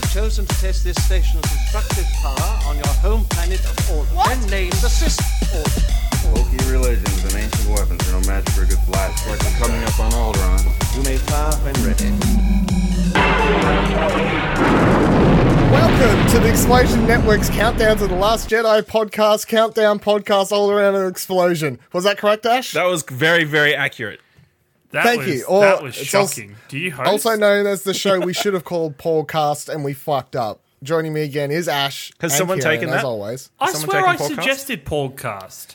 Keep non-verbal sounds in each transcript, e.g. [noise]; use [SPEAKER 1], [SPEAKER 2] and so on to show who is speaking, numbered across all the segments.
[SPEAKER 1] have chosen to test this station's destructive power on your home planet of Alderaan, named the System Alderaan.
[SPEAKER 2] Bulky religions and ancient weapons are no match for a good blast. Like we're coming up on Alderaan.
[SPEAKER 1] You may fire when ready.
[SPEAKER 3] Welcome to the Explosion Network's countdown to the Last Jedi podcast, countdown podcast all around an explosion. Was that correct, Ash?
[SPEAKER 4] That was very, very accurate.
[SPEAKER 5] That
[SPEAKER 3] Thank
[SPEAKER 5] was,
[SPEAKER 3] you. Or
[SPEAKER 5] that was
[SPEAKER 3] it's also-
[SPEAKER 5] shocking. Do you host?
[SPEAKER 3] also known as the show we should have called Podcast and we fucked up. Joining me again is Ash.
[SPEAKER 4] Has someone
[SPEAKER 3] Ciaran,
[SPEAKER 4] taken
[SPEAKER 3] as
[SPEAKER 4] that?
[SPEAKER 3] always.
[SPEAKER 5] I
[SPEAKER 4] someone
[SPEAKER 5] swear I
[SPEAKER 4] taking podcast?
[SPEAKER 5] suggested podcast.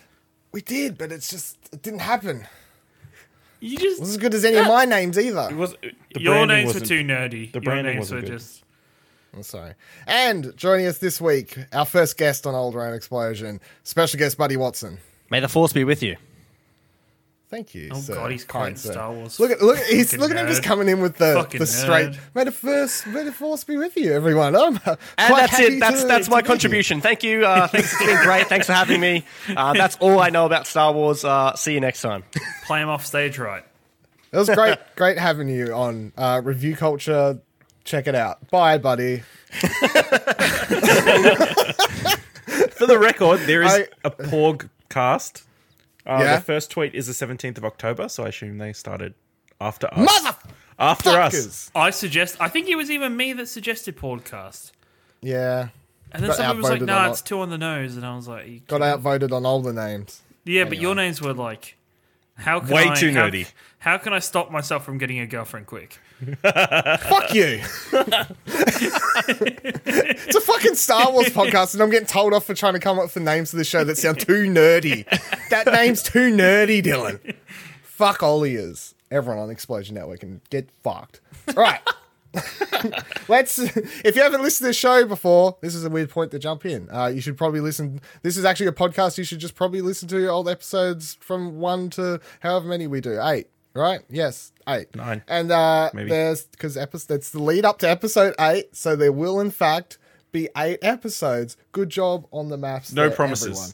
[SPEAKER 3] We did, but it's just it didn't happen.
[SPEAKER 5] You
[SPEAKER 3] It was
[SPEAKER 5] just
[SPEAKER 3] as good as any of my names either.
[SPEAKER 4] It was, uh, the
[SPEAKER 5] your names were too nerdy.
[SPEAKER 4] the
[SPEAKER 5] your
[SPEAKER 4] branding
[SPEAKER 5] names were
[SPEAKER 4] good.
[SPEAKER 5] just.
[SPEAKER 3] I'm sorry. And joining us this week, our first guest on Alderaan Explosion, special guest Buddy Watson.
[SPEAKER 6] May the force be with you.
[SPEAKER 3] Thank you.
[SPEAKER 5] Oh
[SPEAKER 3] sir.
[SPEAKER 5] god, he's
[SPEAKER 3] Kind.
[SPEAKER 5] Star Wars.
[SPEAKER 3] Look at look. He's
[SPEAKER 5] Fucking
[SPEAKER 3] look at him just coming in with the
[SPEAKER 5] Fucking
[SPEAKER 3] the straight.
[SPEAKER 5] nerd.
[SPEAKER 3] May the first, may the force be with you, everyone. I'm uh,
[SPEAKER 6] And
[SPEAKER 3] quite
[SPEAKER 6] that's
[SPEAKER 3] happy
[SPEAKER 6] it. That's
[SPEAKER 3] to-
[SPEAKER 6] that's
[SPEAKER 3] to
[SPEAKER 6] my
[SPEAKER 3] be
[SPEAKER 6] contribution. Thank you. Uh, thanks. It's been great. Thanks for having me. Uh, that's all I know about Star Wars. Uh, see you next time.
[SPEAKER 5] Play him off stage right.
[SPEAKER 3] It was great, [laughs] great having you on uh, Review Culture. Check it out. Bye, buddy. [laughs]
[SPEAKER 4] For the record, there is
[SPEAKER 3] I-
[SPEAKER 4] a Porg cast. Uh,
[SPEAKER 3] Yeah?
[SPEAKER 4] The first tweet is the 17th of October, so I assume they started after us.
[SPEAKER 3] Mother.
[SPEAKER 4] after us.
[SPEAKER 5] I suggest. I think it was even me that suggested podcast.
[SPEAKER 3] Yeah,
[SPEAKER 5] And then
[SPEAKER 3] Got
[SPEAKER 5] somebody was like,
[SPEAKER 3] outvoted
[SPEAKER 5] "No,
[SPEAKER 3] on
[SPEAKER 5] it's
[SPEAKER 3] it.
[SPEAKER 5] two on the nose," and I was like, you-
[SPEAKER 3] got outvoted on all the names.
[SPEAKER 5] "Yeah, but your names were like." How can
[SPEAKER 4] Way
[SPEAKER 5] I,
[SPEAKER 4] too
[SPEAKER 5] how-
[SPEAKER 4] nerdy.
[SPEAKER 5] How can I stop myself from getting a girlfriend quick?
[SPEAKER 3] Fuck you. it's a fucking Star Wars podcast, and I'm getting told off for trying to come up with names for the show that sound too nerdy. That name's too nerdy, Dylan. Fuck all ears. Everyone on Explosion Network can get fucked. Right. [laughs] Let's. If you haven't listened to the show before, this is a weird point to jump in. Uh, you should probably listen. This is actually a podcast. You should just probably listen to your old episodes from one to however many we do. Eight, right? Yes, eight,
[SPEAKER 4] Nine.
[SPEAKER 3] And uh,
[SPEAKER 4] Maybe.
[SPEAKER 3] there's because episode it's the lead up to episode eight, so there will in fact be eight episodes. Good job on the maths.
[SPEAKER 4] No
[SPEAKER 3] there,
[SPEAKER 4] promises.
[SPEAKER 3] everyone.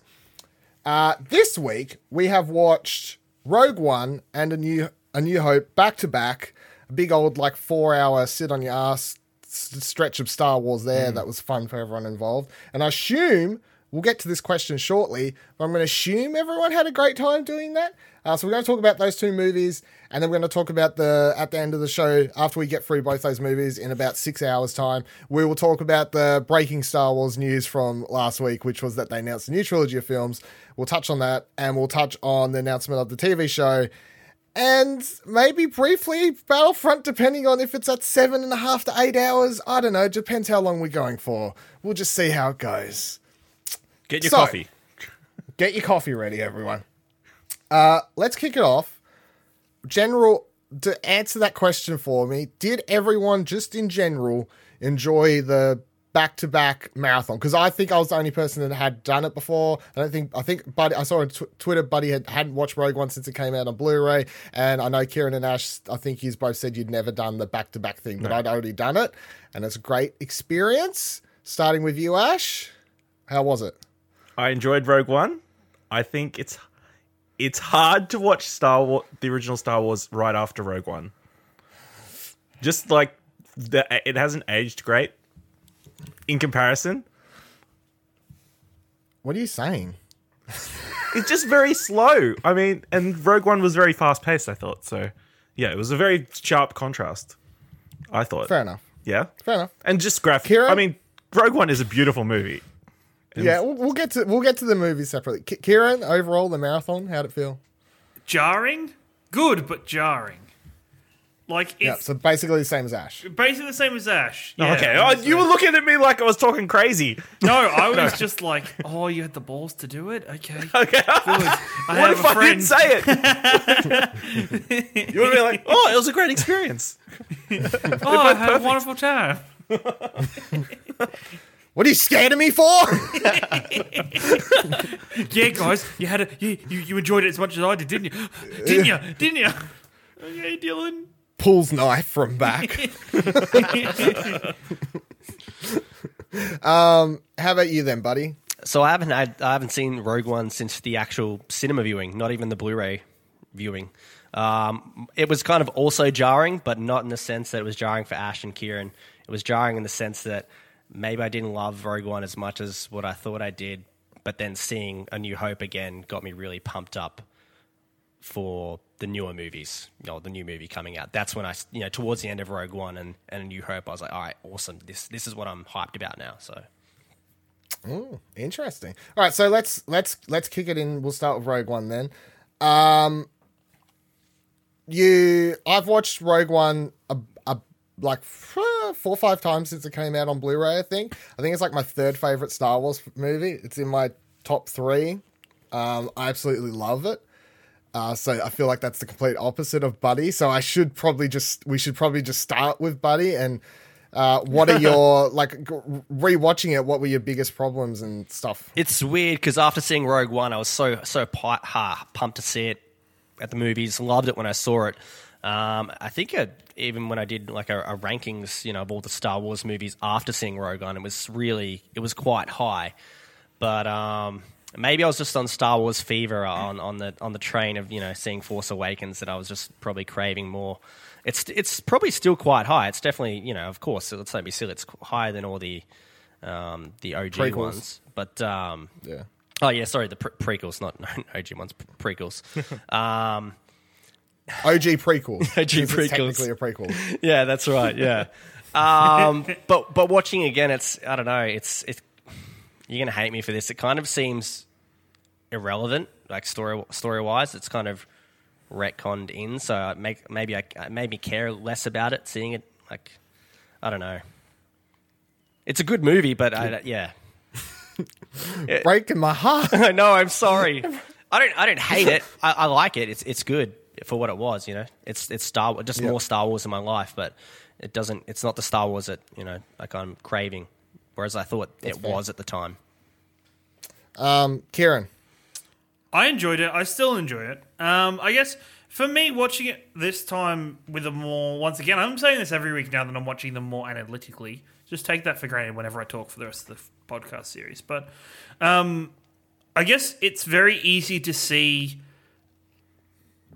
[SPEAKER 3] Uh, this week we have watched Rogue One and a new a New Hope back to back. A big old like four hour sit on your ass stretch of Star Wars there. That was fun for everyone involved. And I assume we'll get to this question shortly, but I'm going to assume everyone had a great time doing that. Uh, so we're going to talk about those two movies, and then we're going to talk about the at the end of the show after we get through both those movies in about six hours' time. We will talk about the breaking Star Wars news from last week, which was that they announced a new trilogy of films. We'll touch on that, and we'll touch on the announcement of the TV show and maybe briefly Battlefront, depending on if it's at seven and a half to eight hours. I don't know. Depends how long we're going for. We'll just see how it goes.
[SPEAKER 4] Get your
[SPEAKER 3] So-
[SPEAKER 4] coffee.
[SPEAKER 3] Get your coffee ready, everyone. Uh, let's kick it off. General, to answer that question for me, did everyone just in general enjoy the back-to-back marathon? Because I think I was the only person that had done it before. I don't think I think Buddy. I saw on tw- Twitter, Buddy had hadn't watched Rogue One since it came out on Blu-ray, and I know Ciaran and Ash. I think you both said you'd never done the back-to-back thing, but I'd already done it, and it's a great experience. Starting with you, Ash. How was it?
[SPEAKER 4] I enjoyed Rogue One. I think it's it's hard to watch Star Wars, the original Star Wars, right after Rogue One. Just like the, it hasn't aged great in comparison.
[SPEAKER 3] What are you saying?
[SPEAKER 4] It's just very slow. I mean, and Rogue One was very fast paced. I thought so. Yeah, it was a very sharp contrast. I thought.
[SPEAKER 3] Fair enough.
[SPEAKER 4] Yeah,
[SPEAKER 3] Fair enough.
[SPEAKER 4] and just graphic.
[SPEAKER 3] Kira?
[SPEAKER 4] I mean, Rogue One is a beautiful movie.
[SPEAKER 3] Yeah, we'll, we'll get to we'll get to the movie separately. K- Ciaran, overall, the marathon, how'd it feel?
[SPEAKER 5] Jarring, good, but jarring. Like
[SPEAKER 3] Yeah, so basically the same as Ash.
[SPEAKER 5] basically the same as Ash. Oh, yeah,
[SPEAKER 4] okay, oh, you were looking at me like I was talking crazy.
[SPEAKER 5] No, I [laughs] was just like, oh, you had the balls to do it. Okay, [laughs]
[SPEAKER 4] Okay,
[SPEAKER 5] good. I [laughs]
[SPEAKER 4] what
[SPEAKER 5] have
[SPEAKER 4] if
[SPEAKER 5] a
[SPEAKER 4] I
[SPEAKER 5] friend.
[SPEAKER 4] didn't say it? you would be like, oh, it was a great experience.
[SPEAKER 5] oh, I had a wonderful time.
[SPEAKER 3] What are you scared of me for? [laughs]
[SPEAKER 5] Yeah, guys, you had a you, you, you enjoyed it as much as I did, didn't you? Didn't you? Didn't you? Okay, Dylan.
[SPEAKER 3] Pulls knife from back. um, how about you then, buddy?
[SPEAKER 6] So I haven't had I haven't seen Rogue One since the actual cinema viewing, not even the Blu-ray viewing. Um, it was kind of also jarring, but not in the sense that it was jarring for Ash and Ciaran. It was jarring in the sense that maybe I didn't love Rogue One as much as what I thought I did, but then seeing A New Hope again got me really pumped up for the newer movies, you know, the new movie coming out. That's when I, you know, towards the end of Rogue One and, and A New Hope, I was like, all right, awesome. This this is what I'm hyped about now. So
[SPEAKER 3] Interesting. All right, so let's let's let's kick it in. We'll start with Rogue One then. Um, you, I've watched Rogue One like four or five times since it came out on Blu-ray. I think. I think it's like my third favorite Star Wars movie. It's in my top three. Um, I absolutely love it. Uh, so I feel like that's the complete opposite of Buddy. So I should probably just we should probably just start with Buddy and uh, what are your [laughs] like rewatching it? What were your biggest problems and stuff?
[SPEAKER 6] It's weird because after seeing Rogue One, I was so so pi- ha, pumped to see it at the movies. Loved it when I saw it. Um, I think uh even when I did like a, a rankings, you know, of all the Star Wars movies after seeing Rogue One, it was really it was quite high. But um, maybe I was just on Star Wars fever on, on the on the train of you know seeing Force Awakens that I was just probably craving more. It's it's probably still quite high. It's definitely you know of course let's not be silly. It's higher than all the um, the OG
[SPEAKER 3] Prequels.
[SPEAKER 6] ones, but um,
[SPEAKER 3] Yeah.
[SPEAKER 6] Oh yeah, sorry, the pre- prequels, not [laughs] no, OG ones, pre- prequels. [laughs]
[SPEAKER 3] OG prequel. [laughs]
[SPEAKER 6] OG prequels.
[SPEAKER 3] Technically a prequel.
[SPEAKER 6] yeah, that's right. Yeah, [laughs] um, but but watching again, it's I don't know. It's it's you're gonna hate me for this. It kind of seems irrelevant, like story story wise. It's kind of retconned in, so I make maybe I made me care less about it. Seeing it, like I don't know. It's a good movie, but I, yeah, [laughs]
[SPEAKER 3] Breaking my heart.
[SPEAKER 6] I know. I'm sorry. I don't. I don't hate it. I, I like it. It's it's good for what it was. You know, it's it's Star Wars, just
[SPEAKER 3] Yeah.
[SPEAKER 6] more Star Wars in my life, but it doesn't. It's not the Star Wars that you know like I'm craving. Whereas I thought it
[SPEAKER 3] fair.
[SPEAKER 6] was at the time.
[SPEAKER 3] Um, Ciaran.
[SPEAKER 5] I enjoyed it. I still enjoy it. Um, I guess for me, watching it this time with a more once again, I'm saying this every week now that I'm watching them more analytically. Just take that for granted whenever I talk for the rest of the podcast series. But um, I guess it's very easy to see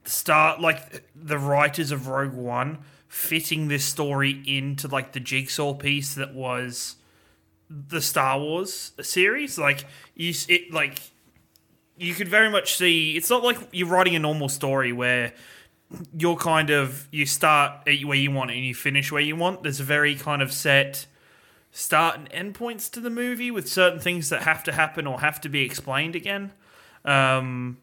[SPEAKER 5] start like the writers of Rogue One fitting this story into like the jigsaw piece that was the Star Wars series. Like you, it like you could very much see. It's not like you're writing a normal story where you're kind of you start where you want and you finish where you want. There's a very kind of set start and end points to the movie with certain things that have to happen or have to be explained again. Um,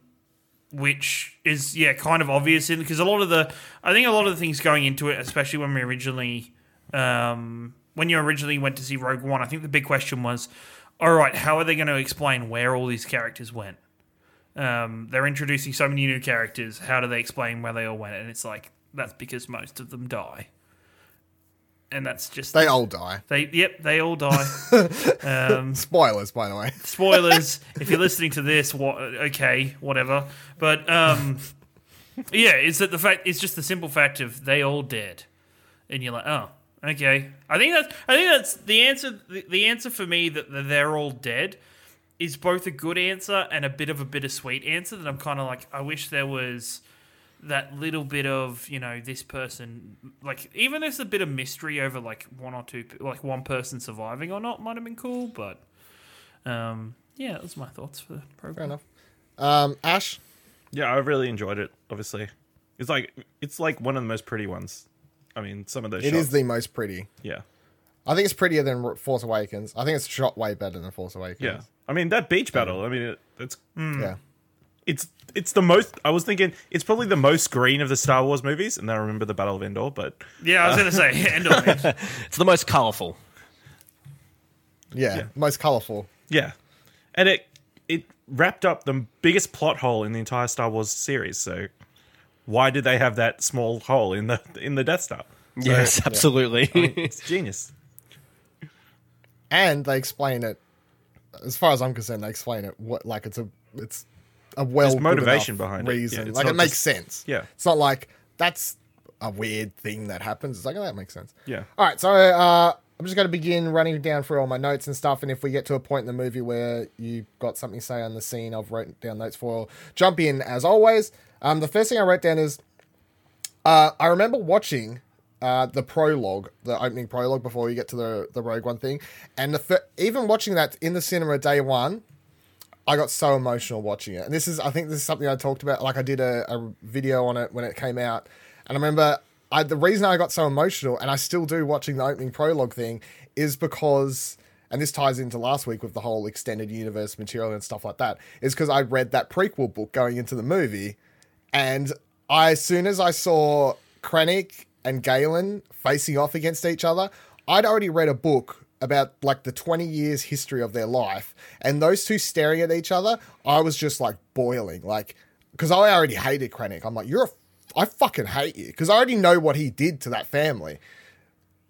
[SPEAKER 5] which is yeah kind of obvious in because a lot of the I think a lot of the things going into it, especially when we originally um, when you originally went to see Rogue One, I think the big question was, all right, how are they going to explain where all these characters went? Um, they're introducing so many new characters. How do they explain where they all went? And it's like that's because most of them die, and that's just
[SPEAKER 3] They all die.
[SPEAKER 5] they yep they all die. [laughs] um,
[SPEAKER 3] Spoilers, by the way.
[SPEAKER 5] spoilers if you're listening to this what okay whatever but um yeah it's that the fact it's just the simple fact of they all dead and you're like oh okay i think that's i think that's the answer the, the answer for me that that they're all dead is both a good answer and a bit of a bittersweet answer that i'm kind of like i wish there was that little bit of you know this person like even there's a bit of mystery over like one or two like one person surviving or not might have been cool but um, yeah, that was my thoughts for the
[SPEAKER 3] Fair
[SPEAKER 5] program.
[SPEAKER 3] enough. Um, Ash.
[SPEAKER 4] Yeah, I really enjoyed it. Obviously, it's like it's like one of the most pretty ones. I mean, some of those.
[SPEAKER 3] It
[SPEAKER 4] shots,
[SPEAKER 3] is the most pretty.
[SPEAKER 4] yeah,
[SPEAKER 3] I think it's prettier than Force Awakens. I think it's shot way better than Force Awakens.
[SPEAKER 4] yeah. I mean, that beach battle. I mean, it, it's
[SPEAKER 3] Yeah.
[SPEAKER 4] It's it's the most. I was thinking it's probably the most green of the Star Wars movies, and then I remember the Battle of Endor. But
[SPEAKER 5] Yeah, I was gonna say uh, Endor. [laughs]
[SPEAKER 6] It's the most colourful.
[SPEAKER 3] yeah.
[SPEAKER 4] Yeah.
[SPEAKER 3] Most colorful.
[SPEAKER 4] yeah, and it it wrapped up the biggest plot hole in the entire Star Wars series. So why did they have that small hole in the in the Death Star? So,
[SPEAKER 6] Yes, absolutely.
[SPEAKER 4] it's genius.
[SPEAKER 3] And they explain it as far as I'm concerned, they explain it what like it's a it's a well
[SPEAKER 4] motivation behind it. Yeah,
[SPEAKER 3] like it makes
[SPEAKER 4] just-
[SPEAKER 3] sense.
[SPEAKER 4] Yeah.
[SPEAKER 3] It's not like that's a weird thing that happens. It's like oh, that makes sense.
[SPEAKER 4] Yeah.
[SPEAKER 3] All right, so uh, I'm just going to begin running down through all my notes and stuff. And if we get to a point in the movie where you've got something to say on the scene, I've written down notes for. Jump in as always. Um, the first thing I wrote down is Uh, I remember watching uh, the prologue, the opening prologue before you get to the the Rogue One thing, and the even watching that in the cinema day one, I got so emotional watching it. And this is, I think, this is something I talked about. Like I did a, a video on it when it came out, and I remember I, the reason I got so emotional, and I still do watching the opening prologue thing, is because. And this ties into last week with the whole extended universe material and stuff like that. Is because I read that prequel book going into the movie, and I, as soon as I saw Krennic and Galen facing off against each other, I'd already read a book about like the 20 years history of their life, and those two staring at each other, I was just like boiling, like because I already hated Krennic. I'm like, you're a, I fucking hate you because I already know what he did to that family.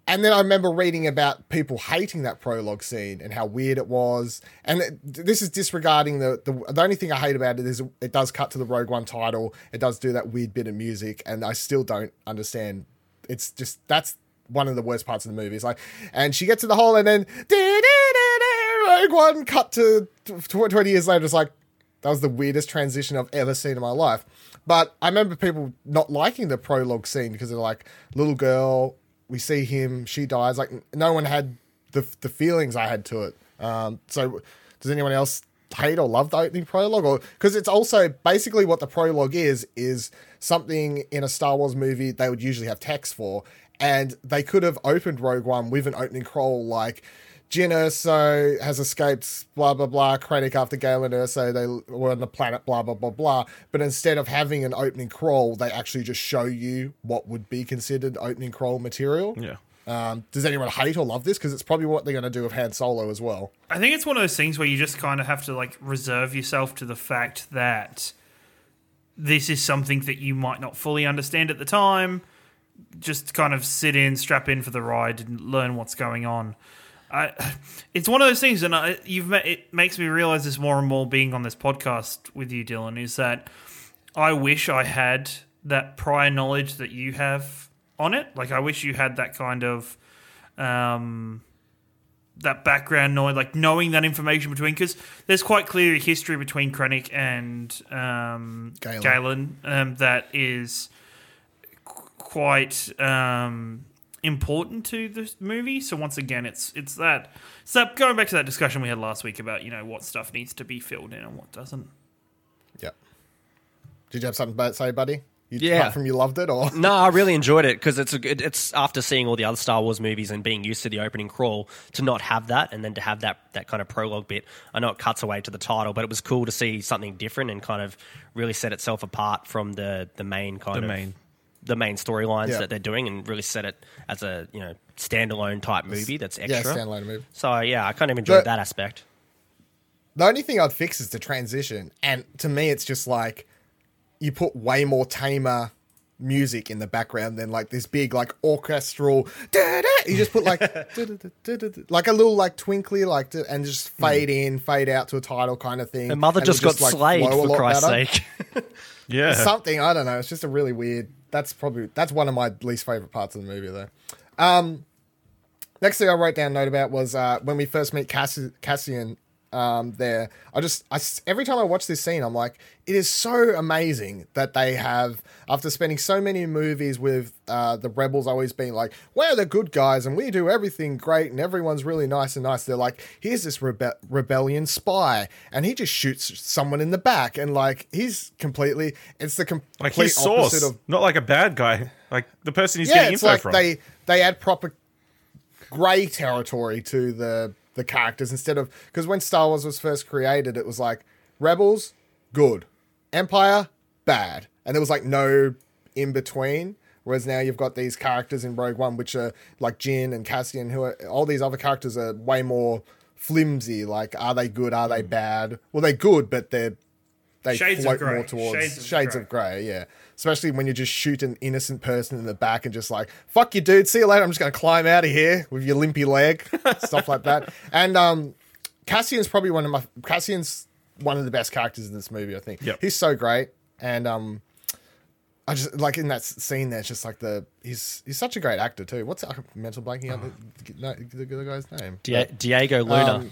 [SPEAKER 3] And then I remember reading about people hating that prologue scene and how weird it was. And it, this is disregarding the, the the only thing I hate about it is it does cut to the Rogue One title. It does do that weird bit of music, and I still don't understand. It's just that's one of the worst parts of the movie. It's like, and she gets to the hole, and then Rogue One cut to twenty years later. It's like that was the weirdest transition I've ever seen in my life. But I remember people not liking the prologue scene because they're like, little girl, we see him, she dies. Like no one had the the feelings I had to it. Um, so does anyone else hate or love the opening prologue? Or because it's also basically what the prologue is is something in a Star Wars movie they would usually have text for, and they could have opened Rogue One with an opening crawl like. Jyn Erso has escaped, blah, blah, blah. Krennic after Galen Erso, they were on the planet, blah, blah, blah, blah. But instead of having an opening crawl, they actually just show you what would be considered opening crawl material.
[SPEAKER 4] Yeah.
[SPEAKER 3] Um, does anyone hate or love this? Because it's probably what they're going to do with Han Solo as well.
[SPEAKER 5] I think it's one of those things where you just kind of have to like reserve yourself to the fact that this is something that you might not fully understand at the time. Just kind of sit in, strap in for the ride, and learn what's going on. I, [sighs] it's one of those things, and I, you've met, it makes me realize this more and more being on this podcast with you, Dylan. Is that I wish I had that prior knowledge that you have on it. Like I wish you had that kind of um, that background knowledge, like knowing that information between, because there's quite clear history between Krennic and um,
[SPEAKER 3] Galen.
[SPEAKER 5] Galen um, that is quite um, important to the movie. So once again, it's it's that it's that going back to that discussion we had last week about you know what stuff needs to be filled in and what doesn't.
[SPEAKER 3] Yeah. Did you have something to say, buddy? You,
[SPEAKER 6] Yeah.
[SPEAKER 3] Apart from you loved it, or
[SPEAKER 6] No, I really enjoyed it because it's a, good- it's after seeing all the other Star Wars movies and being used to the opening crawl to not have that and then to have that that kind of prologue bit. I know it cuts away to the title, but it was cool to see something different and kind of really set itself apart from the the main kind
[SPEAKER 4] The
[SPEAKER 6] of
[SPEAKER 4] main.
[SPEAKER 6] The main storylines
[SPEAKER 3] Yeah.
[SPEAKER 6] that they're doing and really set it as a you know standalone type movie that's extra.
[SPEAKER 3] yeah, standalone movie.
[SPEAKER 6] So yeah, I kind of enjoyed that aspect.
[SPEAKER 3] The only thing I'd fix is the transition, and to me, it's just like you put way more tamer music in the background than like this big like orchestral. da-da. You just put like like a little like twinkly like and just fade in, fade out to a title kind of thing.
[SPEAKER 6] Her mother
[SPEAKER 3] and
[SPEAKER 6] just got
[SPEAKER 3] like,
[SPEAKER 6] slayed for Christ's
[SPEAKER 3] better.
[SPEAKER 6] sake.
[SPEAKER 4] Yeah.
[SPEAKER 3] something I don't know. It's just a really weird. That's probably that's one of my least favorite parts of the movie though. Um, next thing I wrote down note about was uh, when we first meet Cassi- Cassian. Um, there, I just I, every time I watch this scene, I'm like, it is so amazing that they have after spending so many movies with uh, the rebels always being like, we're the good guys and we do everything great and everyone's really nice and nice. They're like, here's this rebe- rebellion spy and he just shoots someone in the back and like he's completely it's the complete
[SPEAKER 4] like his
[SPEAKER 3] opposite
[SPEAKER 4] source,
[SPEAKER 3] of
[SPEAKER 4] not like a bad guy. Like the person he's
[SPEAKER 3] yeah,
[SPEAKER 4] getting info
[SPEAKER 3] like
[SPEAKER 4] from.
[SPEAKER 3] they they add proper grey territory to the the characters instead of because when Star Wars was first created, it was like rebels good, Empire bad, and there was like no in between. Whereas now you've got these characters in Rogue One, which are like Jyn and Cassian, who are all these other characters are way more flimsy. Like, are they good? Are
[SPEAKER 4] Hmm.
[SPEAKER 3] they bad? Well, they're good, but they're they
[SPEAKER 5] Shades of
[SPEAKER 3] float more towards
[SPEAKER 5] Shades
[SPEAKER 3] shades,
[SPEAKER 5] of
[SPEAKER 3] of grey. Yeah, especially when you just shoot an innocent person in the back and just like fuck you, dude. See you later. I'm just gonna climb out of here with your limpy leg, [laughs] stuff like that. And um, Cassian's probably one of my Cassian's one of the best characters in this movie. I think.
[SPEAKER 4] Yep.
[SPEAKER 3] He's so great, and um, I just like in that scene there. It's just like the he's he's such a great actor too. What's I'm mental blanking out the, no, the, the guy's name?
[SPEAKER 6] Di- Diego Luna.
[SPEAKER 3] Um,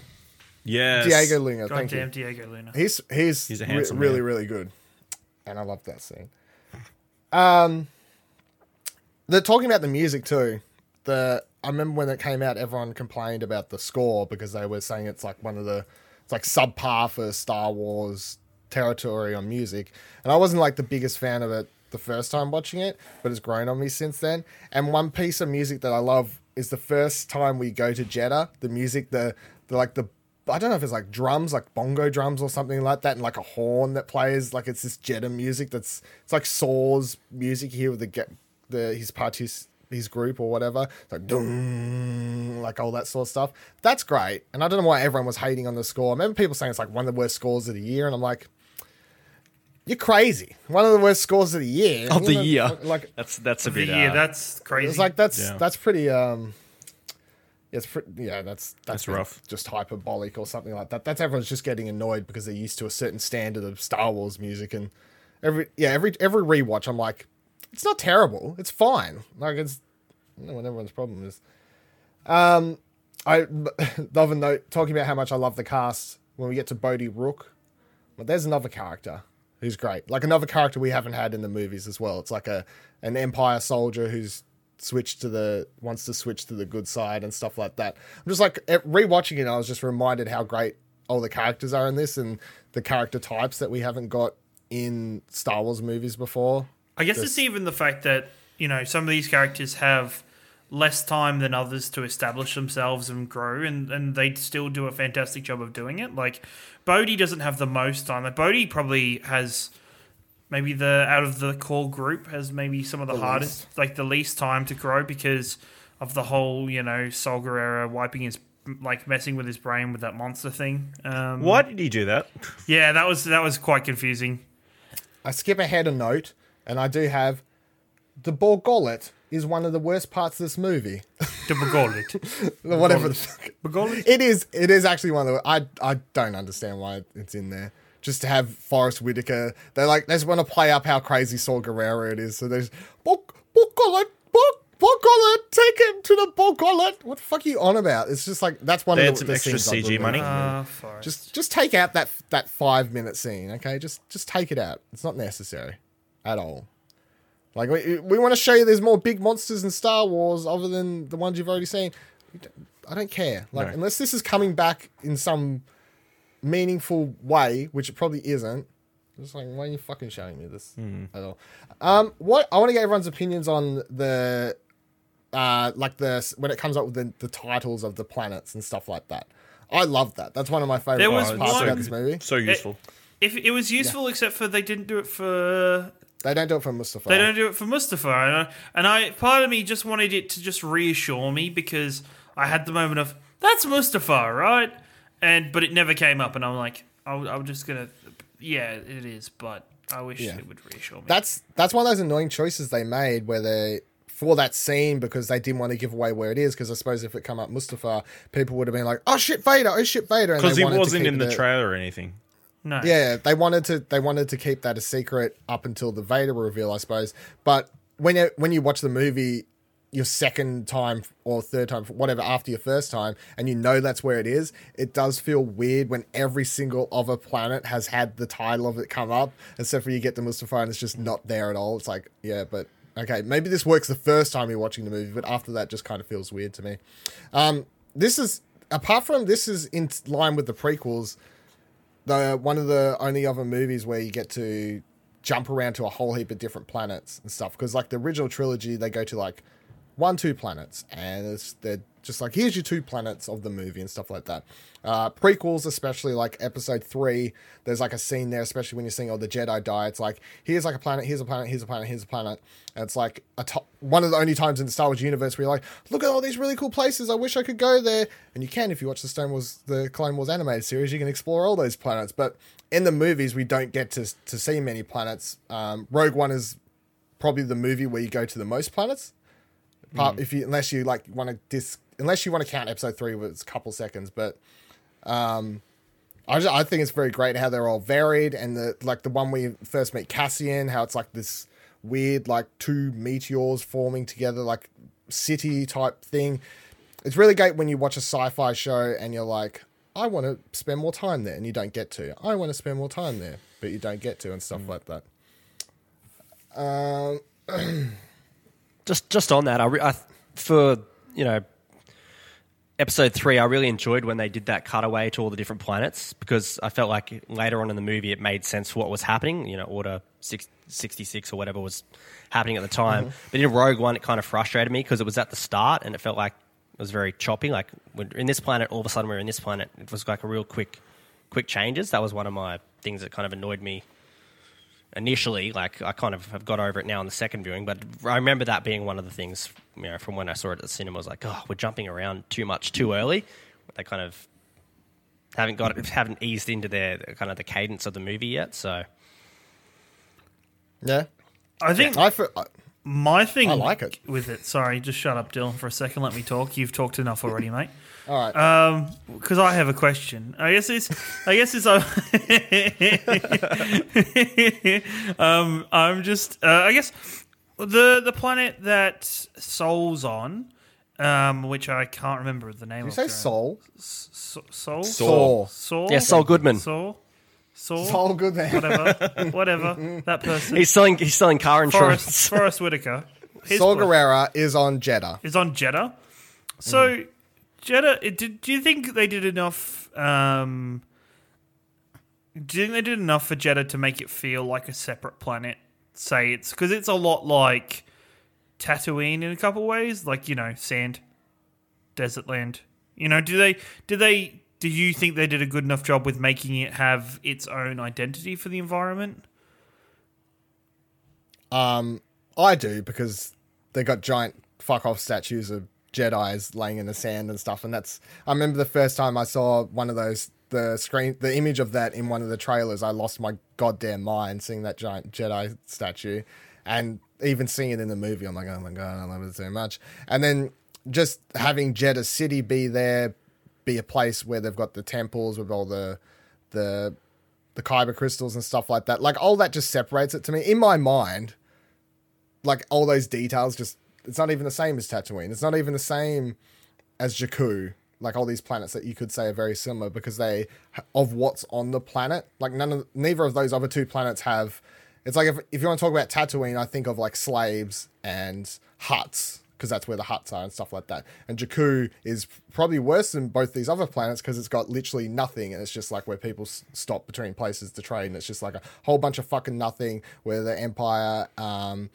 [SPEAKER 4] yes.
[SPEAKER 3] Diego Luna. Thank you.
[SPEAKER 5] Goddamn Diego Luna.
[SPEAKER 3] He's he's,
[SPEAKER 4] He's a
[SPEAKER 3] re-
[SPEAKER 4] handsome
[SPEAKER 3] really really good, and I love that scene. Um, they're talking about the music too. The I remember when it came out, everyone complained about the score because they were saying it's like one of the it's like subpar for Star Wars territory on music, and I wasn't like the biggest fan of it the first time watching it, but it's grown on me since then. And one piece of music that I love is the first time we go to Jedha. The music, the the like the I don't know if it's like drums, like bongo drums or something like that, and like a horn that plays. Like it's this Jedha music that's it's like Saw's music here with the get the his parties his group or whatever. It's like dum, like all that sort of stuff. That's great. And I don't know why everyone was hating on the score. I remember people saying it's like one of the worst scores of the year, and I'm like, you're crazy. One of the worst scores of the year.
[SPEAKER 6] Of the
[SPEAKER 3] know,
[SPEAKER 6] year.
[SPEAKER 3] Like
[SPEAKER 6] That's that's a
[SPEAKER 5] The
[SPEAKER 6] bit.
[SPEAKER 5] year,
[SPEAKER 6] uh,
[SPEAKER 5] that's crazy.
[SPEAKER 3] it's like that's
[SPEAKER 4] Yeah.
[SPEAKER 3] that's pretty um yeah, it's yeah, that's that's,
[SPEAKER 4] That's rough.
[SPEAKER 3] Just hyperbolic or something like that. That's everyone's just getting annoyed because they're used to a certain standard of Star Wars music and every yeah every every rewatch I'm like it's not terrible. It's fine. Like it's I know what everyone's problem is. Um, I [laughs] the other note talking about how much I love the cast when we get to Bodhi Rook. But there's another character who's great, like another character we haven't had in the movies as well. It's like a an Empire soldier who's switched to the wants to switch to the good side and stuff like that. I'm just like rewatching it. I was just reminded how great all the characters are in this and the character types that we haven't got in Star Wars movies before.
[SPEAKER 5] I guess it's even the fact that you know some of these characters have less time than others to establish themselves and grow, and and they still do a fantastic job of doing it. Like Bodhi doesn't have the most time. Like Bodhi probably has maybe the out of the core group has maybe some of the,
[SPEAKER 3] The
[SPEAKER 5] hardest, like the least time to grow because of the whole you know Sol Gerrera wiping his like messing with his brain with that monster thing. Um,
[SPEAKER 4] Why did he do that?
[SPEAKER 5] Yeah, that was that was quite confusing.
[SPEAKER 3] I skip ahead a note, and I do have the Bor Gullet is one of the worst parts of this movie. [laughs]
[SPEAKER 5] The begol it.
[SPEAKER 3] Whatever the fuck.
[SPEAKER 5] Begol it.
[SPEAKER 3] It is. It is actually one of the. I I don't understand why it's in there. Just to have Forest Whitaker, they like they just want to play up how crazy Saul Gerrera it is. So there's Bor Gullet, Borgullet, Bor Gullet, take him to the Bor Gullet. What the fuck are you on about? It's just like that's one
[SPEAKER 4] They
[SPEAKER 3] of
[SPEAKER 4] had
[SPEAKER 3] the,
[SPEAKER 4] some
[SPEAKER 3] the
[SPEAKER 4] extra
[SPEAKER 3] scenes I
[SPEAKER 4] CG money.
[SPEAKER 5] Uh,
[SPEAKER 3] Just just take out that that five minute scene, okay? Just just take it out. It's not necessary at all. Like we, we want to show you there's more big monsters in Star Wars other than the ones you've already seen. I don't care. Like
[SPEAKER 4] No.
[SPEAKER 3] unless this is coming back in some meaningful way, which it probably isn't. I'm Just like why are you fucking showing me this at all? Um, what I want to get everyone's opinions on the uh like the when it comes up with the, the titles of the planets and stuff like that. I love that. That's one of my favorite
[SPEAKER 5] There was
[SPEAKER 3] parts
[SPEAKER 5] one-
[SPEAKER 3] about this movie.
[SPEAKER 4] So useful.
[SPEAKER 5] If it was useful, except for they didn't do it for
[SPEAKER 3] They don't do it for Mustafar.
[SPEAKER 5] they don't do it for Mustafar, and I, and I part of me just wanted it to just reassure me because I had the moment of that's Mustafar, right? And but it never came up, and I'm like, I'm, I'm just gonna, yeah, it is, but I wish
[SPEAKER 3] Yeah.
[SPEAKER 5] it would reassure me.
[SPEAKER 3] That's that's one of those annoying choices they made where they for that scene because they didn't want to give away where it is because I suppose if it come up Mustafar, people would have been like, "Oh shit, Vader! Oh shit, Vader!" and
[SPEAKER 4] Because
[SPEAKER 3] they
[SPEAKER 4] he
[SPEAKER 3] wanted to
[SPEAKER 4] wasn't in the
[SPEAKER 3] it-
[SPEAKER 4] trailer or anything.
[SPEAKER 5] no,
[SPEAKER 3] Yeah, they wanted to they wanted to keep that a secret up until the Vader reveal, I suppose. But when you when you watch the movie your second time or third time, whatever, after your first time, and you know that's where it is, it does feel weird when every single other planet has had the title of it come up, except for you get the Mustafar and it's just not there at all. It's like, yeah, but okay, maybe this works the first time you're watching the movie, but after that, just kind of feels weird to me. Um, this is apart from this is in line with the prequels the one of the only other movies where you get to jump around to a whole heap of different planets and stuff. Because like the original trilogy, they go to like one, two planets, and they're just like here's your two planets of the movie and stuff like that. Uh, prequels, especially like Episode three, there's like a scene there, especially when you're seeing all the Jedi die. It's like here's like a planet, here's a planet, here's a planet, here's a planet. And it's like a one of the only times in the Star Wars universe where you're like, look at all these really cool places. I wish I could go there. And you can if you watch the Star Wars, the Clone Wars animated series. You can explore all those planets. But in the movies, we don't get to to see many planets. Um, Rogue One is probably the movie where you go to the most planets. Part, If you unless you like want to dis unless you want to count Episode three with a couple seconds, but um, I just, I think it's very great how they're all varied and the like the one we first meet Cassian, how it's like this weird like two meteors forming together like city type thing. It's really great when you watch a sci-fi show and you're like, I want to spend more time there, and you don't get to. I want to spend more time there, but you don't get to, and stuff like that. Um, [clears throat]
[SPEAKER 6] Just just on that, I, re- I for you know episode three, I really enjoyed when they did that cutaway to all the different planets because I felt like later on in the movie it made sense what was happening. You know, Order six, 66 or whatever was happening at the time. Mm-hmm. But in Rogue One, it kind of frustrated me because it was at the start and it felt like it was very choppy. Like when in this planet, all of a sudden we're in this planet. It was like a real quick, quick changes. That was one of my things that kind of annoyed me initially. Like I kind of have got over it now in the second viewing, but I remember that being one of the things you know from when I saw it at the cinema. I was like, oh, we're jumping around too much too early. They kind of haven't got it, haven't eased into their kind of the cadence of the movie yet. So
[SPEAKER 3] Yeah,
[SPEAKER 5] I think
[SPEAKER 3] I feel, I-
[SPEAKER 5] my thing
[SPEAKER 3] I like it.
[SPEAKER 5] with it. Sorry, just shut up, Dylan, for a second. Let me talk. You've talked enough already, mate.
[SPEAKER 3] All right.
[SPEAKER 5] Um, because I have a question. I guess it's. I guess it's. [laughs] um, I'm just. Uh, I guess the the planet that Soul's on, um, which I can't remember the name
[SPEAKER 3] you
[SPEAKER 5] of.
[SPEAKER 3] say
[SPEAKER 5] sorry.
[SPEAKER 3] Soul?
[SPEAKER 5] So, Soul.
[SPEAKER 3] Saul.
[SPEAKER 5] Saul.
[SPEAKER 6] Yeah, Saul Goodman.
[SPEAKER 5] Saul. Saul.
[SPEAKER 3] Soul good man.
[SPEAKER 5] Whatever. [laughs] Whatever. That person.
[SPEAKER 6] he's selling he's selling car insurance.
[SPEAKER 5] Forest, Forest Whitaker. [laughs] His
[SPEAKER 3] Saul Gerrera is on Jedha.
[SPEAKER 5] is on Jedha. So Jedha, it did, do you think they did enough? Um, do you think they did enough for Jedha to make it feel like a separate planet? Say it's because it's a lot like Tatooine in a couple ways, like you know, sand, desert land. You know, do they? Do they? Do you think they did a good enough job with making it have its own identity for the environment?
[SPEAKER 3] Um, I do because they got giant fuck off statues of Jedi's laying in the sand and stuff. And that's I remember the first time I saw one of those the screen the image of that in one of the trailers. I lost my goddamn mind seeing that giant Jedi statue, and even seeing it in the movie. I'm like, oh my god, I love it so much. And then just having Jedha City be there, be a place where they've got the temples with all the the the kyber crystals and stuff like that. Like all that just separates it to me in my mind like all those details just it's not even the same as Tatooine. It's not even the same as Jakku. Like all these planets that you could say are very similar because they of what's on the planet. Like none of neither of those other two planets have. It's like if if you want to talk about Tatooine, I think of like slaves and huts because that's where the huts are and stuff like that. And Jakku is probably worse than both these other planets because it's got literally nothing and it's just like where people s- stop between places to trade and it's just like a whole bunch of fucking nothing where the Empire um,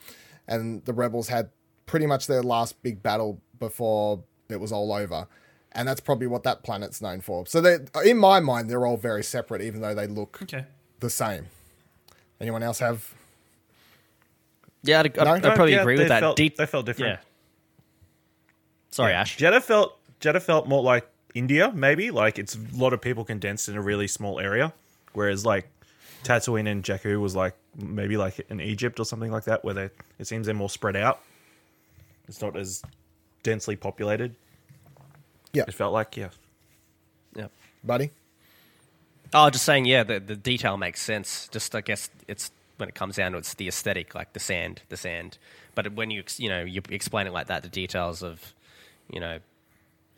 [SPEAKER 3] and the rebels had pretty much their last big battle before it was all over. And that's probably what that planet's known for. So they in my mind they're all very separate even though they look
[SPEAKER 5] Okay.
[SPEAKER 3] the same. Anyone else have
[SPEAKER 6] Yeah, I'd, I'd,
[SPEAKER 3] No?
[SPEAKER 6] I'd probably
[SPEAKER 4] Yeah,
[SPEAKER 6] agree with that.
[SPEAKER 4] felt-
[SPEAKER 6] Deep-
[SPEAKER 4] they felt different.
[SPEAKER 6] Yeah. Sorry, Ash.
[SPEAKER 4] Jedha felt Jedha felt more like India, maybe like it's a lot of people condensed in a really small area, whereas like Tatooine and Jakku was like maybe like in Egypt or something like that, where they it seems they're more spread out. It's not as densely populated.
[SPEAKER 3] Yeah.
[SPEAKER 4] It felt like yeah.
[SPEAKER 6] Yeah.
[SPEAKER 3] buddy?
[SPEAKER 6] Oh, just saying, yeah, the, the detail makes sense. Just, I guess it's when it comes down to it's the aesthetic, like the sand, the sand. But when you, you know, you explain it like that, the details of, you know,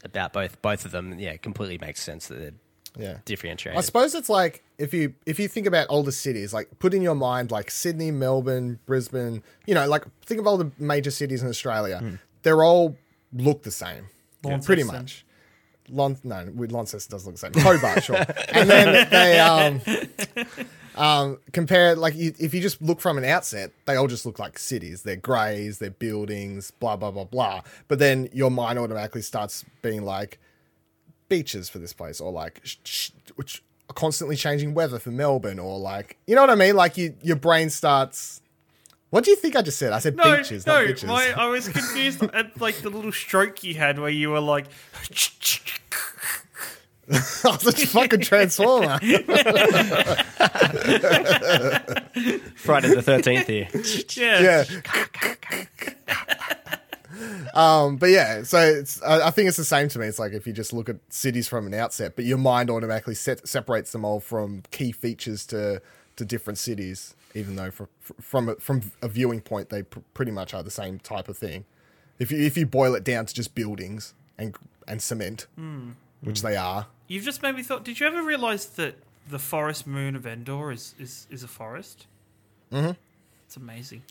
[SPEAKER 6] about both both of them, yeah, it completely makes sense that they're
[SPEAKER 3] Yeah.
[SPEAKER 6] differentiated.
[SPEAKER 3] I suppose it's like if you if you think about older cities, like put in your mind like Sydney, Melbourne, Brisbane, you know, like think of all the major cities in Australia. They're all look the same. Pretty much. Lon- no, with Launceston doesn't look the same. Hobart, sure. And then [laughs] they um um compare like you, if you just look from an outset, they all just look like cities. They're greys, they're buildings, blah blah blah blah. But then your mind automatically starts being like beaches for this place or like sh- sh- which constantly changing weather for Melbourne or like you know what I mean? Like you your brain starts what do you think I just said? I said
[SPEAKER 5] No,
[SPEAKER 3] beaches
[SPEAKER 5] no,
[SPEAKER 3] not bitches.
[SPEAKER 5] my, I was [laughs] confused at like the little stroke you had where you were like,
[SPEAKER 3] I was a fucking transformer.
[SPEAKER 6] Friday the 13th here. [laughs]
[SPEAKER 5] yeah,
[SPEAKER 3] yeah [laughs] um but yeah so it's I, I think it's the same to me it's like if you just look at cities from an outset but your mind automatically set, separates them all from key features to to different cities even though for, from a, from a viewing point they pr- pretty much are the same type of thing if you if you boil it down to just buildings and and cement which they are
[SPEAKER 5] You've just made me thought. Did you ever realize that the forest moon of Endor is is, is a forest? Mm-hmm. It's amazing.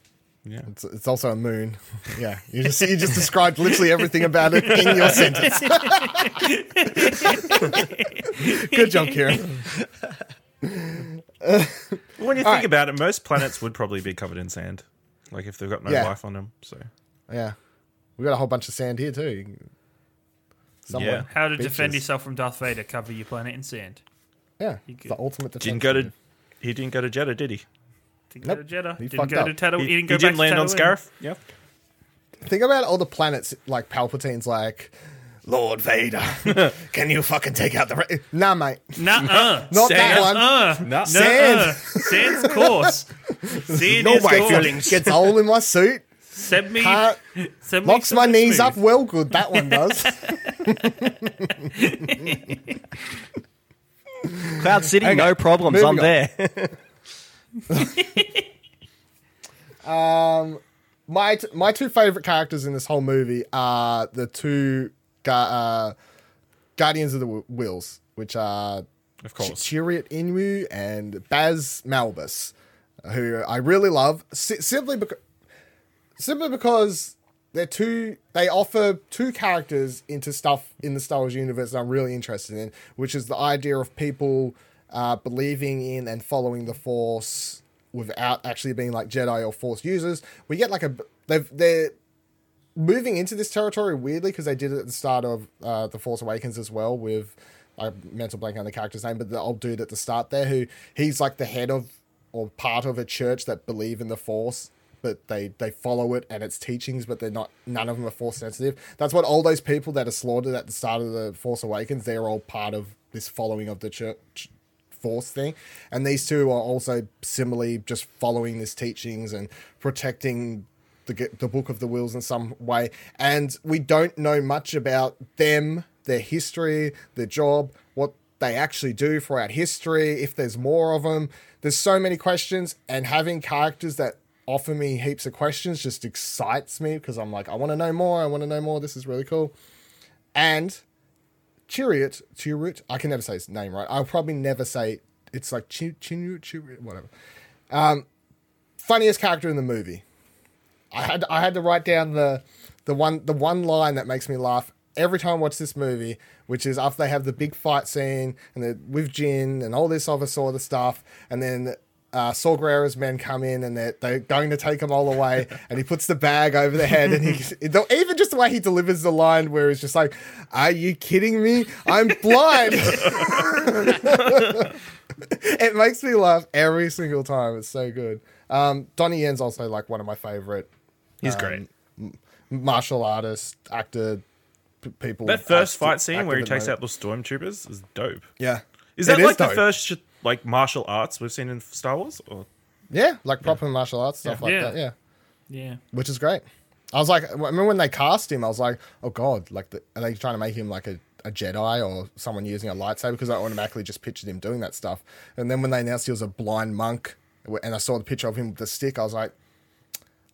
[SPEAKER 4] Yeah.
[SPEAKER 3] It's, it's also a moon. [laughs] Yeah, you just you just described literally everything about it in your sentence. [laughs] Good job, Ciaran. [laughs]
[SPEAKER 4] When you think
[SPEAKER 3] right.
[SPEAKER 4] about it, most planets would probably be covered in sand, like if they've got no
[SPEAKER 3] Yeah.
[SPEAKER 4] life on them. So
[SPEAKER 3] Yeah, we got a whole bunch of sand here too. Somewhere.
[SPEAKER 4] Yeah.
[SPEAKER 5] How to defend yourself from Darth Vader? Cover your planet in sand.
[SPEAKER 3] Yeah,
[SPEAKER 5] You
[SPEAKER 3] it's
[SPEAKER 5] could-
[SPEAKER 3] the ultimate defense.
[SPEAKER 4] didn't go to he didn't go to Jedha, did he?
[SPEAKER 5] Didn't
[SPEAKER 3] Nope.
[SPEAKER 5] go to Jedha.
[SPEAKER 3] He
[SPEAKER 5] didn't go
[SPEAKER 3] up.
[SPEAKER 5] to Tatooine.
[SPEAKER 4] He,
[SPEAKER 5] He, didn't
[SPEAKER 4] he
[SPEAKER 5] back
[SPEAKER 4] didn't
[SPEAKER 5] to
[SPEAKER 4] land on Scarif. Yeah.
[SPEAKER 3] Think about all the planets like Palpatine's like, Lord Vader, [laughs] can you fucking take out the. Ra-? Nah, mate.
[SPEAKER 5] Nuh-uh. [laughs]
[SPEAKER 3] Not that
[SPEAKER 4] Sand.
[SPEAKER 3] one.
[SPEAKER 5] Uh,
[SPEAKER 4] No.
[SPEAKER 3] Sand.
[SPEAKER 5] nuh-uh. Sand's course. [laughs] Sand
[SPEAKER 3] No
[SPEAKER 5] is
[SPEAKER 3] way, feelings. Gets a hole in my suit.
[SPEAKER 5] Send me.
[SPEAKER 3] Can't,
[SPEAKER 5] Send me
[SPEAKER 3] locks my knees
[SPEAKER 5] smooth.
[SPEAKER 3] up well good. That one does.
[SPEAKER 6] Cloud City, no problems.
[SPEAKER 3] moving
[SPEAKER 6] I'm
[SPEAKER 3] on.
[SPEAKER 6] there.
[SPEAKER 3] My t- my two favorite characters in this whole movie are the two gu- uh, Guardians of the w- Whills, which are
[SPEAKER 4] Of course.
[SPEAKER 3] Chariot Inwu and Baz Malbus, who I really love si- simply because simply because they're two they offer two characters into stuff in the Star Wars universe that I'm really interested in, which is the idea of people uh, believing in and following the Force without actually being like Jedi or Force users. We get like a they've they're moving into this territory weirdly because they did it at the start of uh, the Force Awakens as well with I mental blank on the character's name, but the old dude at the start there who he's like the head of or part of a church that believe in the Force, but they they follow it and its teachings, but they're not none of them are Force sensitive. That's what all those people that are slaughtered at the start of the Force Awakens, they're all part of this following of the church force thing. And these two are also similarly just following this teachings and protecting the the book of the Whills in some way. And we don't know much about them their history their job what they actually do throughout history if there's more of them there's so many questions and having characters that offer me heaps of questions just excites me because i'm like i want to know more i want to know more this is really cool. And Chariot, Chariot, I can never say his name right. I'll probably never say it's like Chinu Chariot, whatever. Um, funniest character in the movie. I had I had to write down the the one the one line that makes me laugh every time I watch this movie, which is after they have the big fight scene and with Jyn and all this other sort of stuff, and then uh, Saw Gerrera's men come in and they're, they're going to take him all away, [laughs] and he puts the bag over the head, and he even just the way he delivers the line, where he's just like, "Are you kidding me? I'm blind." [laughs] it makes me laugh every single time. It's so good. Um, Donnie Yen's also like one of my favorite
[SPEAKER 4] He's
[SPEAKER 3] Um,
[SPEAKER 4] great.
[SPEAKER 3] martial artist, actor, p- people.
[SPEAKER 4] That first
[SPEAKER 3] acti-
[SPEAKER 4] fight scene where he takes
[SPEAKER 3] at
[SPEAKER 4] out the stormtroopers is dope.
[SPEAKER 3] Yeah.
[SPEAKER 4] Is
[SPEAKER 3] It
[SPEAKER 4] that like
[SPEAKER 3] dope.
[SPEAKER 4] the first sh- like martial arts we've seen in Star Wars? Or
[SPEAKER 3] Yeah, like proper martial arts stuff like
[SPEAKER 5] Yeah.
[SPEAKER 3] that. Yeah,
[SPEAKER 5] Yeah.
[SPEAKER 3] which is great. I was like, I remember when they cast him, I was like, oh god, like, the, are they trying to make him like a, a Jedi or someone using a lightsaber? Because I automatically just pictured him doing that stuff. And then when they announced he was a blind monk, and I saw the picture of him with the stick, I was like,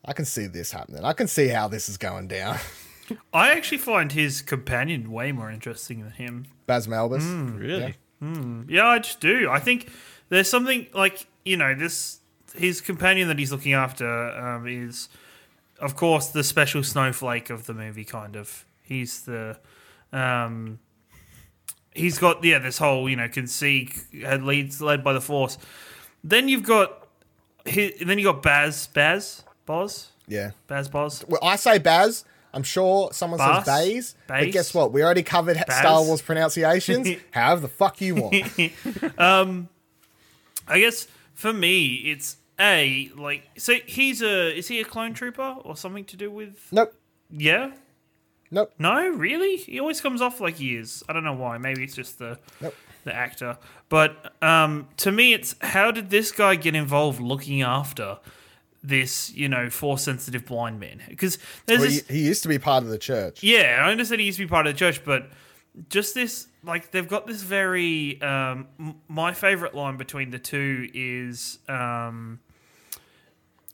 [SPEAKER 3] I can see this happening. I can see how this is going down. [laughs]
[SPEAKER 5] I actually find his companion way more interesting than him.
[SPEAKER 3] Baz Malbus.
[SPEAKER 4] Mm, really?
[SPEAKER 5] Yeah, I just do. I think there's something like you know this. His companion that he's looking after um, is, of course, the special snowflake of the movie. Kind of, he's the, um, he's got yeah this whole you know can see had leads led by the force. Then you've got, hi then you got Baz Baz Boz
[SPEAKER 3] Yeah.
[SPEAKER 5] Baz Boz.
[SPEAKER 3] Well, I say Baz. I'm sure someone says Baze. But guess what? We already covered
[SPEAKER 5] Baz?
[SPEAKER 3] Star Wars pronunciations. [laughs] However the fuck you want. [laughs]
[SPEAKER 5] I guess for me, it's a like so he's a is he a clone trooper or something to do with
[SPEAKER 3] nope.
[SPEAKER 5] yeah
[SPEAKER 3] Nope.
[SPEAKER 5] no really he always comes off like he is I don't know why maybe it's just the
[SPEAKER 3] Nope.
[SPEAKER 5] the actor but um to me it's how did this guy get involved looking after this you know force sensitive blind man because there's
[SPEAKER 3] Well,
[SPEAKER 5] this
[SPEAKER 3] he, used to be part of the church.
[SPEAKER 5] yeah, I understand he used to be part of the church, but just this, like, they've got this very. Um, my favorite line between the two is um,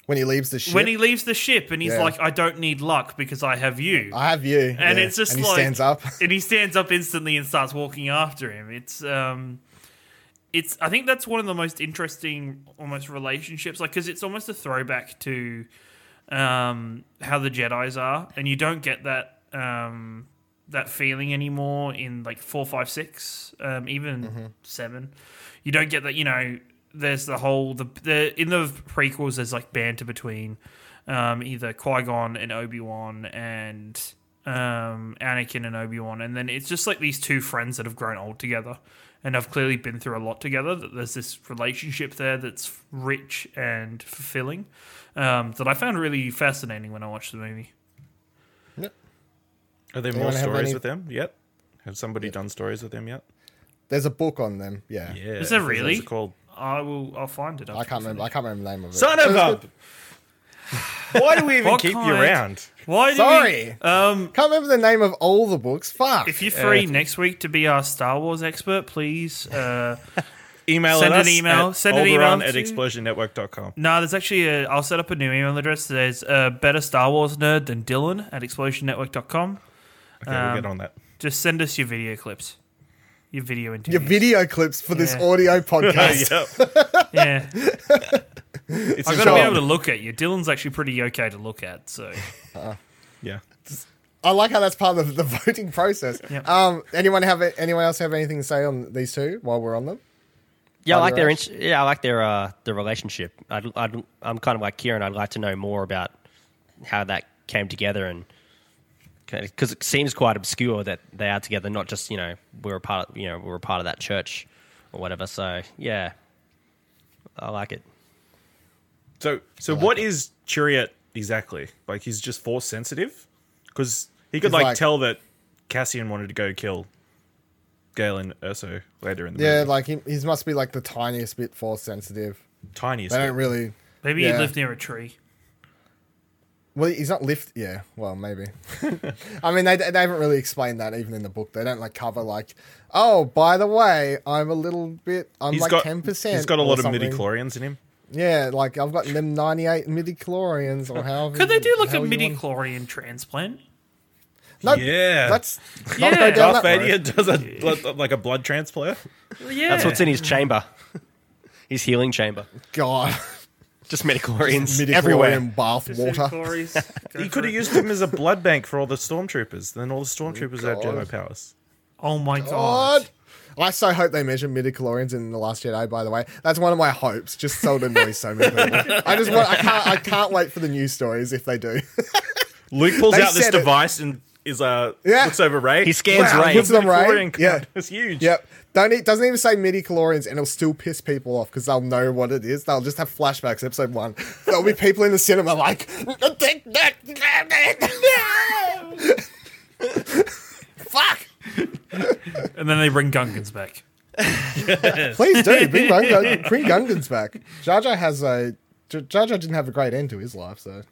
[SPEAKER 3] When he leaves the ship.
[SPEAKER 5] when he leaves the ship and he's
[SPEAKER 3] Yeah.
[SPEAKER 5] like, "I don't need luck because I have you,"
[SPEAKER 3] I have you.
[SPEAKER 5] and
[SPEAKER 3] yeah.
[SPEAKER 5] it's just
[SPEAKER 3] and he
[SPEAKER 5] like,
[SPEAKER 3] stands up. [laughs]
[SPEAKER 5] and he stands up instantly and starts walking after him. It's um, it's I think that's one of the most interesting almost relationships, like because it's almost a throwback to um, how the Jedi's are, and you don't get that um, that feeling anymore in like four, five, six, um, even seven. You don't get that. You know, there's the whole the, the in the prequels. There's like banter between um, either Qui Gon and Obi Wan and um, Anakin and Obi Wan, and then it's just like these two friends that have grown old together and have clearly been through a lot together. That there's this relationship there that's rich and fulfilling um, that I found really fascinating when I watched the movie. Yep.
[SPEAKER 4] Are there
[SPEAKER 3] Anyone
[SPEAKER 4] more stories
[SPEAKER 3] any-
[SPEAKER 4] with them yet? Have somebody done stories with them yet?
[SPEAKER 3] There's a book on them. Yeah.
[SPEAKER 4] Yeah.
[SPEAKER 5] Is there
[SPEAKER 4] What's it
[SPEAKER 5] really?
[SPEAKER 4] called?
[SPEAKER 5] I will. I'll find it.
[SPEAKER 3] I can't remember. I can't remember the name of it.
[SPEAKER 4] Son of a. [laughs] Why do we even
[SPEAKER 5] What
[SPEAKER 4] keep you
[SPEAKER 5] kind?
[SPEAKER 4] around?
[SPEAKER 5] Why? Do
[SPEAKER 3] Sorry.
[SPEAKER 5] We, um,
[SPEAKER 3] Can't remember the name of all the books. Fuck.
[SPEAKER 5] if you're free next week to be our Star Wars expert, please. Uh, [laughs]
[SPEAKER 4] Email
[SPEAKER 5] Send
[SPEAKER 4] at
[SPEAKER 5] an
[SPEAKER 4] us
[SPEAKER 5] email.
[SPEAKER 4] At
[SPEAKER 5] Send an email
[SPEAKER 4] Alderaan at
[SPEAKER 5] to-
[SPEAKER 4] explosionnetwork.com.
[SPEAKER 5] no, there's actually a. I'll set up a new email address. There's a better Star Wars nerd than Dylan at explosionnetwork.com.
[SPEAKER 4] Okay, we'll
[SPEAKER 5] Um,
[SPEAKER 4] get on that.
[SPEAKER 5] Just send us your video clips, your video
[SPEAKER 3] interview.
[SPEAKER 5] Your
[SPEAKER 3] video clips for this
[SPEAKER 5] Yeah.
[SPEAKER 3] audio [laughs] podcast.
[SPEAKER 4] yeah.
[SPEAKER 5] Yeah,
[SPEAKER 4] It's
[SPEAKER 5] I've
[SPEAKER 4] just
[SPEAKER 5] got to be able to look at you. Dylan's actually pretty okay to look at. So
[SPEAKER 4] yeah.
[SPEAKER 3] I like how that's part of the [laughs] voting process.
[SPEAKER 5] Yep.
[SPEAKER 3] Um, anyone have anyone else have anything to say on these two while we're on them?
[SPEAKER 6] Yeah, I like their
[SPEAKER 3] Ash?
[SPEAKER 6] int- yeah, I like their uh, their relationship. I'd, I'd, I'm kind of like Ciaran. I'd like to know more about how that came together and because it seems quite obscure that they are together. Not just you know we're a part of, you know we're a part of that church or whatever. So yeah, I like it.
[SPEAKER 4] So, so what is Chirrut exactly? Like, he's just force sensitive? Because he could like,
[SPEAKER 3] like-
[SPEAKER 4] tell that Cassian wanted to go kill Galen Erso later in the book.
[SPEAKER 3] Yeah,
[SPEAKER 4] movie.
[SPEAKER 3] like he, he must be like the tiniest bit force sensitive.
[SPEAKER 4] tiniest.
[SPEAKER 3] They
[SPEAKER 4] bit.
[SPEAKER 3] don't really.
[SPEAKER 5] maybe
[SPEAKER 3] Yeah.
[SPEAKER 5] you live near a tree.
[SPEAKER 3] Well, he's not lift. Yeah, well, maybe. [laughs] I mean, they, they haven't really explained that even in the book. They don't like cover like, oh, by the way, I'm a little bit. I'm
[SPEAKER 4] He's
[SPEAKER 3] like ten percent.
[SPEAKER 4] He's got a lot of midi chlorians in him.
[SPEAKER 3] Yeah, like I've got them 98 midi chlorians or however.
[SPEAKER 5] Could they do like a
[SPEAKER 3] you
[SPEAKER 5] midi chlorian transplant?
[SPEAKER 3] No,
[SPEAKER 4] Yeah.
[SPEAKER 3] Let's not
[SPEAKER 5] Yeah.
[SPEAKER 3] go
[SPEAKER 4] Darth
[SPEAKER 3] that
[SPEAKER 4] Vader
[SPEAKER 3] road.
[SPEAKER 4] does a [laughs] blood, like a blood transplant.
[SPEAKER 5] Yeah,
[SPEAKER 6] That's what's in his chamber, his healing chamber.
[SPEAKER 3] God,
[SPEAKER 6] Just midichlorians
[SPEAKER 3] midi
[SPEAKER 6] everywhere.
[SPEAKER 3] bath water. [laughs]
[SPEAKER 4] He could have used him as a blood bank for all the stormtroopers. Then all the stormtroopers had oh,
[SPEAKER 3] God.
[SPEAKER 4] Jedi powers.
[SPEAKER 5] Oh my god!
[SPEAKER 3] God. I so hope they measure midi chlorians in the Last Jedi. By the way, that's one of my hopes. Just so it annoys so many people. I just want. I can't. I can't wait for the news stories if they do. [laughs]
[SPEAKER 4] Luke pulls
[SPEAKER 3] They
[SPEAKER 4] out this
[SPEAKER 3] said it.
[SPEAKER 4] device and is uh
[SPEAKER 3] Yeah.
[SPEAKER 4] looks over Rey.
[SPEAKER 6] He scans
[SPEAKER 3] Wow,
[SPEAKER 6] Rey.
[SPEAKER 3] puts them right.
[SPEAKER 4] Midichlorian.
[SPEAKER 3] Yeah.
[SPEAKER 4] it's huge.
[SPEAKER 3] Yep. Don't e doesn't even say midi chlorians, and it'll still piss people off because they'll know what it is. They'll just have flashbacks. Episode one, there'll be people in the cinema like, [laughs] "Fuck."
[SPEAKER 5] And then they bring Gungans back.
[SPEAKER 3] Please do bring, Gung- [laughs] bring Gungans back. Jar Jar has a Jar Jar didn't have a great end to his life, so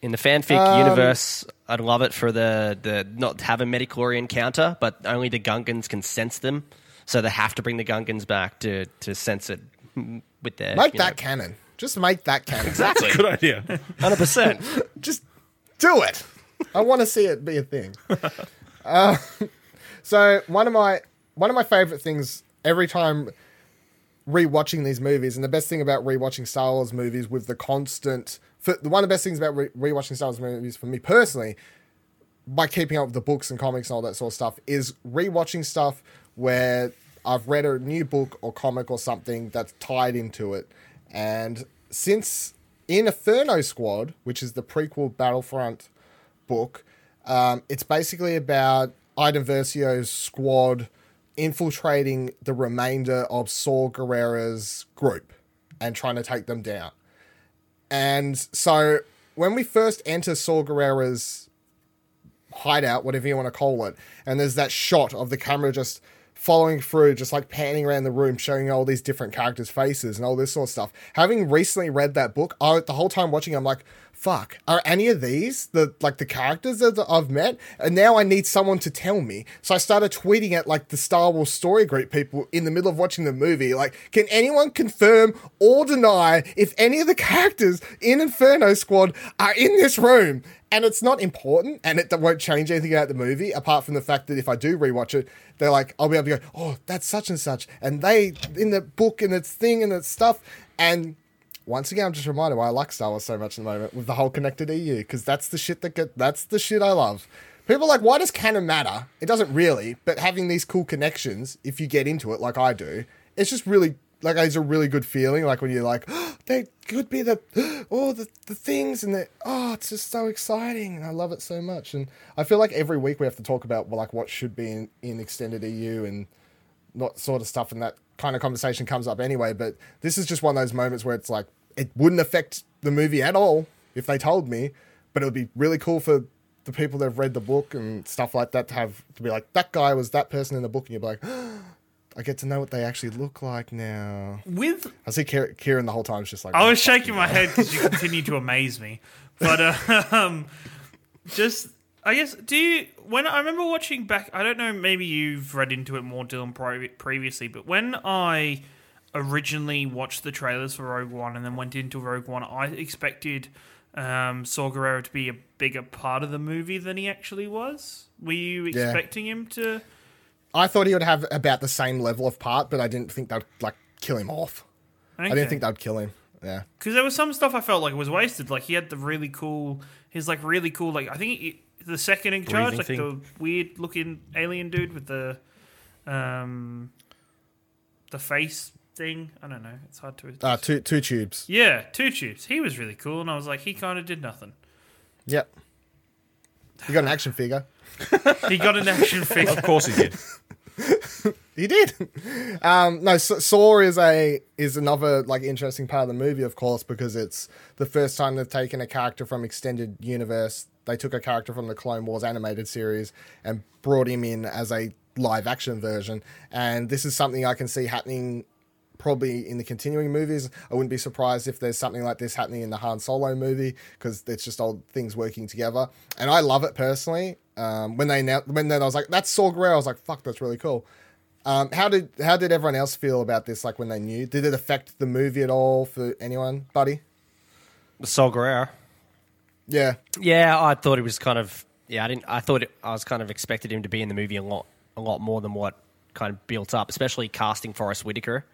[SPEAKER 6] In the fanfic
[SPEAKER 3] Um,
[SPEAKER 6] universe, I'd love it for the, the not have a midichlorian counter, but only the Gungans can sense them. So they have to bring the Gungans back to, to sense it with their.
[SPEAKER 3] make that
[SPEAKER 6] know-
[SPEAKER 3] canon. Just make that canon.
[SPEAKER 6] Exactly.
[SPEAKER 4] Good idea.
[SPEAKER 6] 100%. [laughs]
[SPEAKER 3] Just do it. I want to see it be a thing. [laughs] Uh, so one of my one of my favorite things every time rewatching these movies, and the best thing about rewatching Star Wars movies with the constant, for, one of the best things about re- rewatching Star Wars movies for me personally, by keeping up with the books and comics and all that sort of stuff, is rewatching stuff where I've read a new book or comic or something that's tied into it. And since in Inferno Squad, which is the prequel Battlefront book, um, it's basically about Iden Versio's squad infiltrating the remainder of Saw Gerrera's group and trying to take them down. And so when we first enter Saw Gerrera's hideout, whatever you want to call it, and there's that shot of the camera just following through, just like panning around the room, showing all these different characters' faces and all this sort of stuff. Having recently read that book, I, the whole time watching, I'm like, fuck, are any of these the like the characters that I've met? And now I need someone to tell me. So I started tweeting at like the Star Wars story group people in the middle of watching the movie, like, can anyone confirm or deny if any of the characters in Inferno Squad are in this room? And it's not important, and it won't change anything about the movie, apart from the fact that if I do rewatch it, they're like, I'll be able to go, oh, that's such and such, and they in the book and its thing and its stuff, and once again, I'm just reminded why I like Star Wars so much at the moment with the whole connected EU because that's the shit that get that's the shit I love. People are like, why does canon matter? It doesn't really, but having these cool connections, if you get into it like I do, it's just really like it's a really good feeling. Like when you're like, oh, they could be the [gasps] oh the the things and the oh it's just so exciting and I love it so much. And I feel like every week we have to talk about well, like what should be in, in extended EU and not sort of stuff and that kind of conversation comes up anyway but this is just one of those moments where it's like it wouldn't affect the movie at all if they told me but it would be really cool for the people that have read the book and stuff like that to have to be like that guy was that person in the book and you'd be like [gasps] I get to know what they actually look like now.
[SPEAKER 5] With
[SPEAKER 3] I see Kier- Ciaran the whole time is just like
[SPEAKER 5] I was shaking my head because you continue to amaze me. But uh, [laughs] um, just, I guess, do you? When I remember watching back, I don't know. Maybe you've read into it more, Dylan, pri- previously. But when I originally watched the trailers for Rogue One and then went into Rogue One, I expected um, Saw Gerrera to be a bigger part of the movie than he actually was. Were you
[SPEAKER 3] Yeah.
[SPEAKER 5] expecting him to?
[SPEAKER 3] I thought he would have about the same level of part, but I didn't think they'd like kill him off. I didn't think they'd kill him. Yeah.
[SPEAKER 5] because there was some stuff I felt like was wasted. Like he had the really cool, his like really cool, like I think he, the second in charge, like
[SPEAKER 4] thing.
[SPEAKER 5] the weird looking alien dude with the, um, the face thing. I don't know. It's hard to.
[SPEAKER 3] Uh, two two tubes.
[SPEAKER 5] yeah, two tubes. He was really cool, and I was like, he kind of did nothing.
[SPEAKER 3] Yep. He got an action figure. [laughs]
[SPEAKER 5] He got an action figure.
[SPEAKER 4] Of course he did. [laughs]
[SPEAKER 3] He did. Um, no, Saw is a is another like interesting part of the movie, of course, because it's the first time they've taken a character from extended universe. They took a character from the Clone Wars animated series and brought him in as a live action version. And this is something I can see happening probably in the continuing movies. I wouldn't be surprised if there's something like this happening in the Han Solo movie because it's just all things working together. And I love it personally. Um, when they announced, when then I was like, "That's Saw Gerrera," I was like, "Fuck, that's really cool." Um, how did how did everyone else feel about this? Like when they knew, did it affect the movie at all for anyone, buddy?
[SPEAKER 6] Saw Gerrera.
[SPEAKER 3] Yeah,
[SPEAKER 6] Yeah, I thought it was kind of. Yeah, I didn't. I thought it, I was kind of expected him to be in the movie a lot, a lot more than what kind of built up, especially casting Forest Whitaker,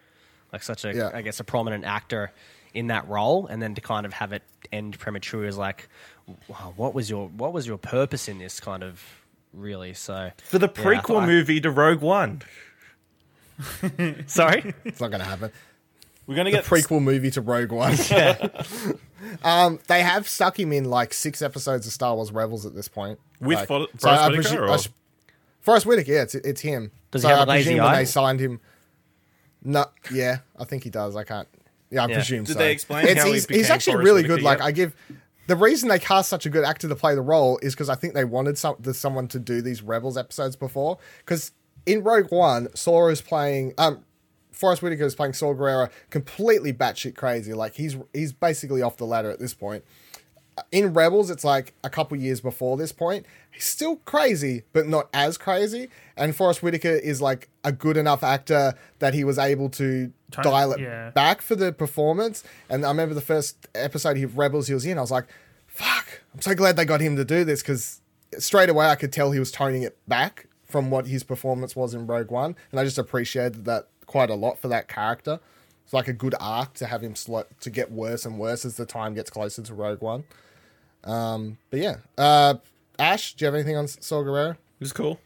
[SPEAKER 6] like such a, I
[SPEAKER 3] Yeah.
[SPEAKER 6] guess, a prominent actor in that role, and then to kind of have it end premature is like, wow, what was your what was your purpose in this kind of really? So
[SPEAKER 4] For the
[SPEAKER 6] Yeah, I
[SPEAKER 4] prequel movie to Rogue One.
[SPEAKER 6] sorry. [laughs]
[SPEAKER 3] it's not going to happen.
[SPEAKER 4] We're gonna
[SPEAKER 3] The
[SPEAKER 4] get
[SPEAKER 3] prequel movie to Rogue One. [laughs] [laughs] um, they have stuck him in like six episodes of Star Wars Rebels at this point.
[SPEAKER 4] With
[SPEAKER 3] like,
[SPEAKER 4] Fo-
[SPEAKER 3] so Forest
[SPEAKER 4] Whitaker,
[SPEAKER 3] presu-
[SPEAKER 4] or-
[SPEAKER 3] I s- Forest Whitaker, yeah, it's, it's him.
[SPEAKER 6] Does
[SPEAKER 3] so
[SPEAKER 6] he have a
[SPEAKER 3] I
[SPEAKER 6] lazy
[SPEAKER 3] presume when
[SPEAKER 6] eye?
[SPEAKER 3] they signed him. No, yeah, I think he does. I can't. Yeah, I
[SPEAKER 6] Yeah.
[SPEAKER 3] presume
[SPEAKER 4] Did
[SPEAKER 3] so.
[SPEAKER 4] they explain
[SPEAKER 3] It's-
[SPEAKER 4] how he
[SPEAKER 3] he's, he's actually
[SPEAKER 4] Forest
[SPEAKER 3] really
[SPEAKER 4] Whitaker
[SPEAKER 3] good. Like
[SPEAKER 4] yet?
[SPEAKER 3] I give the reason they cast such a good actor to play the role is because I think they wanted some the, someone to do these Rebels episodes before. Because in Rogue One, Sora is playing. Um, Forest Whitaker is playing Saw Gerrera, completely batshit crazy. Like he's he's basically off the ladder at this point. Uh, in Rebels, it's like a couple years before this point. He's still crazy, but not as crazy. And Forest Whitaker is like a good enough actor that he was able to dial it
[SPEAKER 5] yeah.
[SPEAKER 3] back for the performance. And I remember the first episode of Rebels he was in, I was like, fuck, I'm so glad they got him to do this because straight away I could tell he was toning it back from what his performance was in Rogue One. And I just appreciated that quite a lot for that character. It's like a good arc to have him slow, to get worse and worse as the time gets closer to Rogue One. Um, but yeah, uh, Ash, do you have anything on Saw Gerrera?
[SPEAKER 4] It was cool.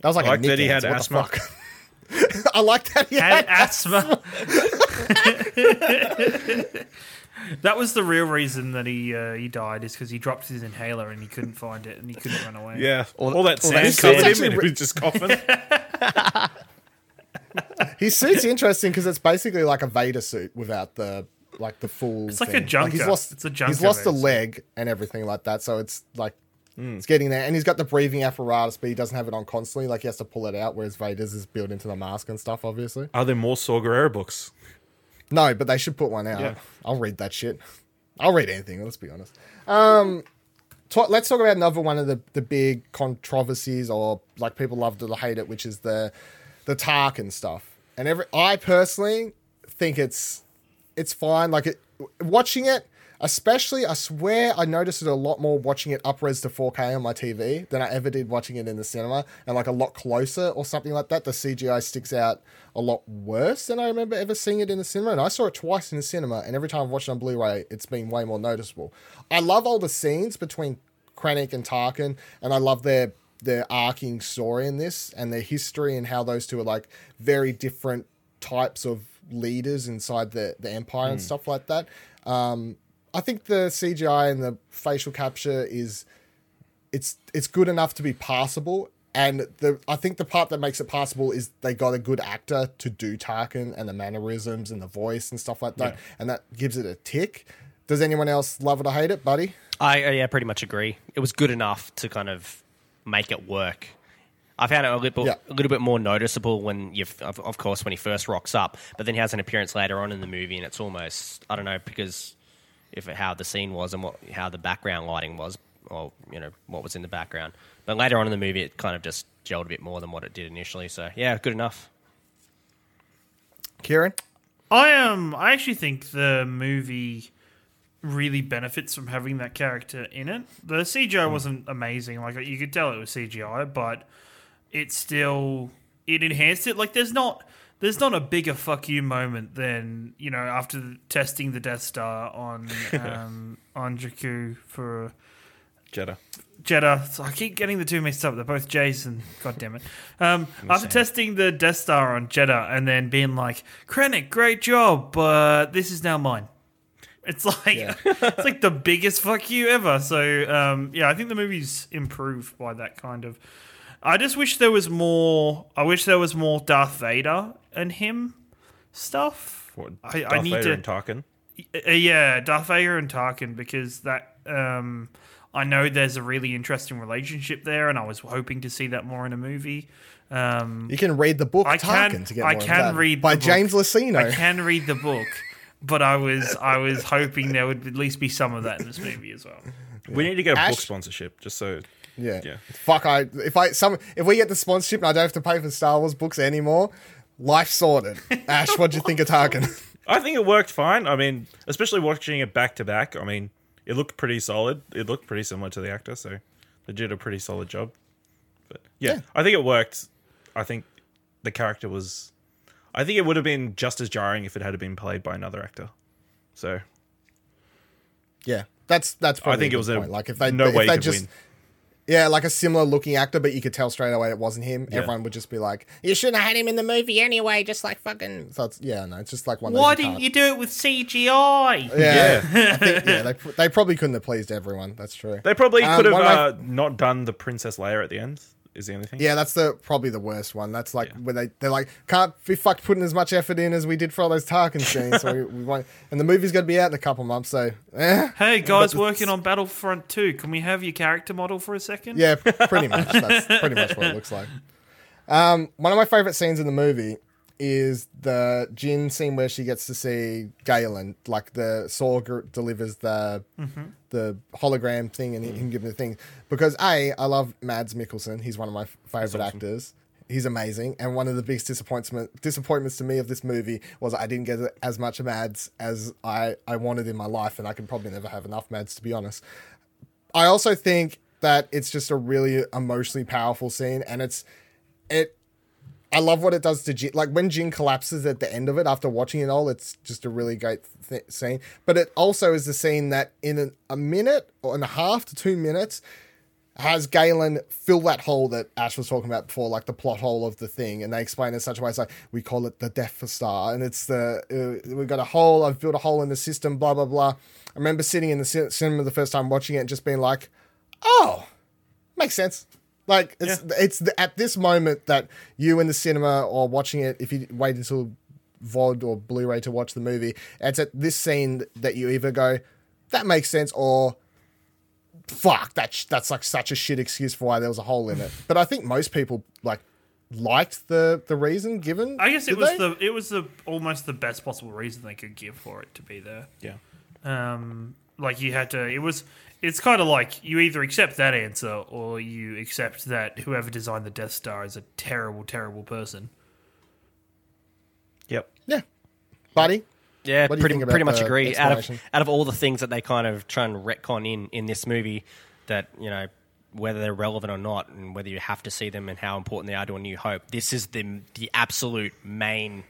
[SPEAKER 3] That was like
[SPEAKER 4] I
[SPEAKER 3] a
[SPEAKER 4] like
[SPEAKER 3] Nick
[SPEAKER 4] that he had.
[SPEAKER 3] What
[SPEAKER 4] asthma. [laughs]
[SPEAKER 3] I like that he
[SPEAKER 5] had
[SPEAKER 3] had
[SPEAKER 5] asthma. [laughs] that was the real reason that he uh, he died is because he dropped his inhaler and he couldn't find it and he couldn't run away.
[SPEAKER 4] Yeah, all,
[SPEAKER 6] All-
[SPEAKER 4] that
[SPEAKER 6] all
[SPEAKER 4] sand
[SPEAKER 6] that
[SPEAKER 4] covered
[SPEAKER 3] sand.
[SPEAKER 4] him, and he was just coughing. [laughs] [laughs]
[SPEAKER 3] His suit's interesting because it's basically like a Vader suit without the like the full.
[SPEAKER 5] It's like a
[SPEAKER 3] thing.
[SPEAKER 5] junker.
[SPEAKER 3] he's lost.
[SPEAKER 5] It's a junker
[SPEAKER 3] He's lost a leg and everything like that, so it's like it's getting there. And he's got the breathing apparatus, but he doesn't have it on constantly. Like he has to pull it out, whereas Vader's is built into the mask and stuff. Obviously,
[SPEAKER 4] Are there more Saw Gerrera books?
[SPEAKER 3] no, but they should put one out.
[SPEAKER 4] Yeah.
[SPEAKER 3] I'll read that shit. I'll read anything. Let's be honest. Um, ta- let's talk about another one of the the big controversies, or like people love to hate it, which is the the Tarkin stuff. And every I personally think it's it's fine. Like it, watching it, Especially, I swear, I noticed it a lot more watching it upres to 4K on my TV than I ever did watching it in the cinema, and like a lot closer or something like that. The CGI sticks out a lot worse than I remember ever seeing it in the cinema, and I saw it twice in the cinema, and every time I've watched it on Blu-ray, it's been way more noticeable. I love all the scenes between Krennic and Tarkin, and I love their their arcing story in this and their history and how those two are like very different types of leaders inside the the empire and stuff like that. Um, I think the CGI and the facial capture is it's it's good enough to be passable. And the I think the part that makes it passable is they got a good actor to do Tarkin and the mannerisms and the voice and stuff like that, and that gives it a tick. Does anyone else love it or hate it, buddy?
[SPEAKER 6] I uh, yeah, pretty much agree. It was good enough to kind of make it work. I found it a little,
[SPEAKER 3] Yeah.
[SPEAKER 6] a little bit more noticeable when you, of, of course, when he first rocks up. But then he has an appearance later on in the movie, and it's almost I don't know because if it, how the scene was and what how the background lighting was, or you know what was in the background. But later on in the movie, it kind of just gelled a bit more than what it did initially. So yeah, good enough.
[SPEAKER 3] Ciaran?
[SPEAKER 5] I um I actually think the movie really benefits from having that character in it. The CGI wasn't amazing, like you could tell it was CGI, but it still it enhanced it. Like there's not there's not a bigger fuck you moment than you know after testing the Death Star on [laughs] um, on Jakku for
[SPEAKER 4] Jedha.
[SPEAKER 5] Jedha. So I keep getting the two mixed up. They're both Jason. God damn it. Um, after testing the Death Star on Jedha and then being like, Krennic, great job, but this is now mine. It's like [laughs] it's like the biggest fuck you ever. So um, yeah, I think the movie's improved by that kind of. I just wish there was more. I wish there was more Darth Vader and him stuff.
[SPEAKER 4] What,
[SPEAKER 5] I- I
[SPEAKER 4] Darth
[SPEAKER 5] need
[SPEAKER 4] Vader
[SPEAKER 5] to-
[SPEAKER 4] and Tarkin.
[SPEAKER 5] Uh, yeah, Darth Vader and Tarkin because that um, I know there's a really interesting relationship there, and I was hoping to see that more in a movie. Um,
[SPEAKER 3] You can read the book
[SPEAKER 5] I
[SPEAKER 3] Tarkin
[SPEAKER 5] can-
[SPEAKER 3] to get
[SPEAKER 5] I
[SPEAKER 3] more of
[SPEAKER 5] can
[SPEAKER 3] that.
[SPEAKER 5] read
[SPEAKER 3] by
[SPEAKER 5] the book.
[SPEAKER 3] By James Luceno.
[SPEAKER 5] I can read the book, but I was I was hoping there would at least be some of that in this movie as well.
[SPEAKER 4] We need to get a
[SPEAKER 3] Ash-
[SPEAKER 4] book sponsorship just so.
[SPEAKER 3] Yeah.
[SPEAKER 4] Yeah.
[SPEAKER 3] Fuck I if I some if we get the sponsorship and I don't have to pay for Star Wars books anymore, life sorted. [laughs] Ash, what do you think of Tarkin?
[SPEAKER 4] I think it worked fine. I mean, especially watching it back to back. I mean, it looked pretty solid. It looked pretty similar to the actor, so they did a pretty solid job. But yeah,
[SPEAKER 3] Yeah.
[SPEAKER 4] I think it worked. I think the character was. I think it would have been just as jarring if it had been played by another actor. So
[SPEAKER 3] Yeah. That's that's probably
[SPEAKER 4] I think
[SPEAKER 3] a
[SPEAKER 4] it was
[SPEAKER 3] good
[SPEAKER 4] a
[SPEAKER 3] point. like if they
[SPEAKER 4] no
[SPEAKER 3] if
[SPEAKER 4] way
[SPEAKER 3] they just
[SPEAKER 4] win.
[SPEAKER 3] Yeah, like a similar looking actor, but you could tell straight away it wasn't him.
[SPEAKER 4] Yeah.
[SPEAKER 3] Everyone would just be like, "You shouldn't have had him in the movie anyway." Just like fucking. So it's, yeah, no, it's just like one. of
[SPEAKER 5] Why didn't
[SPEAKER 3] can't-
[SPEAKER 5] you do it with CGI?
[SPEAKER 3] Yeah, I think, yeah. They, they probably couldn't have pleased everyone. That's true.
[SPEAKER 4] They probably
[SPEAKER 3] Um,
[SPEAKER 4] could have
[SPEAKER 3] one of my-
[SPEAKER 4] uh, not done the Princess Leia at the end. Is the only thing.
[SPEAKER 3] Yeah, that's the probably the worst one. That's like where they they're like can't be fucked putting as much effort in as we did for all those Tarkin scenes. so we, we won't. And the movie's going to be out in a couple months, so eh.
[SPEAKER 5] Hey [laughs] guys,
[SPEAKER 3] But
[SPEAKER 5] working on Battlefront 2. Can we have your character model for a second?
[SPEAKER 3] Yeah, pretty much. That's pretty much what it looks like. Um, one of my favorite scenes in the movie is the Jyn scene where she gets to see Galen, like the Saw delivers the mm-hmm. the hologram thing and him giving the thing. Because a, I love Mads Mikkelsen. He's one of my favorite actors. He's amazing, and one of the biggest disappointment disappointments to me of this movie was I didn't get as much Mads as I I wanted in my life, and I can probably never have enough Mads to be honest. I also think that it's just a really emotionally powerful scene, and it's it. I love what it does to Jyn. Like when Jyn collapses at the end of it after watching it all, it's just a really great th- scene. But it also is the scene that in an, a minute or and a half to two minutes has Galen fill that hole that Ash was talking about before, like the plot hole of the thing, and they explain it in such a way. It's like we call it the Death Star, and it's the uh, we've got a hole. I've built a hole in the system. Blah blah blah. I remember sitting in the cinema the first time watching it and just being like, "Oh, makes sense." Like it's it's the, at this moment that you in the cinema or watching it, if you wait until VOD or Blu-ray to watch the movie, it's at this scene that you either go, "That makes sense," or fuck that sh- that's like such a shit excuse for why there was a hole in it [sighs] but i think most people like liked the the reason given
[SPEAKER 5] I guess it was
[SPEAKER 3] they?
[SPEAKER 5] the it was the almost the best possible reason they could give for it to be there.
[SPEAKER 4] Yeah.
[SPEAKER 5] Um, like you had to. It was. It's kind of like you either accept that answer or you accept that whoever designed the Death Star is a terrible, terrible person.
[SPEAKER 4] Yep.
[SPEAKER 3] yeah buddy
[SPEAKER 6] Yeah,
[SPEAKER 3] What
[SPEAKER 6] pretty pretty much agree. Out of out of all the things that they kind of try and retcon in in this movie, that you know whether they're relevant or not, and whether you have to see them and how important they are to A New Hope, this is the the absolute main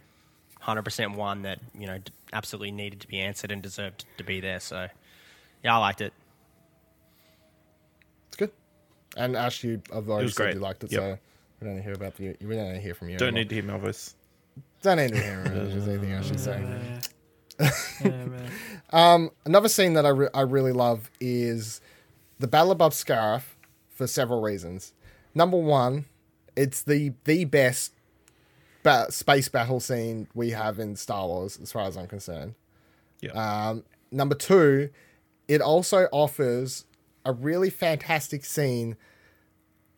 [SPEAKER 6] hundred percent one that you know absolutely needed to be answered and deserved to be there. So yeah, I liked it.
[SPEAKER 3] It's good. And Ash, you have already said
[SPEAKER 4] great.
[SPEAKER 3] you liked it,
[SPEAKER 4] Yep.
[SPEAKER 3] so we don't need to hear about the. We don't need to hear from you.
[SPEAKER 4] Don't
[SPEAKER 3] anymore.
[SPEAKER 4] need to hear my voice.
[SPEAKER 3] Don't need to hear anything else you say. [laughs] Um, another scene that I, re- I really love is the Battle above Scarif for several reasons. Number one, it's the the best ba- space battle scene we have in Star Wars, as far as I'm concerned.
[SPEAKER 4] Yeah.
[SPEAKER 3] Um, number two, it also offers a really fantastic scene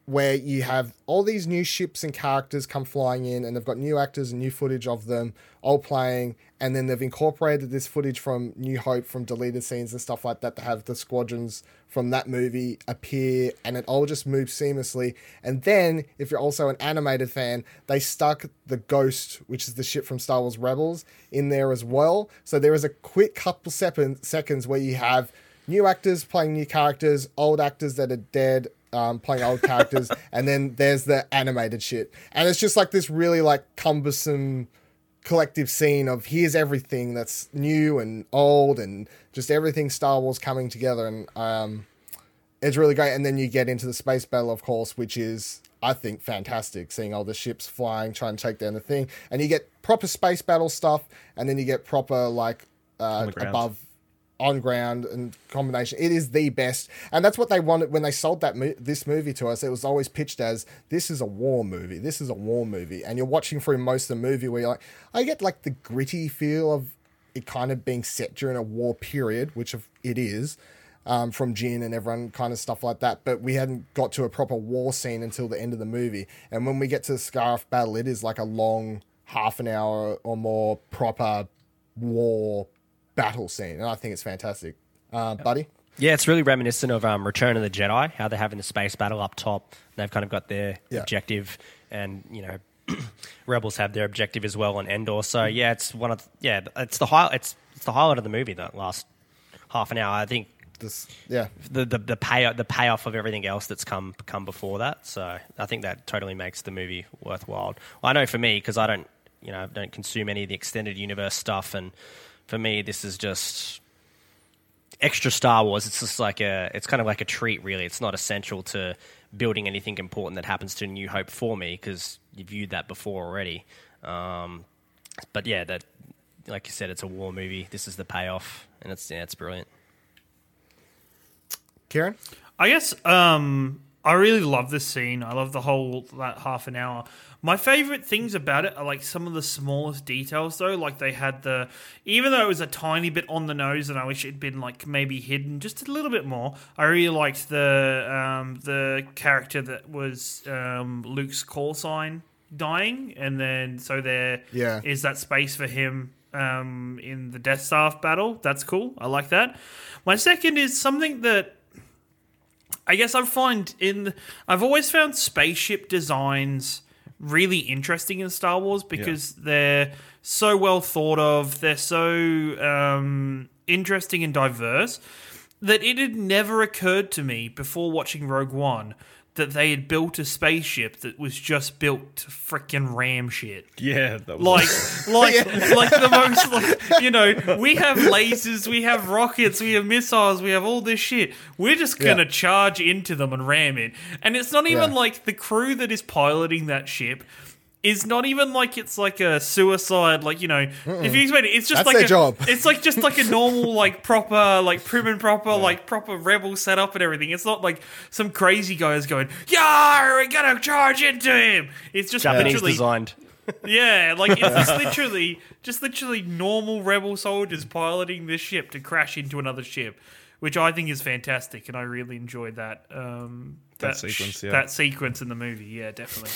[SPEAKER 3] where you have all these new ships and characters come flying in, and they've got new actors and new footage of them all playing, and then they've incorporated this footage from New Hope, from deleted scenes and stuff like that, to have the squadrons from that movie appear, and it all just moves seamlessly. And then, if you're also an animated fan, they stuck the Ghost, which is the ship from Star Wars Rebels, in there as well. So there is a quick couple seconds where you have new actors playing new characters, old actors that are dead um, playing old characters, [laughs] and then there's the animated shit, and it's just like this really like cumbersome collective scene of here's everything that's new and old and just everything Star Wars coming together, and um, it's really great. And then you get into the space battle, of course, which is I think fantastic, seeing all the ships flying, trying to take down the thing, and you get proper space battle stuff, and then you get proper like uh, above on ground and combination. It is the best, and that's what they wanted when they sold that mo- this movie to us. It was always pitched as this is a war movie. This is a war movie, and you're watching through most of the movie where you're like, I get like the gritty feel of it kind of being set during a war period, which it is. Um, from Jyn and everyone kind of stuff like that, but we hadn't got to a proper war scene until the end of the movie. And when we get to the Scarif battle, it is like a long half an hour or more proper war battle scene, and I think it's fantastic. Uh, buddy,
[SPEAKER 6] Yeah, it's really reminiscent of um, Return of the Jedi, how they're having the space battle up top. They've kind of got their
[SPEAKER 3] Yeah.
[SPEAKER 6] objective, and you know, [clears throat] Rebels have their objective as well on Endor. So yeah, it's one of yeah, it's the high, it's it's the highlight of the movie. That last half an hour, I think
[SPEAKER 3] this yeah,
[SPEAKER 6] the the the pay the payoff of everything else that's come come before that. So I think that totally makes the movie worthwhile. Well, I know for me because I don't you know don't consume any of the extended universe stuff, and for me this is just extra Star Wars. It's just like a it's kind of like a treat really. It's not essential to building anything important that happens to New Hope for me because you viewed that before already. Um, but yeah, that like you said, it's a war movie. This is the payoff, and it's yeah, it's brilliant.
[SPEAKER 3] Ciaran,
[SPEAKER 5] I guess um, I really love this scene. I love the whole that half an hour. My favorite things about it are like some of the smallest details, though. Like they had the, even though it was a tiny bit on the nose, and I wish it'd been like maybe hidden just a little bit more. I really liked the um, the character that was um, Luke's call sign dying, and then so there
[SPEAKER 3] Yeah.
[SPEAKER 5] is that space for him um, in the Death Star battle. That's cool. I like that. My second is something that I guess I find in I've always found spaceship designs really interesting in Star Wars because they're so well thought of, they're so um, interesting and diverse that it had never occurred to me before watching Rogue One that they had built a spaceship that was just built to frickin' ram shit.
[SPEAKER 4] Yeah, that was
[SPEAKER 5] like [laughs] like like the most like you know [laughs] we have lasers we have rockets we have missiles we have all this shit. We're just gonna
[SPEAKER 3] Yeah.
[SPEAKER 5] charge into them and ram it. And it's not even
[SPEAKER 3] Yeah.
[SPEAKER 5] like the crew that is piloting that ship is not even like it's like a suicide like you know if you explain it it's just
[SPEAKER 3] That's
[SPEAKER 5] like
[SPEAKER 3] their
[SPEAKER 5] a,
[SPEAKER 3] job.
[SPEAKER 5] it's like just like a normal [laughs] like proper like prim and proper like proper rebel setup and everything it's not like some crazy guys going yeah we're gonna charge into him it's just
[SPEAKER 6] Japanese
[SPEAKER 5] literally
[SPEAKER 6] designed.
[SPEAKER 5] yeah, like it's just [laughs] literally, just literally normal rebel soldiers piloting this ship to crash into another ship, which I think is fantastic, and I really enjoyed that. Um,
[SPEAKER 4] That sequence, yeah.
[SPEAKER 5] that sequence in the movie, yeah, definitely.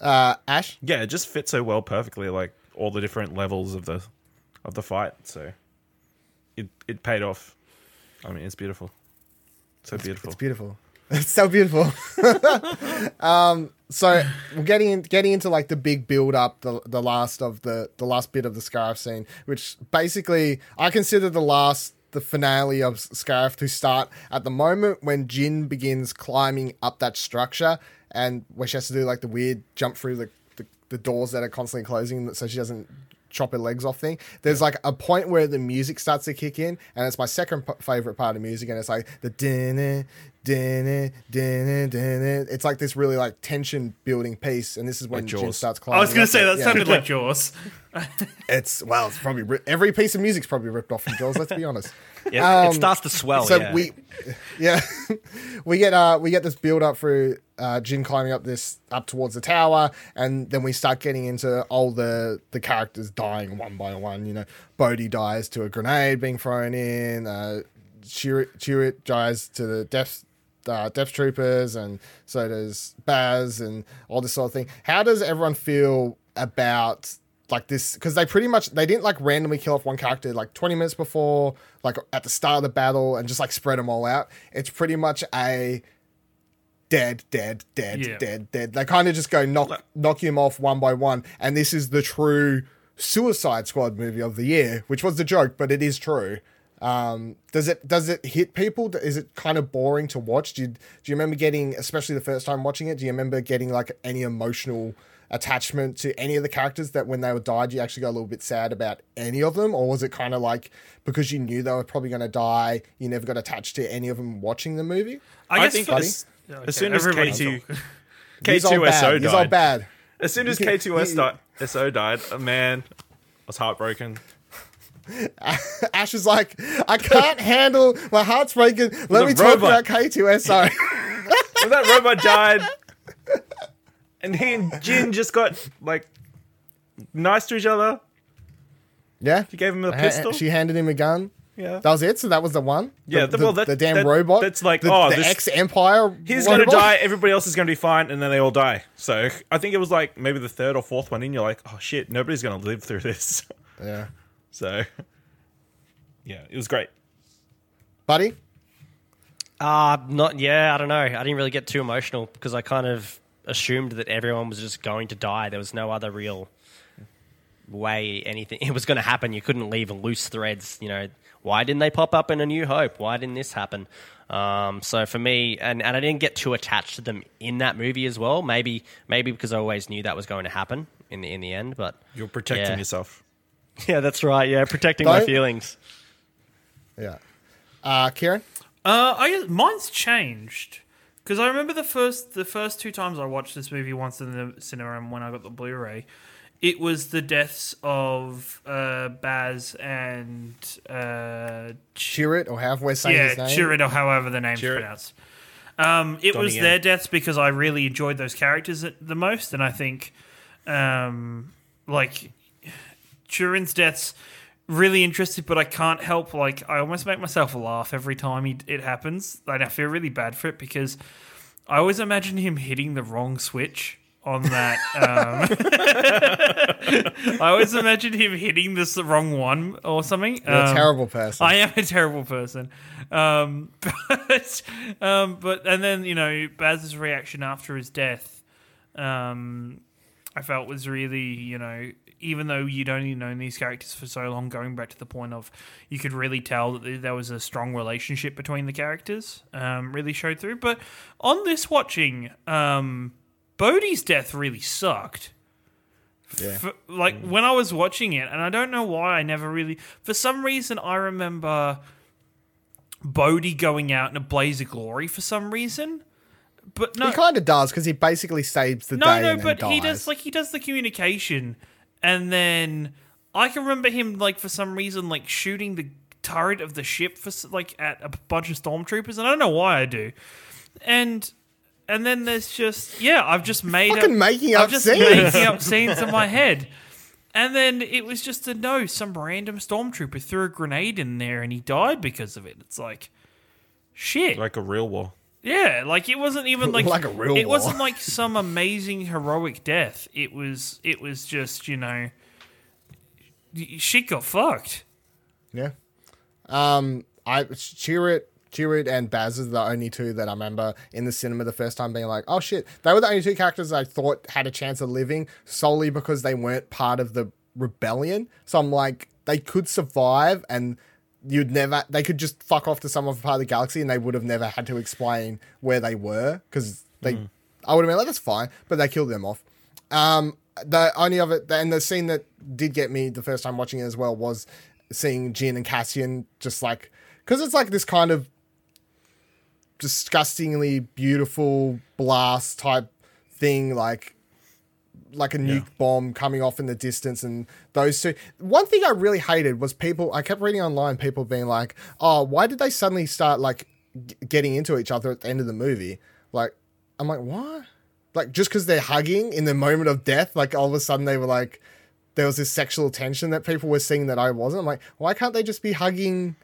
[SPEAKER 3] Uh, Ash.
[SPEAKER 4] yeah, it just fits so well perfectly, like all the different levels of the of the fight. So it it paid off. I mean, it's beautiful, so beautiful.
[SPEAKER 3] It's beautiful. [laughs] It's so beautiful. [laughs] um, so we're getting in, getting into like the big build up, the the last of the the last bit of the Scarif scene, which basically I consider the last the finale of Scarif to start at the moment when Jyn begins climbing up that structure and where she has to do like the weird jump through the, the, the doors that are constantly closing so she doesn't chop her legs off thing. There's like a point where the music starts to kick in, and it's my second p- favorite part of music, and it's like the dinner, dinner, dinner, dinner. It's like this really like tension building piece, and this is when
[SPEAKER 4] Like
[SPEAKER 3] Jyn
[SPEAKER 4] Jaws.
[SPEAKER 3] starts climbing.
[SPEAKER 5] I was going to say
[SPEAKER 3] it.
[SPEAKER 5] that
[SPEAKER 3] Yeah.
[SPEAKER 5] sounded like [laughs] Jaws.
[SPEAKER 3] It's well, it's probably ri- every piece of music's probably ripped off from Jaws. Let's be honest.
[SPEAKER 6] Yeah,
[SPEAKER 3] Um,
[SPEAKER 6] it starts to swell.
[SPEAKER 3] so
[SPEAKER 6] yeah.
[SPEAKER 3] we, [laughs] yeah, [laughs] we get uh we get this build up through uh Jyn climbing up this up towards the tower, and then we start getting into all the the characters dying one by one. You know, Bodhi dies to a grenade being thrown in. Uh, Chirrut Chirrut dies to the death. Uh, Death Troopers, and so does Baze, and all this sort of thing. How does everyone feel about like this because they pretty much they didn't like randomly kill off one character like 20 minutes before like at the start of the battle and just like spread them all out. It's pretty much a dead dead dead
[SPEAKER 5] Yeah.
[SPEAKER 3] dead dead. They kind of just go knock knock him off one by one. And this is the true suicide squad movie of the year which was the joke but it is true. Um does it does it hit people? Is it kind of boring to watch? Do you, do you remember getting especially the first time watching it do you remember getting like any emotional attachment to any of the characters that when they were died you actually got a little bit sad about any of them or was it kind of like because you knew they were probably going to die you never got attached to any of them watching the movie
[SPEAKER 5] I,
[SPEAKER 4] I
[SPEAKER 5] guess
[SPEAKER 4] think
[SPEAKER 5] for-
[SPEAKER 4] as,
[SPEAKER 5] Okay,
[SPEAKER 4] as soon as
[SPEAKER 5] everybody
[SPEAKER 4] K2
[SPEAKER 5] talk. [laughs]
[SPEAKER 3] He's all
[SPEAKER 4] K2SO
[SPEAKER 3] bad. He's all
[SPEAKER 4] died,
[SPEAKER 3] bad
[SPEAKER 4] as soon as
[SPEAKER 3] You can-
[SPEAKER 4] K2S
[SPEAKER 3] you-
[SPEAKER 4] di- SO died, uh, man, I was heartbroken. [laughs]
[SPEAKER 3] Ash is like, I can't handle my heart's breaking. Let
[SPEAKER 4] The
[SPEAKER 3] me talk about K2SO. [laughs]
[SPEAKER 4] When that robot died, and he and Jyn just got like nice to each other.
[SPEAKER 3] yeah.
[SPEAKER 4] She gave him a pistol.
[SPEAKER 3] She handed him a gun.
[SPEAKER 4] yeah.
[SPEAKER 3] That was it. So that was the one.
[SPEAKER 4] Yeah,
[SPEAKER 3] the,
[SPEAKER 4] the- well, that-
[SPEAKER 3] the damn
[SPEAKER 4] that-
[SPEAKER 3] robot.
[SPEAKER 4] that's like,
[SPEAKER 3] the,
[SPEAKER 4] oh,
[SPEAKER 3] the ex Empire.
[SPEAKER 4] He's gonna die. Everybody else is gonna be fine, and then they all die. So I think it was like maybe the third or fourth one in. You're like, oh shit, nobody's gonna live through this. [laughs]
[SPEAKER 3] Yeah,
[SPEAKER 4] So yeah, it was great.
[SPEAKER 3] buddy.
[SPEAKER 6] Uh, not yeah, I don't know. I didn't really get too emotional because I kind of assumed that everyone was just going to die. There was no other real way anything [laughs] it was going to happen. You couldn't leave loose threads. You know, why didn't they pop up in A New Hope? Why didn't this happen? Um, so for me, and, and I didn't get too attached to them in that movie as well. Maybe maybe because I always knew that was going to happen in the in the end. But
[SPEAKER 4] You're protecting
[SPEAKER 6] Yeah.
[SPEAKER 4] yourself. [laughs]
[SPEAKER 6] yeah, that's right. Yeah, protecting my
[SPEAKER 3] Don't-
[SPEAKER 6] feelings.
[SPEAKER 3] Yeah. Uh, Ciaran.
[SPEAKER 5] Uh, I guess mine's changed because I remember the first the first two times I watched this movie once in the cinema and when I got the Blu-ray, it was the deaths of uh, Baze and uh,
[SPEAKER 3] Chirrut, or however we're saying
[SPEAKER 5] yeah,
[SPEAKER 3] his name.
[SPEAKER 5] Chirrut or however the name's
[SPEAKER 4] Chirrut.
[SPEAKER 5] pronounced. Um, it was their
[SPEAKER 4] Yen.
[SPEAKER 5] deaths because I really enjoyed those characters the- the most, and I think, um, like, Turin's deaths really interested, but I can't help like I almost make myself laugh every time he, it happens, and I feel really bad for it because I always imagine him hitting the wrong switch on that. Um, [laughs] I always imagine him hitting this the wrong one or something.
[SPEAKER 3] You're a
[SPEAKER 5] Um,
[SPEAKER 3] terrible person.
[SPEAKER 5] I am a terrible person. Um, [laughs] but, um, but and then you know Baze's reaction after his death, um, I felt was really you know even though you'd only known these characters for so long, going back to the point of you could really tell that there was a strong relationship between the characters. Um, really showed through. But on this watching, um, Bodhi's death really sucked
[SPEAKER 3] yeah.
[SPEAKER 5] for, like when I was watching it, and I don't know why I never really. For some reason, I remember Bodhi going out in a blaze of glory for some reason, but no,
[SPEAKER 3] He kind of does because he basically saves the
[SPEAKER 5] no,
[SPEAKER 3] day.
[SPEAKER 5] no.
[SPEAKER 3] then
[SPEAKER 5] But he
[SPEAKER 3] dies.
[SPEAKER 5] does like he does the communication, and then I can remember him like for some reason like shooting the turret of the ship for like at a bunch of stormtroopers, and I don't know why I do, and. And then there's just yeah, I've just made
[SPEAKER 3] Fucking
[SPEAKER 5] up,
[SPEAKER 3] making
[SPEAKER 5] I've
[SPEAKER 3] up
[SPEAKER 5] just
[SPEAKER 3] scenes.
[SPEAKER 5] making up [laughs] scenes in my head. And then it was just a no, some random stormtrooper threw a grenade in there and he died because of it. It's like shit.
[SPEAKER 4] Like a real war.
[SPEAKER 5] Yeah, like it wasn't even like
[SPEAKER 3] Like a real
[SPEAKER 5] It
[SPEAKER 3] war.
[SPEAKER 5] wasn't like some amazing heroic death. It was it was just, you know she got fucked.
[SPEAKER 3] Yeah. Um, I Chirrut Chirrut and Baze are the only two that I remember in the cinema the first time being like, oh shit, they were the only two characters I thought had a chance of living solely because they weren't part of the rebellion. So I'm like, they could survive and you'd never, they could just fuck off to some other part of the galaxy and they would have never had to explain where they were because they, I would have been like, that's fine, but they killed them off. Um, the only of it, and the scene that did get me the first time watching it as well was seeing Jyn and Cassian just like, because it's like this kind of disgustingly beautiful blast type thing, like like a nuke bomb coming off in the distance and those two. One thing i really hated was people i kept reading online people being like oh why did they suddenly start like g- getting into each other at the end of the movie? Like i'm like why? like just because they're hugging in the moment of death like all of a sudden they were like there was this sexual tension that people were seeing that i wasn't. I'm like why can't they just be hugging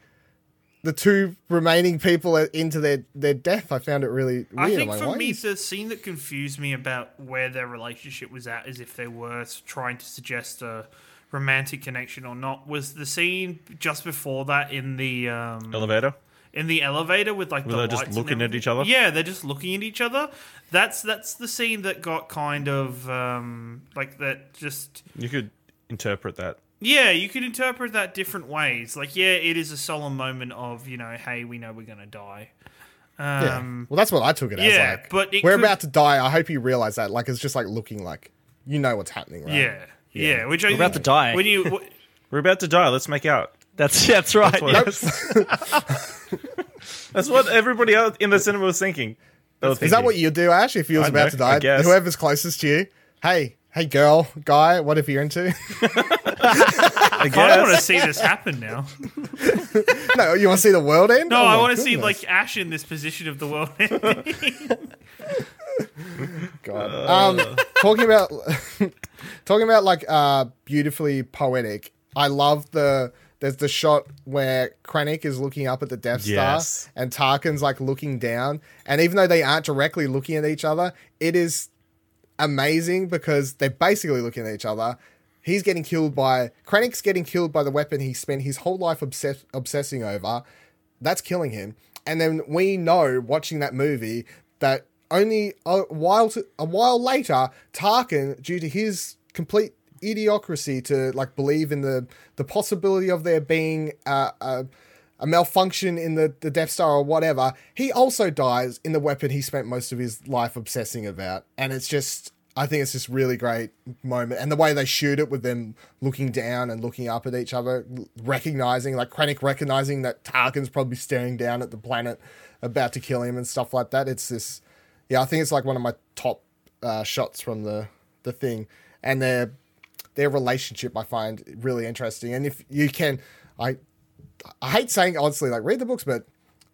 [SPEAKER 3] the two remaining people into their their death i found it really weird
[SPEAKER 5] I think
[SPEAKER 3] like,
[SPEAKER 5] for me,
[SPEAKER 3] is-
[SPEAKER 5] the scene that confused me about where their relationship was at is if they were trying to suggest a romantic connection or not was the scene just before that in the um,
[SPEAKER 4] Elevator.
[SPEAKER 5] in the elevator with like
[SPEAKER 4] Were
[SPEAKER 5] the
[SPEAKER 4] they just looking at each other?
[SPEAKER 5] Yeah, they're just looking at each other. That's that's the scene that got kind of um, like that. Just
[SPEAKER 4] You could interpret that.
[SPEAKER 5] Yeah, you could interpret that different ways. Like yeah, it is a solemn moment of you know, hey, we know we're gonna die.
[SPEAKER 3] Yeah.
[SPEAKER 5] Um,
[SPEAKER 3] well, that's what I took it as.
[SPEAKER 5] yeah,
[SPEAKER 3] like,
[SPEAKER 5] but it
[SPEAKER 3] we're
[SPEAKER 5] could-
[SPEAKER 3] about to die. I hope you realize that. Like, it's just like looking like you know what's happening, right?
[SPEAKER 5] yeah, yeah, Which
[SPEAKER 6] We're about to die.
[SPEAKER 5] When you w- [laughs]
[SPEAKER 4] We're about to die. Let's make out.
[SPEAKER 6] That's that's right.
[SPEAKER 4] That's what,
[SPEAKER 6] yes. [laughs]
[SPEAKER 4] That's what everybody else in the cinema was thinking. They were
[SPEAKER 3] Is that what you do, Ash? If you was
[SPEAKER 4] I
[SPEAKER 3] about
[SPEAKER 4] know,
[SPEAKER 3] to die, whoever's closest to you, hey, hey, girl, guy, whatever you're into. [laughs]
[SPEAKER 4] I
[SPEAKER 5] I don't want to see this happen now. [laughs]
[SPEAKER 3] no, you want to see the world end?
[SPEAKER 5] No,
[SPEAKER 3] Oh
[SPEAKER 5] I
[SPEAKER 3] my
[SPEAKER 5] want to see
[SPEAKER 3] goodness.
[SPEAKER 5] like Ash in this position of the world. [laughs]
[SPEAKER 3] God. Um, talking about talking about like uh beautifully poetic. I love the there's the shot where Krennic is looking up at the Death Star
[SPEAKER 4] Yes.
[SPEAKER 3] and Tarkin's like looking down, and even though they aren't directly looking at each other, it is amazing because they're basically looking at each other. He's getting killed by Krennic's getting killed by the weapon he spent his whole life obsess- obsessing over. That's killing him. And then we know watching that movie that only a while to, a while later, Tarkin, due to his complete idiocracy to like believe in the the possibility of there being a, a, a malfunction in the, the Death Star or whatever, he also dies in the weapon he spent most of his life obsessing about. And it's just I think it's just really great moment, and the way they shoot it with them looking down and looking up at each other, recognizing like Krennic recognizing that Tarkin's probably staring down at the planet, about to kill him and stuff like that. It's this, yeah, I think it's like one of my top uh, shots from the the thing, and their their relationship I find really interesting. And if you can, I I hate saying honestly, like read the books, but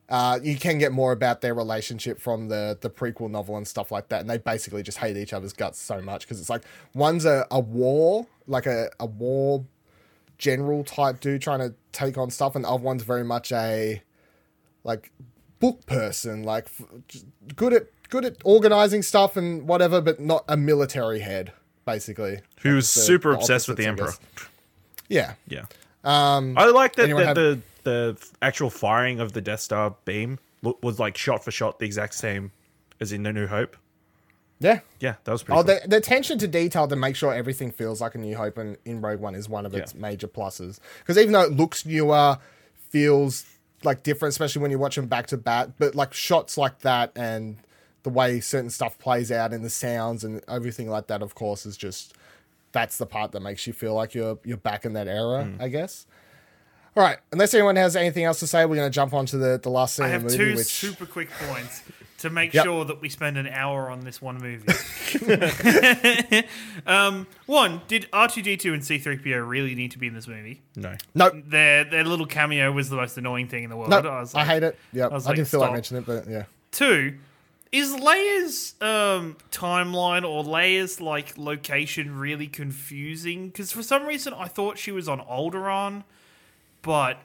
[SPEAKER 3] uh, you can get more about their relationship from the the prequel novel and stuff like that. And they basically just hate each other's guts so much because it's like one's a, a war, like a, a war general type dude trying to take on stuff, and the other one's very much a like book person, like f- good at good at organizing stuff and whatever, but not a military head, basically.
[SPEAKER 4] Who was super obsessed with the Emperor.
[SPEAKER 3] Yeah.
[SPEAKER 4] Yeah. Um, I like that the,
[SPEAKER 3] have-
[SPEAKER 4] the the actual firing of the Death Star beam was like shot for shot the exact same as in The New Hope.
[SPEAKER 3] Yeah.
[SPEAKER 4] Yeah, that was pretty.
[SPEAKER 3] Oh,
[SPEAKER 4] cool.
[SPEAKER 3] the, the attention to detail to make sure everything feels like a New Hope in, in Rogue One is one of its
[SPEAKER 4] Yeah.
[SPEAKER 3] major pluses. Because even though it looks newer, feels like different, especially when you watch them back to back, but like shots like that and the way certain stuff plays out and the sounds and everything like that, of course, is just that's the part that makes you feel like you're you're back in that era,
[SPEAKER 5] Hmm.
[SPEAKER 3] I guess. All right, unless anyone has anything else to say, we're going to jump on to the, the last scene
[SPEAKER 5] I
[SPEAKER 3] of
[SPEAKER 5] have
[SPEAKER 3] the movie,
[SPEAKER 5] two
[SPEAKER 3] which
[SPEAKER 5] super quick points to make
[SPEAKER 3] Yep.
[SPEAKER 5] sure that we spend an hour on this one movie. [laughs] [laughs] um, one, did R2D2 and C3PO really need to be in this movie?
[SPEAKER 4] no.
[SPEAKER 3] no,
[SPEAKER 5] Their their little cameo was the most annoying thing in the world.
[SPEAKER 3] no,
[SPEAKER 5] I, was
[SPEAKER 3] I hate it. Yeah, I,
[SPEAKER 5] was
[SPEAKER 3] didn't
[SPEAKER 5] like,
[SPEAKER 3] feel like mentioning it, but yeah.
[SPEAKER 5] Two, is Leia's um, timeline or Leia's like location really confusing? Because for some reason I thought she was on Alderaan, but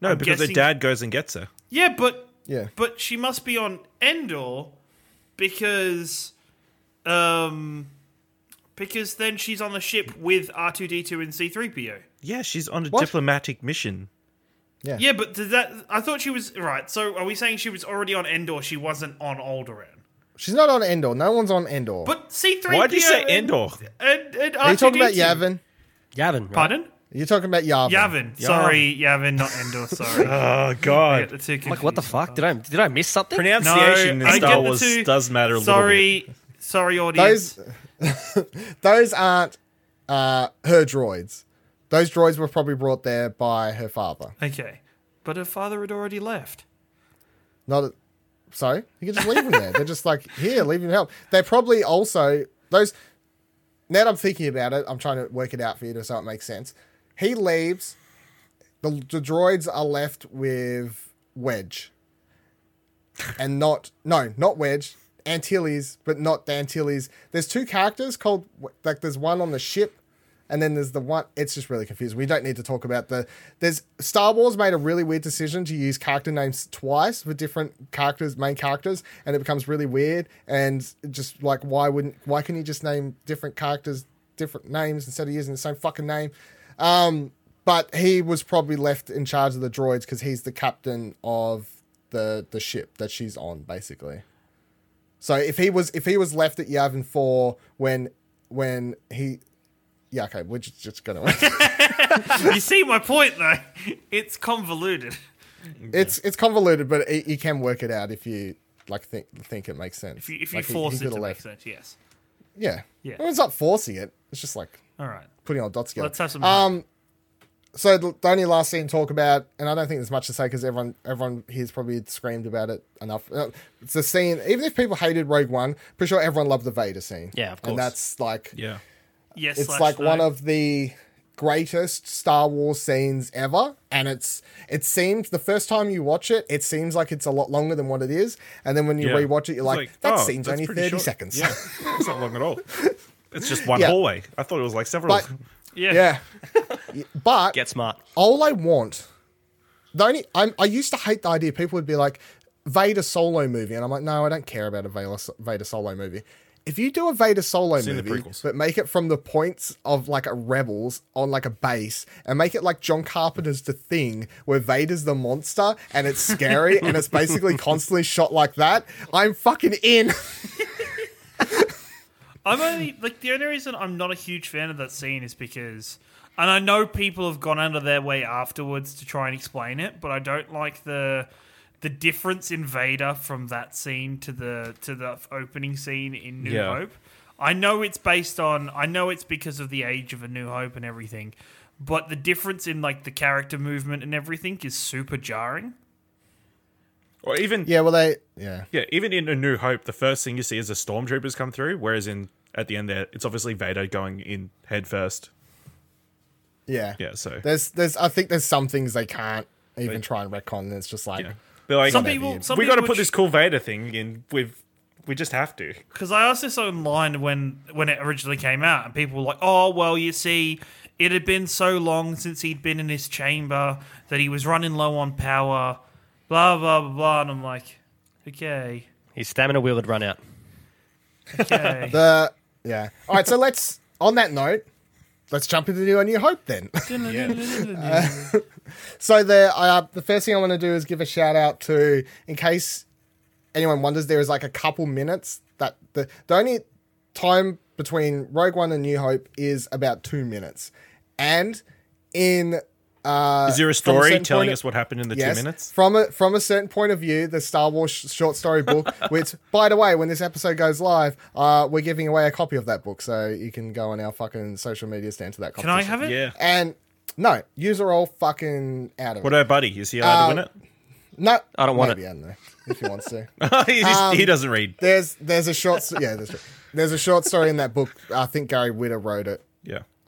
[SPEAKER 4] No,
[SPEAKER 5] I'm
[SPEAKER 4] because
[SPEAKER 5] guessing-
[SPEAKER 4] her dad goes and gets her.
[SPEAKER 5] yeah, but
[SPEAKER 3] Yeah.
[SPEAKER 5] but she must be on Endor because um because then she's on the ship with R2D2 and C3PO.
[SPEAKER 4] Yeah, she's on a
[SPEAKER 3] What?
[SPEAKER 4] diplomatic mission.
[SPEAKER 3] Yeah.
[SPEAKER 5] Yeah, but did that? I thought she was right. So are we saying she was already on Endor? She wasn't on Alderaan.
[SPEAKER 3] She's not on Endor. No one's on Endor.
[SPEAKER 5] But C three.
[SPEAKER 4] Why'd you say Endor?
[SPEAKER 5] And, and
[SPEAKER 3] Are you talking about Yavin?
[SPEAKER 6] Yavin. Right?
[SPEAKER 5] Pardon?
[SPEAKER 3] You're talking about Yavin.
[SPEAKER 5] Yavin. Sorry, Yavin, not Endor. [laughs] Sorry.
[SPEAKER 4] Oh
[SPEAKER 5] I get
[SPEAKER 4] god.
[SPEAKER 5] the two
[SPEAKER 6] Like, what the fuck? Did I did I miss something?
[SPEAKER 4] Pronunciation
[SPEAKER 5] No,
[SPEAKER 4] in Star Wars
[SPEAKER 5] two-
[SPEAKER 4] does matter a little
[SPEAKER 5] Sorry,
[SPEAKER 4] bit.
[SPEAKER 5] sorry, audience.
[SPEAKER 3] Those [laughs] those aren't uh, her droids. Those droids were probably brought there by her father.
[SPEAKER 5] Okay, but her father had already left.
[SPEAKER 3] Not a, sorry, you can just leave them there. They're just like here, leave them help. They're probably also those. Now that I'm thinking about it, I'm trying to work it out for you to so it makes sense. He leaves. The, the droids are left with Wedge, and not no, not Wedge. Antilles, but not the Antilles. There's two characters called like there's one on the ship, and then there's the one. It's just really confusing. We don't need to talk about the. There's Star Wars made a really weird decision to use character names twice for different characters, main characters, and it becomes really weird. And just like why wouldn't why can you just name different characters different names instead of using the same fucking name? Um, but he was probably left in charge of the droids because he's the captain of the the ship that she's on, basically. So if he was if he was left at Yavin four when when he yeah okay we're just, just gonna [laughs] [laughs]
[SPEAKER 5] you see my point, though. It's convoluted.
[SPEAKER 3] it's it's convoluted but it, you can work it out if you like think think it makes sense
[SPEAKER 5] If you if you
[SPEAKER 3] Like, he-
[SPEAKER 5] force
[SPEAKER 3] he
[SPEAKER 5] it
[SPEAKER 3] could've
[SPEAKER 5] to make sense, yes.
[SPEAKER 3] yeah
[SPEAKER 5] Yeah.
[SPEAKER 3] Well, it's not forcing it it's just like
[SPEAKER 5] All right,
[SPEAKER 3] putting all dots together
[SPEAKER 5] let's have some.
[SPEAKER 3] um so the, the only last scene to talk about, and I don't think there's much to say because everyone everyone here's probably screamed about it enough. Uh, It's the scene. Even if people hated Rogue One, pretty sure everyone loved the Vader scene.
[SPEAKER 6] Yeah, of course.
[SPEAKER 3] And that's like
[SPEAKER 4] Yeah.
[SPEAKER 5] Yes,
[SPEAKER 3] it's like
[SPEAKER 5] no.
[SPEAKER 3] one of the greatest Star Wars scenes ever, and it's it seems the first time you watch it, it seems like it's a lot longer than what it is, and then when you
[SPEAKER 4] Yeah.
[SPEAKER 3] rewatch it, you're
[SPEAKER 4] It's
[SPEAKER 3] like, that
[SPEAKER 4] oh,
[SPEAKER 3] scene's only thirty
[SPEAKER 4] short.
[SPEAKER 3] seconds.
[SPEAKER 4] Yeah, it's not long at all. [laughs] It's just one
[SPEAKER 3] Yeah.
[SPEAKER 4] hallway. I thought it was like several.
[SPEAKER 3] But [laughs]
[SPEAKER 5] yeah.
[SPEAKER 3] yeah, [laughs] but
[SPEAKER 6] Get smart.
[SPEAKER 3] all I want, the only I'm, I used to hate the idea. People would be like, Vader solo movie, and I'm like, no, I don't care about a Vader, Vader solo movie. If you do a Vader solo
[SPEAKER 4] Seen
[SPEAKER 3] movie,
[SPEAKER 4] prequels.
[SPEAKER 3] but make it from the points of like a rebels on like a base, and make it like John Carpenter's The Thing, where Vader's the monster and it's scary and it's basically [laughs] constantly shot like that, I'm fucking in.
[SPEAKER 5] I'm only like the only reason I'm not a huge fan of that scene is because, and I know people have gone out of their way afterwards to try and explain it, but I don't like the the difference in Vader from that scene to the to the opening scene in New
[SPEAKER 4] Yeah.
[SPEAKER 5] Hope. I know it's based on. I know it's because of the age of A New Hope and everything, but the difference in like the character movement and everything is super jarring.
[SPEAKER 4] or even
[SPEAKER 3] yeah, well they yeah.
[SPEAKER 4] Yeah, even in A New Hope, the first thing you see is the stormtroopers come through, whereas in at the end there, it's obviously Vader going in head first.
[SPEAKER 3] Yeah.
[SPEAKER 4] Yeah, so
[SPEAKER 3] There's there's I think there's some things they can't even try and retcon. And it's just like
[SPEAKER 4] yeah. They're like,
[SPEAKER 5] Some people,
[SPEAKER 3] you-
[SPEAKER 5] some
[SPEAKER 4] we got to
[SPEAKER 5] people
[SPEAKER 4] put this cool Vader thing in. With we just have to.
[SPEAKER 5] because I asked this online when when it originally came out, and people were like, "Oh, well, you see, it had been so long since he'd been in his chamber that he was running low on power." Blah blah blah blah, and I'm like, "Okay,
[SPEAKER 6] His stamina wheel had run out.
[SPEAKER 5] okay." [laughs]
[SPEAKER 3] the yeah. All right, so let's on that note, let's jump into A New Hope then. [laughs] [laughs] So the uh, the first thing I want to do is give a shout out to, in case anyone wonders, there is like a couple minutes that the the only time between Rogue One and New Hope is about two minutes, and in uh,
[SPEAKER 4] Is there a story
[SPEAKER 3] certain
[SPEAKER 4] telling
[SPEAKER 3] point
[SPEAKER 4] us what happened in the
[SPEAKER 3] yes,
[SPEAKER 4] two minutes?
[SPEAKER 3] from a from a certain point of view, the Star Wars sh- short story book. [laughs] which, by the way, when this episode goes live, uh, we're giving away a copy of that book, so you can go on our fucking social media stand to that. Copy.
[SPEAKER 5] Can I have it?
[SPEAKER 4] Yeah.
[SPEAKER 3] And no, yous are all fucking out of
[SPEAKER 4] What
[SPEAKER 3] it.
[SPEAKER 4] about Buddy? Is he allowed
[SPEAKER 3] Uh,
[SPEAKER 4] to win it?
[SPEAKER 3] No,
[SPEAKER 6] I don't want
[SPEAKER 3] maybe, I don't know if he wants to.
[SPEAKER 4] it? [laughs] he, just,
[SPEAKER 3] um,
[SPEAKER 4] he doesn't read.
[SPEAKER 3] There's there's a short yeah there's there's a short story in that book. I think Gary Whitta wrote it.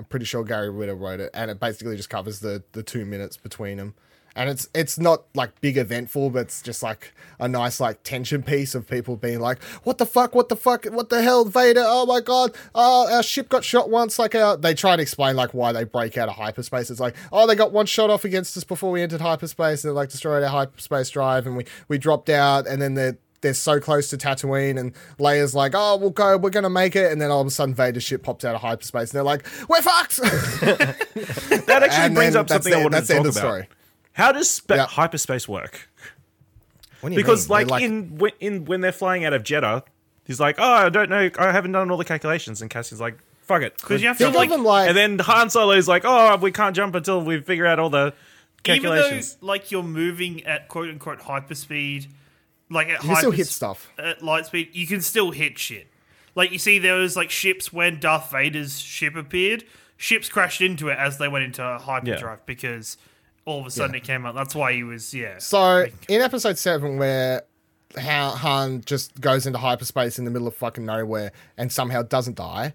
[SPEAKER 3] I'm pretty sure Gary Whitta wrote it, and it basically just covers the the two minutes between them. And it's it's not like big eventful, but it's just like a nice like tension piece of people being like, "What the fuck? What the fuck? What the hell, Vader? Oh my god! Oh, our ship got shot once." Like, our, they try and explain like why they break out of hyperspace. It's like, oh, they got one shot off against us before we entered hyperspace. They like destroyed our hyperspace drive, and we we dropped out, and then they're they're so close to Tatooine, and Leia's like, "Oh, we'll go, we're gonna make it," and then all of a sudden, Vader's ship pops out of hyperspace, and they're like, "We're fucked." [laughs]
[SPEAKER 4] That actually
[SPEAKER 3] And
[SPEAKER 4] brings up something
[SPEAKER 3] the-
[SPEAKER 4] I wanted to talk about.
[SPEAKER 3] of story.
[SPEAKER 4] How does spa-
[SPEAKER 3] Yeah.
[SPEAKER 4] hyperspace work?
[SPEAKER 3] What do you
[SPEAKER 4] Because
[SPEAKER 3] mean? They're
[SPEAKER 4] like, in when, in when they're flying out of Jedha, he's like, "Oh, I don't know. I haven't done all the calculations." And Cassian's like, "Fuck it."
[SPEAKER 5] Because you have to like,
[SPEAKER 3] them like
[SPEAKER 4] and then Han Solo's like, "Oh, we can't jump until we figure out all the calculations.
[SPEAKER 5] even though like you're moving at quote unquote hyperspeed, like at
[SPEAKER 3] you can still hit stuff.
[SPEAKER 5] at light speed, you can still hit shit. Like you see, there was like ships when Darth Vader's ship appeared. Ships crashed into it as they went into hyperdrive because all of a sudden it came out. That's why he was yeah.
[SPEAKER 3] So in episode seven, where how Han just goes into hyperspace in the middle of fucking nowhere and somehow doesn't die.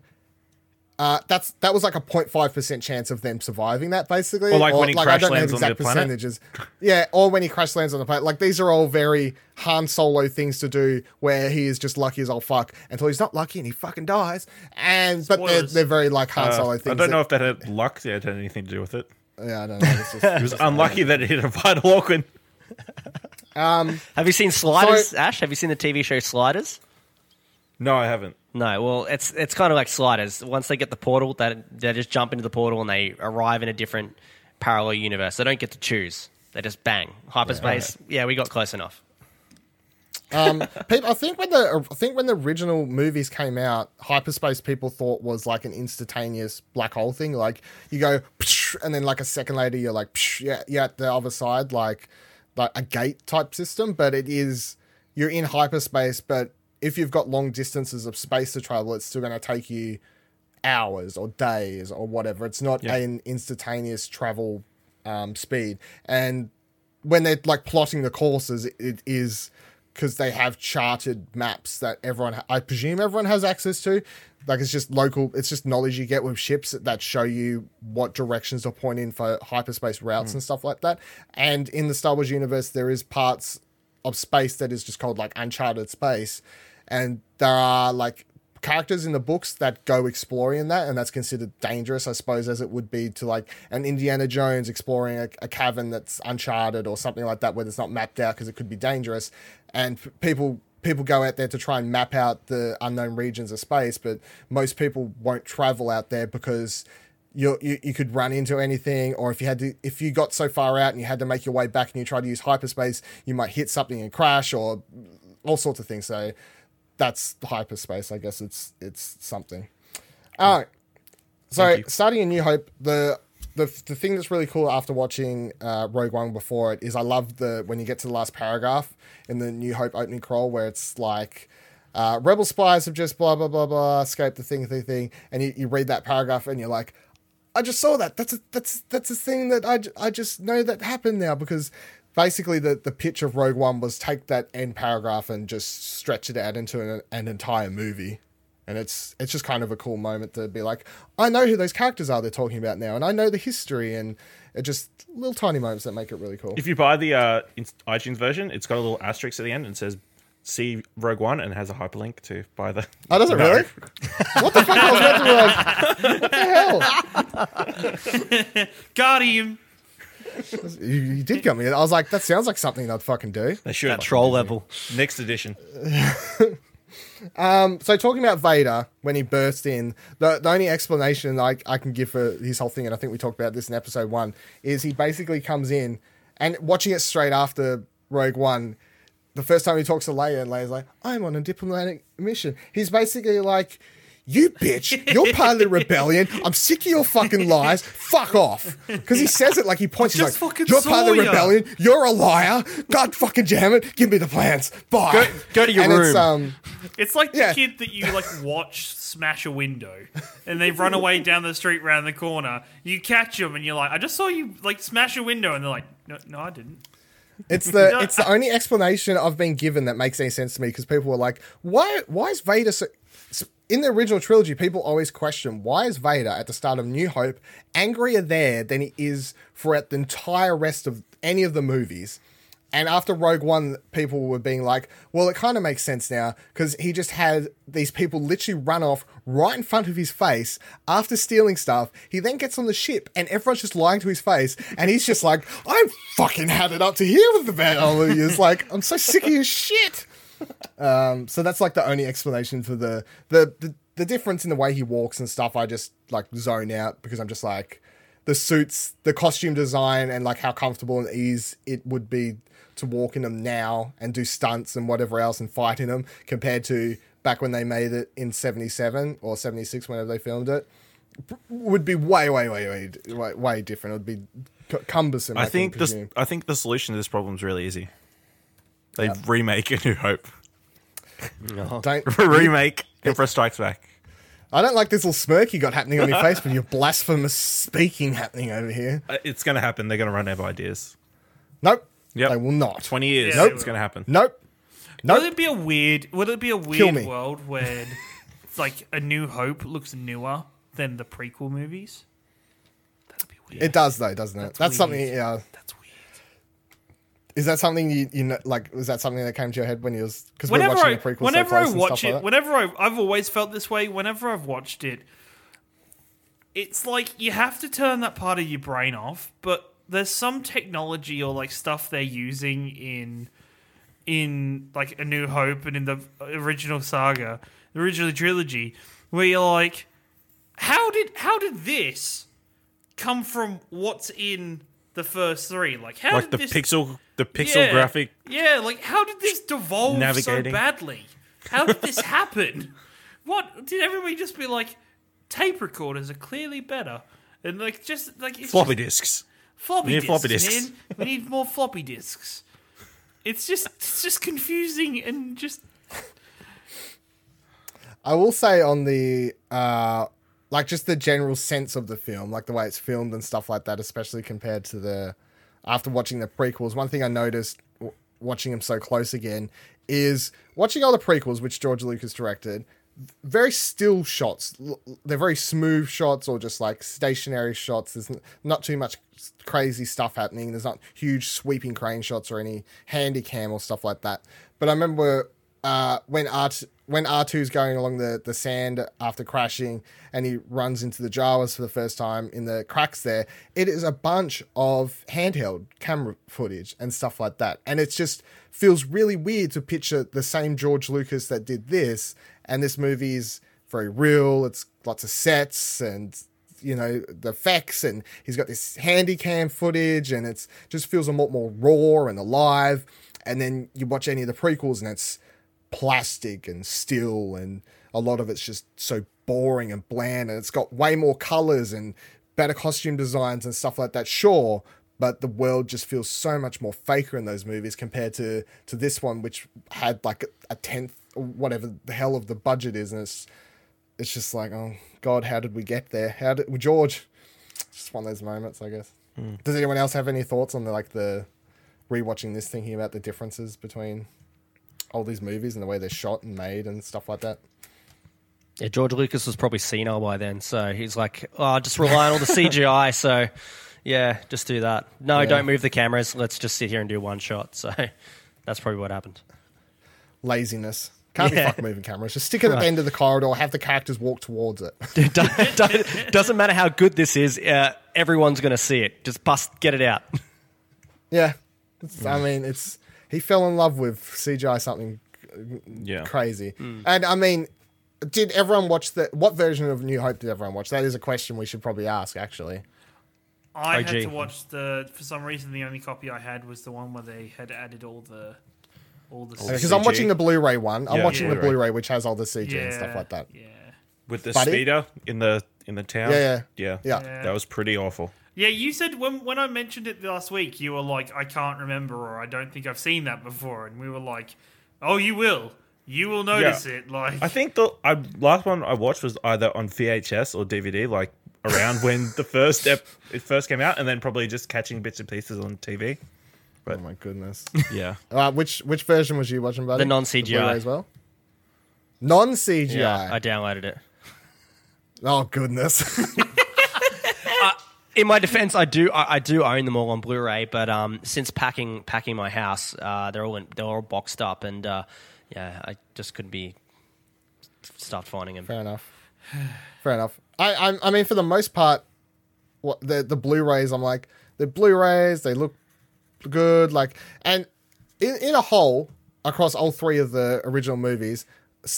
[SPEAKER 3] Uh, that's that was like a 05 percent chance of them surviving that, basically.
[SPEAKER 4] Or like when he
[SPEAKER 3] I
[SPEAKER 4] crash
[SPEAKER 3] don't know
[SPEAKER 4] lands on the
[SPEAKER 3] exact
[SPEAKER 4] planet?
[SPEAKER 3] percentages. Yeah, or when he crash lands on the planet. Like these are all very Han Solo things to do, where he is just lucky as all fuck until he's not lucky and he fucking dies. And but they're, they're very like Han
[SPEAKER 4] Uh,
[SPEAKER 3] Solo things.
[SPEAKER 4] I don't know
[SPEAKER 3] that-
[SPEAKER 4] if that had luck yeah, had anything to do with it.
[SPEAKER 3] yeah, I don't know. Just- [laughs]
[SPEAKER 4] It was unlucky that it hit a vital organ.
[SPEAKER 6] Have you seen Sliders, Ash? Have you seen the TV show Sliders?
[SPEAKER 4] No, I haven't.
[SPEAKER 6] No, well, it's it's kind of like Sliders. Once they get the portal, they they just jump into the portal and they arrive in a different parallel universe. They don't get to choose. They just bang hyperspace. Yeah, we got close enough.
[SPEAKER 3] Um, people, I think when the I think when the original movies came out, hyperspace people thought was like an instantaneous black hole thing. Like you go, psh, and then like a second later, you're like, psh, yeah, yeah, at the other side, like like a gate type system. But it is you're in hyperspace, but if you've got long distances of space to travel, it's still going to take you hours or days or whatever. It's not an instantaneous travel um, speed. And when they're like plotting the courses, it is because they have charted maps that everyone, I presume everyone has access to. Like it's just local, it's just knowledge you get with ships that show you what directions to point in for hyperspace routes and stuff like that. And in the Star Wars universe, there is parts of space that is just called like uncharted space. And there are like characters in the books that go exploring in that, and that's considered dangerous, I suppose, as it would be to like an Indiana Jones exploring a, a cavern that's uncharted or something like that, where it's not mapped out because it could be dangerous. And people people go out there to try and map out the unknown regions of space, but most people won't travel out there because. You, you, you could run into anything or if you had to if you got so far out and you had to make your way back and you tried to use hyperspace you might hit something and crash or all sorts of things so that's hyperspace. I guess it's it's something. All right. So starting a New Hope, the the the thing that's really cool after watching uh, Rogue One before it is I love the when you get to the last paragraph in the New Hope opening crawl where it's like. Uh, rebel spies have just blah blah blah blah escaped the thing thing thing, and you, you read that paragraph and you're like, I just saw that. That's a, that's that's a thing that I, j- I just know that happened now because basically the the pitch of Rogue One was take that end paragraph and just stretch it out into an, an entire movie, and it's it's just kind of a cool moment to be like, I know who those characters are they're talking about now, and I know the history, and it just little tiny moments that make it really cool.
[SPEAKER 4] If you buy the uh, iTunes version, it's got a little asterisk at the end and says "See Rogue One" and has a hyperlink to buy the.
[SPEAKER 3] Oh, does it
[SPEAKER 4] No.
[SPEAKER 3] really? [laughs] what the fuck? I was about to be like, what the hell? [laughs]
[SPEAKER 5] Got him.
[SPEAKER 3] You, you did get me. I was like, that sounds like something I'd fucking do.
[SPEAKER 4] They should
[SPEAKER 6] That troll level.
[SPEAKER 4] next edition. [laughs]
[SPEAKER 3] Um, so talking about Vader when he burst in, the, the only explanation I, I can give for his whole thing, and I think we talked about this in episode one, is he basically comes in and watching it straight after Rogue One. The first time he talks to Leia, and Leia's like, "I'm on a diplomatic mission." He's basically like, "You bitch, you're part of the rebellion. I'm sick of your fucking lies. Fuck off." Because he says it like he points. He's
[SPEAKER 5] just
[SPEAKER 3] like,
[SPEAKER 5] fucking
[SPEAKER 3] "You're part of the
[SPEAKER 5] ya."
[SPEAKER 3] rebellion. You're a liar. God fucking damn it. Give me the plans. Bye.
[SPEAKER 6] Go- go to your
[SPEAKER 3] and It's,
[SPEAKER 6] room.
[SPEAKER 3] um,
[SPEAKER 5] It's like the
[SPEAKER 3] Yeah.
[SPEAKER 5] kid that you like watch smash a window, and they run away down the street round the corner. You catch them, and you're like, "I just saw you like smash a window," and they're like, "No, no, I didn't."
[SPEAKER 3] It's the [laughs] it's the only explanation I've been given that makes any sense to me because people were like, why why is Vader so so- in the original trilogy, people always question why is Vader at the start of New Hope angrier there than he is throughout the entire rest of any of the movies. And after Rogue One, people were being like, well, it kind of makes sense now because he just had these people literally run off right in front of his face after stealing stuff. He then gets on the ship and everyone's just lying to his face. And he's just like, I'm fucking had it up to here with the battle. He's like, I'm so sick of your shit. Um, so that's like the only explanation for the, the, the, the difference in the way he walks and stuff. I just like zone out because I'm just like, the suits, the costume design, and like how comfortable and ease it would be to walk in them now and do stunts and whatever else and fight in them compared to back when they made it in 77 or 76 whenever they filmed it would be way way way way way, way different it would be cumbersome i,
[SPEAKER 4] I think this.
[SPEAKER 3] presume.
[SPEAKER 4] I think the solution to this problem is really easy. They remake A New Hope.
[SPEAKER 3] don't [laughs]
[SPEAKER 4] remake [laughs] Emperor Strikes Back.
[SPEAKER 3] i don't like this little smirk you got happening on your face with your blasphemous speaking happening over here
[SPEAKER 4] Uh, It's going to happen. They're going to run out of ideas.
[SPEAKER 3] nope
[SPEAKER 4] Yep.
[SPEAKER 3] they will not
[SPEAKER 4] Twenty years.
[SPEAKER 5] Yeah,
[SPEAKER 4] Nope. It's
[SPEAKER 5] will.
[SPEAKER 4] going to happen.
[SPEAKER 3] nope Nope.
[SPEAKER 5] Would it be a weird? Would it be a weird
[SPEAKER 3] me.
[SPEAKER 5] world where it's like A New Hope looks newer than the prequel movies? That'd be weird.
[SPEAKER 3] it does though doesn't it
[SPEAKER 5] That's
[SPEAKER 3] that's,
[SPEAKER 5] weird.
[SPEAKER 3] something yeah
[SPEAKER 5] That's weird.
[SPEAKER 3] Is that something you you know, like was that something that came to your head when you was because we're watching
[SPEAKER 5] I,
[SPEAKER 3] the prequel
[SPEAKER 5] whenever I watch it,
[SPEAKER 3] like
[SPEAKER 5] whenever I, I've always felt this way. Whenever I've watched it, it's like you have to turn that part of your brain off. But there's some technology or like stuff they're using in in like A New Hope and in the original saga, the original trilogy, where you're like, how did how did this come from what's in the first three? Like how
[SPEAKER 4] Like
[SPEAKER 5] did
[SPEAKER 4] the
[SPEAKER 5] this
[SPEAKER 4] pixel, the pixel
[SPEAKER 5] yeah,
[SPEAKER 4] graphic.
[SPEAKER 5] Yeah, like how did this devolve
[SPEAKER 4] Navigating.
[SPEAKER 5] so badly? How did this happen? What did everybody just be like? Tape recorders are clearly better, and like just like it's
[SPEAKER 4] Floppy
[SPEAKER 5] just
[SPEAKER 4] disks.
[SPEAKER 5] floppy
[SPEAKER 4] We need
[SPEAKER 5] disks,
[SPEAKER 4] floppy disks.
[SPEAKER 5] man. We need more floppy disks. It's just it's just confusing and just
[SPEAKER 3] I will say on the uh like just the general sense of the film, like the way it's filmed and stuff like that, especially compared to the after watching the prequels. One thing I noticed watching them so close again is watching all the prequels, which George Lucas directed. Very still shots. They're very smooth shots, or just like stationary shots. There's not too much crazy stuff happening. There's not huge sweeping crane shots or any handy cam or stuff like that. But I remember uh, when Art when R 2s going along the, the sand after crashing and he runs into the Jawas for the first time in the cracks there, it is a bunch of handheld camera footage and stuff like that. And it just feels really weird to picture the same George Lucas that did this. And this movie is very real. It's lots of sets and you know the effects and he's got this handy cam footage and it's just feels a lot more raw and alive and then you watch any of the prequels and it's plastic and still and a lot of it's just so boring and bland and it's got way more colors and better costume designs and stuff like that sure but the world just feels so much more faker in those movies compared to to this one which had like a tenth or whatever the hell of the budget is and it's it's just like oh god how did we get there? How did well, george just one of those moments i guess. Hmm. Does anyone else have any thoughts on the like the rewatching this thinking about the differences between all these movies and the way they're shot and made and stuff like that
[SPEAKER 6] Yeah, George Lucas was probably senile by then, so he's like, "Oh, just rely on all the CGI." So, yeah, just do that. No,
[SPEAKER 3] Yeah.
[SPEAKER 6] don't move the cameras. Let's just sit here and do one shot. So, that's probably what happened.
[SPEAKER 3] laziness can't
[SPEAKER 6] Yeah.
[SPEAKER 3] be fucking moving cameras just stick it at
[SPEAKER 6] Right.
[SPEAKER 3] the end of the corridor have the characters walk towards it [laughs]
[SPEAKER 6] It don't- don't- doesn't matter how good this is. Uh, everyone's going to see it. Just bust, get it out.
[SPEAKER 3] yeah It's- i mean it's he fell in love with cgi something
[SPEAKER 4] Yeah.
[SPEAKER 3] crazy mm. and i mean did everyone watch the what version of new hope did everyone watch that is a question we should probably ask actually
[SPEAKER 5] I had to watch the. For some reason, the only copy I had was the one where they had added all the, all the.
[SPEAKER 3] because i'm watching the blu-ray one i'm
[SPEAKER 4] Yeah,
[SPEAKER 3] watching the
[SPEAKER 4] Blu-ray.
[SPEAKER 3] blu-ray which has all the cg and stuff like that
[SPEAKER 5] Yeah.
[SPEAKER 4] With the
[SPEAKER 3] Buddy?
[SPEAKER 4] speeder in the in the town.
[SPEAKER 3] Yeah, yeah.
[SPEAKER 4] yeah,
[SPEAKER 3] Yeah.
[SPEAKER 5] Yeah.
[SPEAKER 4] That was pretty awful.
[SPEAKER 5] Yeah, you said when when I mentioned it last week, you were like, I can't remember, or I don't think I've seen that before, and we were like, Oh, you will, you will notice
[SPEAKER 4] Yeah.
[SPEAKER 5] it. Like,
[SPEAKER 4] I think the I, last one I watched was either on VHS or DVD, like around when the [laughs] first ep, it first came out, and then probably just catching bits and pieces on TV.
[SPEAKER 3] oh my goodness [laughs]
[SPEAKER 4] Yeah,
[SPEAKER 3] uh, which which version was you watching buddy
[SPEAKER 6] The non-CGI.
[SPEAKER 3] As well non-cgi
[SPEAKER 6] Yeah, I downloaded it.
[SPEAKER 3] oh goodness [laughs]
[SPEAKER 6] In my defense, I do I, I do own them all on Blu-ray, but um, since packing packing my house, uh, they're all in, they're all boxed up, and uh, yeah, I just couldn't be stopped finding them.
[SPEAKER 3] Fair enough. [sighs] Fair enough. I, I I mean, for the most part, what the the Blu-rays, I'm like the Blu-rays. They look good. Like, and in in a whole across all three of the original movies,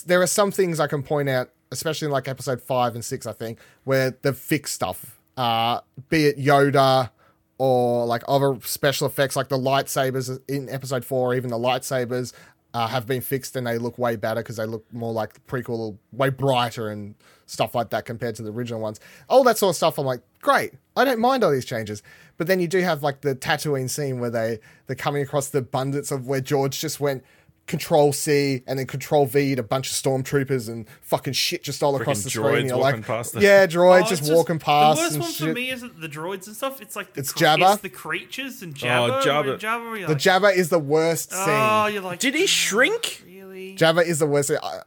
[SPEAKER 3] there are some things I can point out, especially in like episode five and six, I think, where they've fixed stuff uh, be it Yoda or like other special effects, like the lightsabers in Episode Four, even the lightsabers uh, have been fixed and they look way better because they look more like the prequel, way brighter and stuff like that compared to the original ones. All that sort of stuff. I'm like, great. I don't mind all these changes. But then you do have like the Tatooine scene where they they're coming across the abundance of where George just went Control C and then Control V to a bunch of stormtroopers and fucking shit just all across
[SPEAKER 4] Freaking
[SPEAKER 3] the screen.
[SPEAKER 4] droids
[SPEAKER 3] You're like,
[SPEAKER 4] past them.
[SPEAKER 3] yeah, droids
[SPEAKER 5] Oh,
[SPEAKER 3] just,
[SPEAKER 5] it's
[SPEAKER 3] walking past
[SPEAKER 5] The worst
[SPEAKER 3] and
[SPEAKER 5] one
[SPEAKER 3] shit.
[SPEAKER 5] for me isn't the droids and stuff. It's like the
[SPEAKER 3] It's
[SPEAKER 5] cre-
[SPEAKER 3] Jabba.
[SPEAKER 5] It's the creatures and Jabba.
[SPEAKER 4] Oh, Jabba.
[SPEAKER 5] and Jabba where you're
[SPEAKER 3] the
[SPEAKER 5] like,
[SPEAKER 3] Jabba is the worst oh, scene.
[SPEAKER 5] Oh, you're like.
[SPEAKER 4] Did he shrink?
[SPEAKER 5] Really?
[SPEAKER 3] Jabba is the worst. I-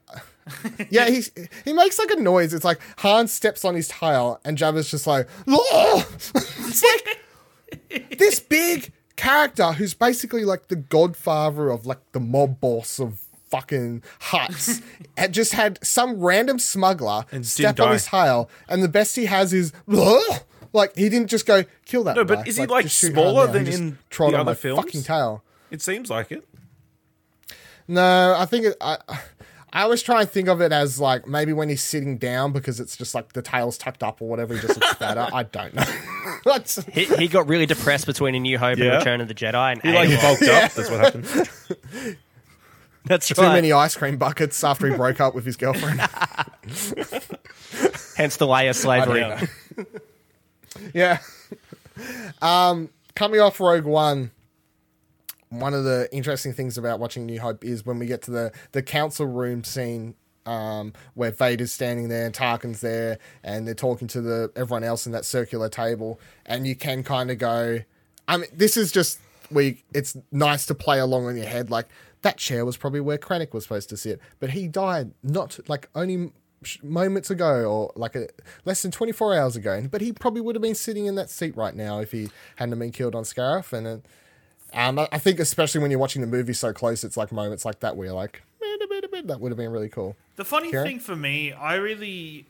[SPEAKER 3] [laughs] yeah, he he makes like a noise. It's like Han steps on his tail, and Jabba's just like, "Whoa!" [laughs] it's like [laughs] this big character who's basically like the godfather of like the mob boss of fucking Hutts, [laughs] had just had some random smuggler
[SPEAKER 4] And
[SPEAKER 3] step on his tail, and the best he has is. Like he didn't just go kill that.
[SPEAKER 4] No, but
[SPEAKER 3] guy.
[SPEAKER 4] is he, like, smaller than in the other films?
[SPEAKER 3] Fucking tail.
[SPEAKER 4] It seems like it.
[SPEAKER 3] No, I think it, I I always try and think of it as like maybe when he's sitting down because it's just like the tail's tucked up or whatever. He just looks better. I don't know. [laughs] That's-
[SPEAKER 6] He, he got really depressed between A New Hope
[SPEAKER 4] Yeah.
[SPEAKER 6] and Return of the Jedi, and
[SPEAKER 4] He like
[SPEAKER 6] ate a lot.
[SPEAKER 4] bulked up. That's what happened. [laughs]
[SPEAKER 6] That's
[SPEAKER 3] Too
[SPEAKER 6] right.
[SPEAKER 3] many ice cream buckets after he broke up with his girlfriend. [laughs]
[SPEAKER 6] Hence the way of slavery.
[SPEAKER 3] Yeah. Um, coming off Rogue One, one of the interesting things about watching New Hope is when we get to the the council room scene. Um, where Vader's standing there and Tarkin's there, and they're talking to the everyone else in that circular table, and you can kind of go, I mean, this is just we. It's nice to play along in your head, like that chair was probably where Krennic was supposed to sit, but he died not like only moments ago or like a, less than 24 hours ago but he probably would have been sitting in that seat right now if he hadn't been killed on Scarif and um, I- I think especially when you're watching the movie so close it's like moments like that where you're like "Bit, bit, bit." that would have been really cool
[SPEAKER 5] The funny
[SPEAKER 3] Karen?
[SPEAKER 5] thing for me, I really,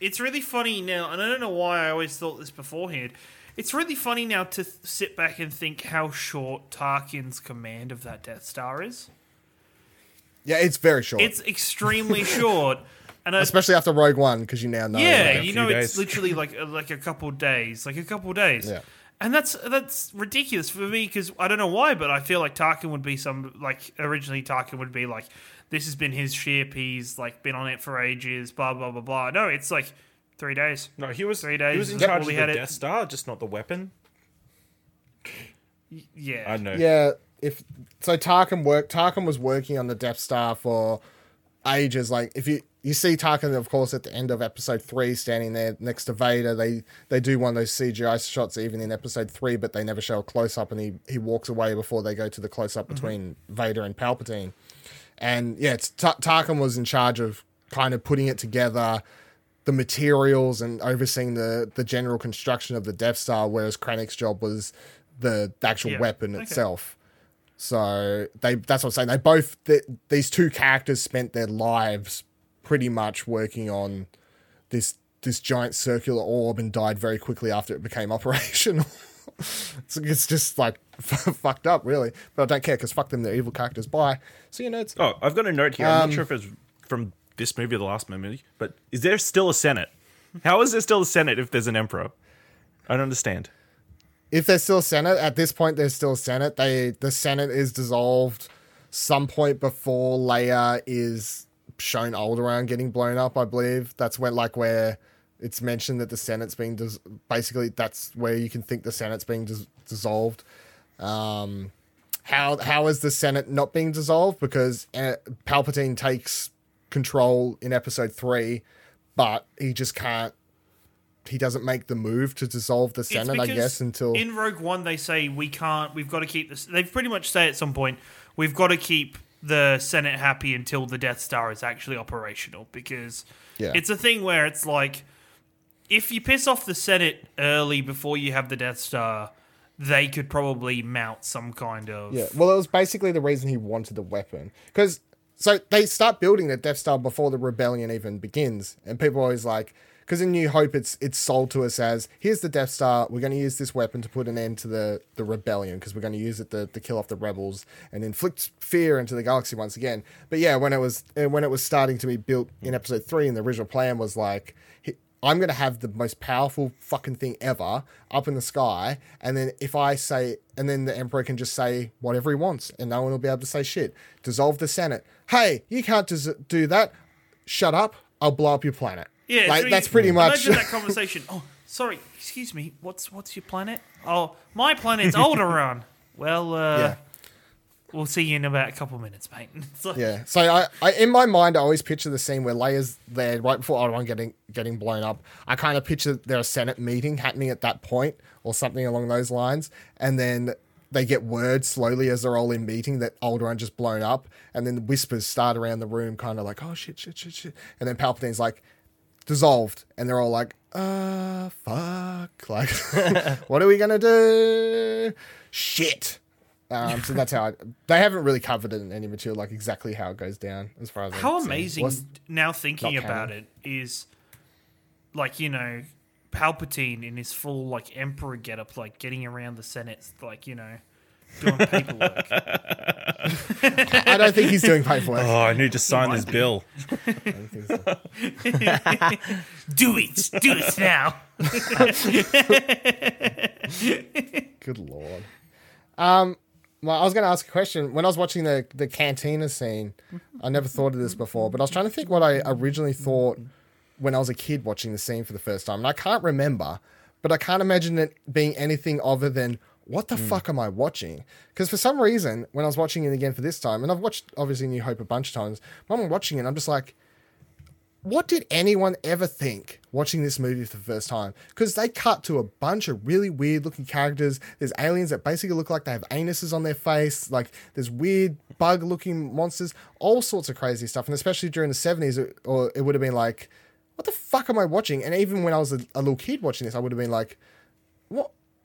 [SPEAKER 5] it's really funny now, and I don't know why I always thought this beforehand. It's really funny now to th- sit back and think how short Tarkin's command of that Death Star is.
[SPEAKER 3] yeah it's very short
[SPEAKER 5] It's extremely [laughs] short, and I,
[SPEAKER 3] especially after Rogue One because you now know
[SPEAKER 5] yeah,
[SPEAKER 3] like,
[SPEAKER 5] you
[SPEAKER 4] few
[SPEAKER 5] know, it's
[SPEAKER 4] days.
[SPEAKER 5] literally like uh, like a couple days, like a couple days.
[SPEAKER 3] Yeah.
[SPEAKER 5] And that's that's ridiculous for me because I don't know why, but I feel like Tarkin would be some like originally Tarkin would be like this has been his ship, he's like been on it for ages, blah blah blah blah. No, it's like three days.
[SPEAKER 4] No, he was
[SPEAKER 5] Three days
[SPEAKER 4] He was in charge of
[SPEAKER 5] we
[SPEAKER 4] the
[SPEAKER 5] had it-
[SPEAKER 4] Death Star, just not the weapon.
[SPEAKER 5] Yeah,
[SPEAKER 4] I know.
[SPEAKER 3] Yeah, if so, Tarkin worked. Tarkin was working on the Death Star for ages. Like if you you see Tarkin, of course, at the end of Episode Three, standing there next to Vader. They they do one of those CGI shots even in Episode Three, but they never show a close up, and he he walks away before they go to the close up between Vader and Palpatine. And yeah, it's, Ta- Tarkin was in charge of kind of putting it together. The materials and overseeing the the general construction of the Death Star, whereas Krennic's job was the, the actual
[SPEAKER 5] Yeah,
[SPEAKER 3] weapon
[SPEAKER 5] okay.
[SPEAKER 3] itself. So they that's what I'm saying. They both th- these two characters spent their lives pretty much working on this this giant circular orb and died very quickly after it became [laughs] operational. it's, it's just like [laughs] fucked up, really. But I don't care because fuck them, they're evil characters. Bye. So you know, it's
[SPEAKER 4] Oh, I've got a note here. I'm
[SPEAKER 3] Um,
[SPEAKER 4] not sure if it's from this movie or the last movie, but is there still a Senate? How is there still a Senate if there's an Emperor? I don't understand.
[SPEAKER 3] if there's still a Senate at this point, there's still a Senate. They the Senate is dissolved some point before Leia is shown Alderaan getting blown up. I believe that's when like where it's mentioned that the Senate's being dis- basically that's where you can think the Senate's being dis- dissolved. Um, how how is the Senate not being dissolved? Because uh, Palpatine takes control in Episode Three, but he just can't. He doesn't make the move to dissolve the Senate, I guess, until
[SPEAKER 5] in Rogue One they say we can't. We've got to keep this. They pretty much say at some point we've got to keep the Senate happy until the Death Star is actually operational because
[SPEAKER 3] Yeah.
[SPEAKER 5] it's a thing where it's like if you piss off the Senate early before you have the Death Star, they could probably mount some kind of
[SPEAKER 3] Yeah, well, it was basically the reason he wanted the weapon. Because, so they start building the Death Star before the rebellion even begins. And people are always like, because in New Hope, it's it's sold to us as here's the Death Star. We're going to use this weapon to put an end to the, the rebellion because we're going to use it to, to kill off the rebels and inflict fear into the galaxy once again. But yeah, when it was uh, when it was starting to be built in Episode three, and the original plan was like, I'm going to have the most powerful fucking thing ever up in the sky. And then if I say, and then the emperor can just say whatever he wants and no one will be able to say shit. Dissolve the Senate. Hey, you can't do that. Shut up. I'll blow up your planet.
[SPEAKER 5] Yeah,
[SPEAKER 3] like
[SPEAKER 5] so
[SPEAKER 3] that's
[SPEAKER 5] you-
[SPEAKER 3] pretty much.
[SPEAKER 5] Imagine that [laughs] conversation. Oh, sorry, excuse me. What's what's your planet? Oh, my planet's [laughs] Alderaan. Well, uh,
[SPEAKER 3] Yeah.
[SPEAKER 5] we'll see you in about a couple minutes, mate. [laughs] Like,
[SPEAKER 3] Yeah. So I, I, in my mind, I always picture the scene where Leia's there right before Obi-Wan getting getting blown up. I kind of picture there a Senate meeting happening at that point, or something along those lines, and then they get word slowly as they're all in meeting that Alderaan just blown up, and then the whispers start around the room, kind of like, "Oh shit, shit, shit, shit," and then Palpatine's like, "Dissolved," and they're all like, "Uh, fuck, [laughs] like, [laughs] what are we gonna do? Shit." Um, so that's how I, they haven't really covered it in any material, like exactly how it goes down, as far as I'm
[SPEAKER 5] How amazing
[SPEAKER 3] Was-
[SPEAKER 5] now thinking about it is, like you know, Palpatine in his full like Emperor getup, like getting around the Senate, like you know, doing paperwork. [laughs]
[SPEAKER 3] I don't think he's doing paperwork.
[SPEAKER 4] Oh, I need to sign this bill.
[SPEAKER 3] I don't think so.
[SPEAKER 5] do it, do it now. [laughs]
[SPEAKER 3] Good lord. Um, well, I was going to ask a question. When I was watching the the cantina scene, I never thought of this before, but I was trying to think what I originally thought when I was a kid watching the scene for the first time, and I can't remember. But I can't imagine it being anything other than what the hmm. fuck am I watching? Because for some reason, when I was watching it again for this time, and I've watched obviously New Hope a bunch of times, when I'm watching it, I'm just like, what did anyone ever think watching this movie for the first time? Because they cut to a bunch of really weird looking characters. There's aliens that basically look like they have anuses on their face. Like there's weird bug looking monsters, all sorts of crazy stuff. And especially during the 70s, it, or it would have been like, what the fuck am I watching? And even when I was a, a little kid watching this, I would have been like?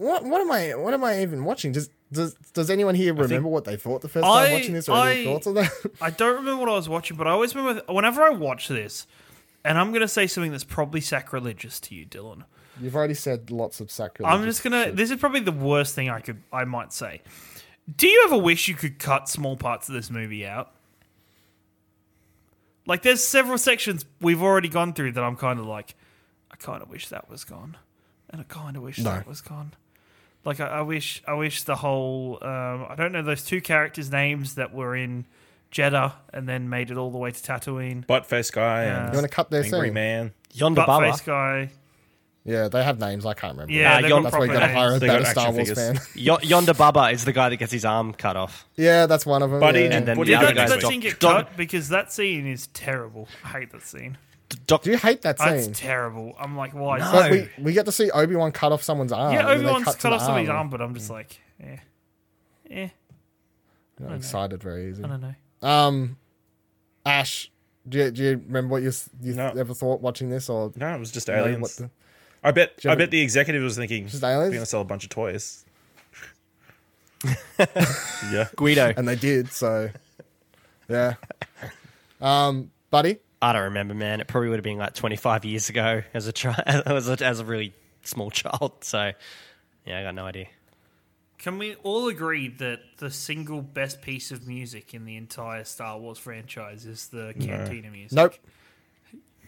[SPEAKER 3] What, what am I what am I even watching? Does does does anyone here remember what they thought the first time
[SPEAKER 5] I-
[SPEAKER 3] watching this or any
[SPEAKER 5] I-
[SPEAKER 3] thoughts on that? [laughs]
[SPEAKER 5] I don't remember what I was watching, but I always remember whenever I watch this, and I'm going to say something that's probably sacrilegious to you, Dylan.
[SPEAKER 3] You've already said lots of sacrilege.
[SPEAKER 5] I'm just gonna. This is probably the worst thing I could. I might say. Do you ever wish you could cut small parts of this movie out? Like, there's several sections we've already gone through that I'm kind of like, I kind of wish that was gone, and I kind of wish
[SPEAKER 3] No.
[SPEAKER 5] that was gone. Like, I, I wish, I wish the whole. Um, I don't know those two characters' names that were in Jedha and then made it all the way to Tatooine.
[SPEAKER 4] Buttface guy
[SPEAKER 5] Yeah.
[SPEAKER 4] and
[SPEAKER 3] You wanna cut their
[SPEAKER 4] Angry
[SPEAKER 3] scene?
[SPEAKER 4] Man.
[SPEAKER 6] Yonder
[SPEAKER 5] Buttface
[SPEAKER 6] Bubba.
[SPEAKER 5] guy.
[SPEAKER 3] Yeah, they have names. I can't remember.
[SPEAKER 5] Yeah,
[SPEAKER 6] Uh,
[SPEAKER 5] they've
[SPEAKER 6] yon-
[SPEAKER 5] got
[SPEAKER 3] That's why you
[SPEAKER 5] proper
[SPEAKER 3] got to hire a
[SPEAKER 5] names.
[SPEAKER 4] They got
[SPEAKER 3] better Star
[SPEAKER 4] action
[SPEAKER 3] Wars
[SPEAKER 4] figures.
[SPEAKER 3] fan. [laughs]
[SPEAKER 6] Yo- Ponda Baba is the guy that gets his arm cut off.
[SPEAKER 3] yeah, that's one of them.
[SPEAKER 4] Buddy,
[SPEAKER 3] yeah.
[SPEAKER 6] And then
[SPEAKER 4] What
[SPEAKER 6] the
[SPEAKER 4] do you
[SPEAKER 6] other
[SPEAKER 5] Did
[SPEAKER 4] think
[SPEAKER 5] that,
[SPEAKER 6] guy's
[SPEAKER 5] that
[SPEAKER 6] Doc-
[SPEAKER 5] scene get
[SPEAKER 6] Doc-
[SPEAKER 5] cut? Because that scene is terrible. I hate that scene.
[SPEAKER 6] Doc-
[SPEAKER 3] Do you hate that
[SPEAKER 5] That's
[SPEAKER 3] scene?
[SPEAKER 5] terrible. I'm like, why?
[SPEAKER 6] No.
[SPEAKER 3] But we, we get to see Obi Wan cut off someone's arm.
[SPEAKER 5] Yeah, Obi
[SPEAKER 3] they
[SPEAKER 5] Wan's
[SPEAKER 3] cut
[SPEAKER 5] cut off somebody's
[SPEAKER 3] arm.
[SPEAKER 5] arm, but I'm just like, eh, eh.
[SPEAKER 3] You know, excited very easy.
[SPEAKER 5] I don't know.
[SPEAKER 3] Um, Ash, do you, do you remember what you you
[SPEAKER 4] No.
[SPEAKER 3] ever thought watching this or
[SPEAKER 4] No, it was just
[SPEAKER 3] know
[SPEAKER 4] aliens.
[SPEAKER 3] what the-
[SPEAKER 4] I bet. I
[SPEAKER 3] have
[SPEAKER 4] bet the executive was thinking,
[SPEAKER 3] Just aliens.
[SPEAKER 4] "We're
[SPEAKER 3] aliens?
[SPEAKER 4] gonna sell a bunch of toys." [laughs] yeah.
[SPEAKER 6] Guido.
[SPEAKER 3] and they did so. Yeah. Um, buddy,
[SPEAKER 6] I don't remember, man. It probably would have been like 25 years ago as a child, [laughs] as a, as a really small child. So, yeah, I got no idea.
[SPEAKER 5] Can we all agree that the single best piece of music in the entire Star Wars franchise is the Cantina music?
[SPEAKER 3] nope,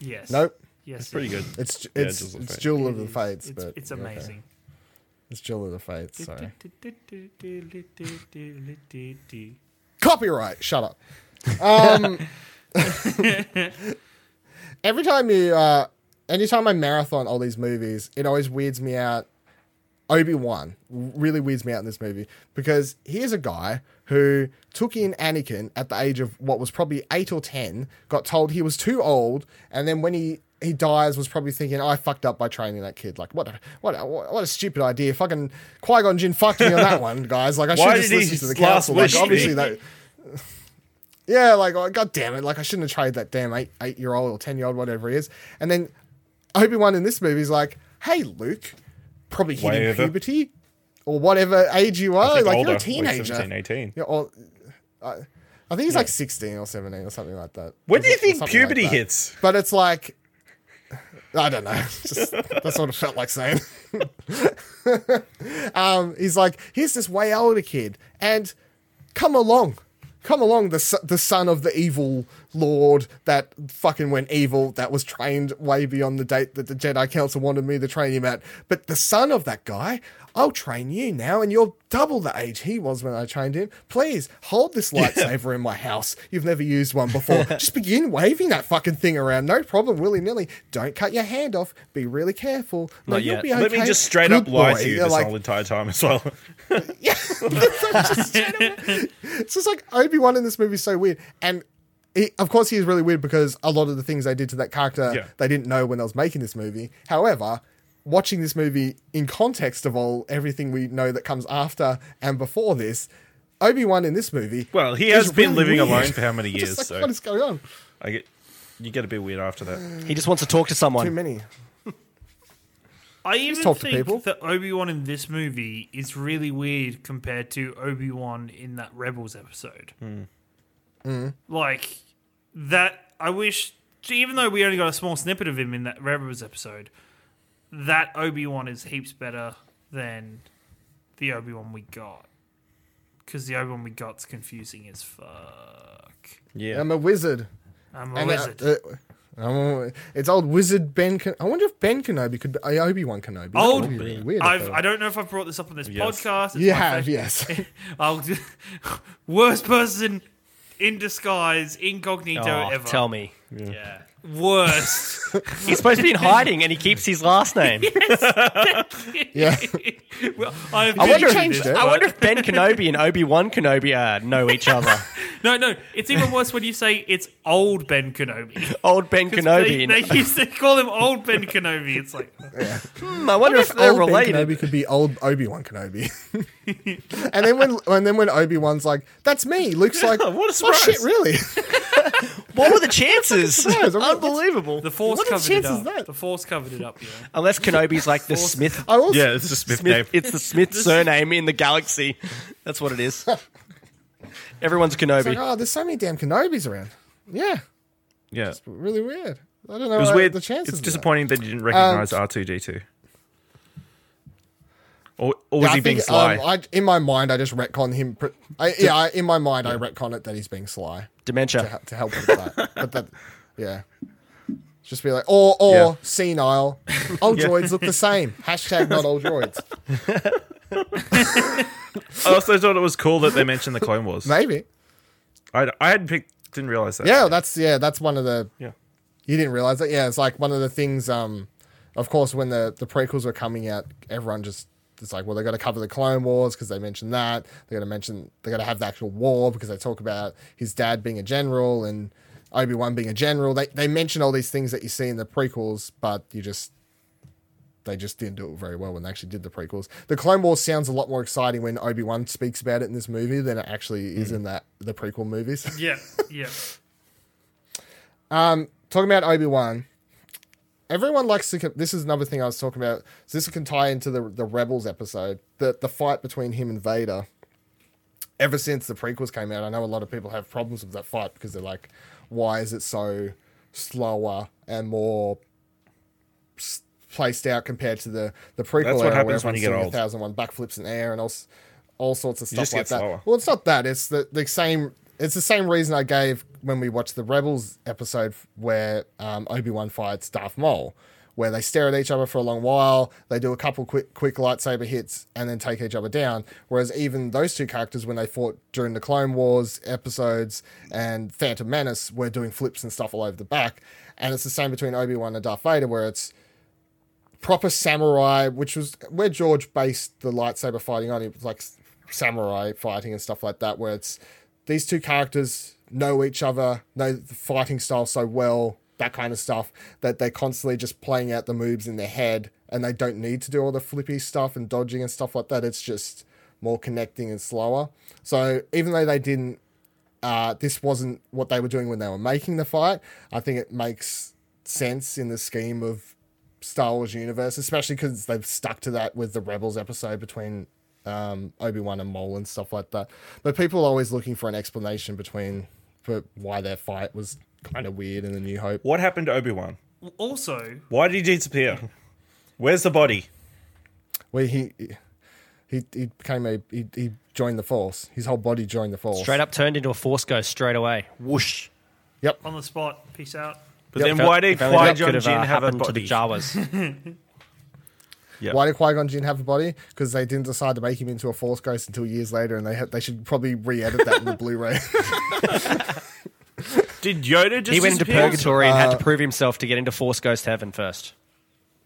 [SPEAKER 5] Yes.
[SPEAKER 3] Nope.
[SPEAKER 5] Yes.
[SPEAKER 4] It's pretty good.
[SPEAKER 3] it's
[SPEAKER 4] Yeah,
[SPEAKER 3] it's
[SPEAKER 4] Jewel of
[SPEAKER 3] it's
[SPEAKER 4] Fate.
[SPEAKER 3] Jewel
[SPEAKER 5] It
[SPEAKER 3] of the. Fates,
[SPEAKER 5] It's,
[SPEAKER 3] but
[SPEAKER 5] it's
[SPEAKER 3] okay.
[SPEAKER 5] amazing.
[SPEAKER 3] It's Duel of the Fates. Sorry. Copyright. [laughs] Shut up. Um, [laughs] [laughs] every time you, uh, anytime I marathon all these movies, it always weirds me out. Obi Wan really weirds me out in this movie because here's a guy who took in Anakin at the age of what was probably eight or ten, got told he was too old, and then when he he dies, was probably thinking, oh, I fucked up by training that kid. Like, what a, what a, what a stupid idea. Fucking Qui Gon Jinn fucked me on that [laughs] one, guys. Like, I should have just listened to the council. Like, obviously, that. [laughs] Yeah, like, oh, god damn it. Like, I shouldn't have traded that damn eight, eight year old or 10 year old, whatever he is. And then Obi Wan in this movie is like, hey, Luke, probably hitting puberty or whatever age you are.
[SPEAKER 4] think
[SPEAKER 3] Like,
[SPEAKER 4] older,
[SPEAKER 3] you're a
[SPEAKER 4] like
[SPEAKER 3] teenager.
[SPEAKER 4] 17, 18.
[SPEAKER 3] Yeah, or, I, I think he's like 16 or 17 or something like that.
[SPEAKER 4] When do you
[SPEAKER 3] Or
[SPEAKER 4] think
[SPEAKER 3] something like
[SPEAKER 4] puberty
[SPEAKER 3] that.
[SPEAKER 4] hits?
[SPEAKER 3] But it's like, I don't know. [laughs] Just, that's what it felt like saying. [laughs] um, he's like, here's this way older kid, and come along, come along, the the son of the evil lord that fucking went evil that was trained way beyond the date that the Jedi Council wanted me to train him at. But the son of that guy, I'll train you now, and you're double the age he was when I trained him. Please hold this lightsaber in my house. You've never used one before. [laughs] Just begin waving that fucking thing around. No problem, willy nilly. Don't cut your hand off. Be really careful. No,
[SPEAKER 6] Not
[SPEAKER 3] you'll
[SPEAKER 6] yet.
[SPEAKER 3] be okay.
[SPEAKER 4] Let me just straight
[SPEAKER 3] Good
[SPEAKER 4] up lie
[SPEAKER 3] boy.
[SPEAKER 4] to you this
[SPEAKER 3] like,
[SPEAKER 4] whole entire time as well. [laughs]
[SPEAKER 3] Yeah, [laughs] just it's just like Obi Wan in this movie is so weird, and he, of course he is really weird because a lot of the things they did to that character
[SPEAKER 4] Yeah.
[SPEAKER 3] they didn't know when they was making this movie. However, watching this movie in context of all everything we know that comes after and before this, Obi Wan in this movie.
[SPEAKER 4] well, he has been
[SPEAKER 3] really
[SPEAKER 4] living
[SPEAKER 3] weird.
[SPEAKER 4] alone for how [laughs] many
[SPEAKER 3] Just
[SPEAKER 4] years?
[SPEAKER 3] like,
[SPEAKER 4] so
[SPEAKER 3] what is going on?
[SPEAKER 4] I get you get a bit weird after that.
[SPEAKER 6] He just wants to talk to someone.
[SPEAKER 3] Too many.
[SPEAKER 5] I even
[SPEAKER 3] talk to people.
[SPEAKER 5] that Obi Wan in this movie is really weird compared to Obi Wan in that Rebels episode. Hmm. Hmm. Like that, I wish, even though we only got a small snippet of him in that Rebels episode, that Obi Wan is heaps better than the Obi Wan we got. Because the Obi Wan we got's confusing as fuck.
[SPEAKER 4] Yeah,
[SPEAKER 3] I'm a wizard.
[SPEAKER 5] I'm a
[SPEAKER 3] And, uh,
[SPEAKER 5] wizard.
[SPEAKER 3] uh, I'm a- it's old wizard Ben. Ken- I wonder if Ben Kenobi could be Obi Wan Kenobi.
[SPEAKER 5] Old
[SPEAKER 3] would really weird.
[SPEAKER 5] I've, I don't know if I've brought this up on this
[SPEAKER 4] Yes.
[SPEAKER 5] podcast. It's
[SPEAKER 3] you have,
[SPEAKER 5] favorite-
[SPEAKER 3] yes. [laughs]
[SPEAKER 5] I'll do, [laughs] worst person in disguise, incognito
[SPEAKER 6] Oh,
[SPEAKER 5] ever.
[SPEAKER 6] tell me.
[SPEAKER 5] Yeah. Worst. [laughs]
[SPEAKER 6] He's supposed to be in hiding and he keeps his last name. [laughs]
[SPEAKER 3] yeah. [laughs]
[SPEAKER 5] well, I've
[SPEAKER 6] I wonder,
[SPEAKER 5] doing
[SPEAKER 3] changed it.
[SPEAKER 6] I wonder if Ben Kenobi and Obi Wan Kenobi uh, know each other.
[SPEAKER 5] No, no. It's even worse when you say it's old Ben Kenobi.
[SPEAKER 6] Old Ben
[SPEAKER 5] 'Cause
[SPEAKER 6] Kenobi.
[SPEAKER 5] They,
[SPEAKER 6] and-
[SPEAKER 5] they used to call him old Ben Kenobi. It's like,
[SPEAKER 6] Hmm, I wonder if they're
[SPEAKER 3] old
[SPEAKER 6] related.
[SPEAKER 3] Ben Kenobi could be old Obi Wan Kenobi. and then when and then when Obi Wan's like, "That's me," Luke's like,
[SPEAKER 4] what a
[SPEAKER 3] "Oh
[SPEAKER 4] surprise."
[SPEAKER 3] shit, really?"
[SPEAKER 6] What were the chances?
[SPEAKER 3] surprise. I mean,
[SPEAKER 6] Unbelievable.
[SPEAKER 5] the Force
[SPEAKER 3] What are the
[SPEAKER 5] covered it up.
[SPEAKER 3] of that?
[SPEAKER 5] The Force covered it up, yeah. [laughs]
[SPEAKER 6] Unless Kenobi's like the Smith.
[SPEAKER 3] I also,
[SPEAKER 4] yeah, it's the Smith,
[SPEAKER 6] Smith
[SPEAKER 4] name.
[SPEAKER 6] it's the Smith [laughs] surname in the galaxy. That's what it is. [laughs] Everyone's
[SPEAKER 3] it's like,
[SPEAKER 6] Kenobi.
[SPEAKER 3] oh, there's so many damn Kenobis around. Yeah,
[SPEAKER 4] Yeah, It's
[SPEAKER 3] really weird. I don't know.
[SPEAKER 4] it was
[SPEAKER 3] uh,
[SPEAKER 4] weird.
[SPEAKER 3] The chances.
[SPEAKER 4] It's
[SPEAKER 3] of that.
[SPEAKER 4] disappointing that you didn't recognize R two D two. Or, or was
[SPEAKER 3] Yeah, I
[SPEAKER 4] he being
[SPEAKER 3] think,
[SPEAKER 4] sly?
[SPEAKER 3] um, I, in my mind, I just retcon him. Pr- I, yeah, I, in my mind, I retcon it that he's being sly to,
[SPEAKER 6] Dementia.
[SPEAKER 3] ha- to help with that. but that, yeah, just be like, or or
[SPEAKER 4] Yeah.
[SPEAKER 3] senile. [laughs] All droids look the same. Hashtag not all droids.
[SPEAKER 4] I also thought it was cool that they mentioned the Clone Wars.
[SPEAKER 3] Maybe.
[SPEAKER 4] I, I hadn't picked, didn't realize that.
[SPEAKER 3] Yeah, that's yeah, that's one of the.
[SPEAKER 4] Yeah.
[SPEAKER 3] You didn't realize that? Yeah, it's like one of the things. Um, of course, when the the prequels were coming out, everyone just it's like, well, they got to cover the Clone Wars because they mentioned that. They got to mention they got to have the actual war because they talk about his dad being a general and Obi Wan being a general. They they mention all these things that you see in the prequels, but you just they just didn't do it very well when they actually did the prequels. The Clone Wars sounds a lot more exciting when Obi Wan speaks about it in this movie than it actually is in that the prequel movies. [laughs]
[SPEAKER 5] Yeah, yeah. [laughs]
[SPEAKER 3] Um, talking about Obi Wan, everyone likes to. This is another thing I was talking about. So this can tie into the the Rebels episode. The the fight between him and Vader. Ever since the prequels came out, I know a lot of people have problems with that fight because they're like, why is it so slower and more placed out compared to the the prequel?
[SPEAKER 4] That's what
[SPEAKER 3] era
[SPEAKER 4] happens
[SPEAKER 3] where
[SPEAKER 4] when you get old.
[SPEAKER 3] thousand one backflips in air and all all sorts of stuff
[SPEAKER 4] just
[SPEAKER 3] like that.
[SPEAKER 4] slower.
[SPEAKER 3] Well, it's not that. It's the the same. It's the same reason I gave when we watched the Rebels episode where um, Obi Wan fights Darth Maul, where they stare at each other for a long while. They do a couple quick quick lightsaber hits and then take each other down. Whereas even those two characters, when they fought during the Clone Wars episodes and Phantom Menace, were doing flips and stuff all over the back. And it's the same between Obi Wan and Darth Vader, where it's proper samurai, which was where George based the lightsaber fighting on. It was like samurai fighting and stuff like that, where it's these two characters know each other, know the fighting style so well, that kind of stuff, that they're constantly just playing out the moves in their head and they don't need to do all the flippy stuff and dodging and stuff like that. It's just more connecting and slower. So even though they didn't uh, this wasn't what they were doing when they were making the fight. I think it makes sense in the scheme of Star Wars universe, especially because they've stuck to that with the Rebels episode between um, Obi Wan and Maul and stuff like that. But people are always looking for an explanation between for why their fight was kind of weird in the New Hope.
[SPEAKER 4] What happened to Obi Wan?
[SPEAKER 5] Also,
[SPEAKER 4] Why did he disappear? Where's the body?
[SPEAKER 3] Where he he he became a he, he joined the Force. His whole body joined the Force.
[SPEAKER 6] Straight up turned into a force ghost straight away. Whoosh.
[SPEAKER 3] Yep.
[SPEAKER 5] On the spot. Peace out.
[SPEAKER 4] But
[SPEAKER 3] Yep.
[SPEAKER 4] then
[SPEAKER 6] Felt-
[SPEAKER 4] why did
[SPEAKER 6] felt like that
[SPEAKER 4] Qui
[SPEAKER 6] could
[SPEAKER 4] Gon Jinn
[SPEAKER 6] uh,
[SPEAKER 4] have a
[SPEAKER 6] happened to the
[SPEAKER 4] body?
[SPEAKER 6] Jawas? [laughs]
[SPEAKER 4] Yeah.
[SPEAKER 3] Why did Qui Gon Jinn have a body? Because they didn't decide to make him into a Force ghost until years later, and they ha- they should probably re-edit that in the Blu-ray. [laughs]
[SPEAKER 4] Did Yoda just
[SPEAKER 6] he went into
[SPEAKER 4] disappear?
[SPEAKER 6] purgatory and
[SPEAKER 3] Uh,
[SPEAKER 6] had to prove himself to get into Force Ghost Heaven first.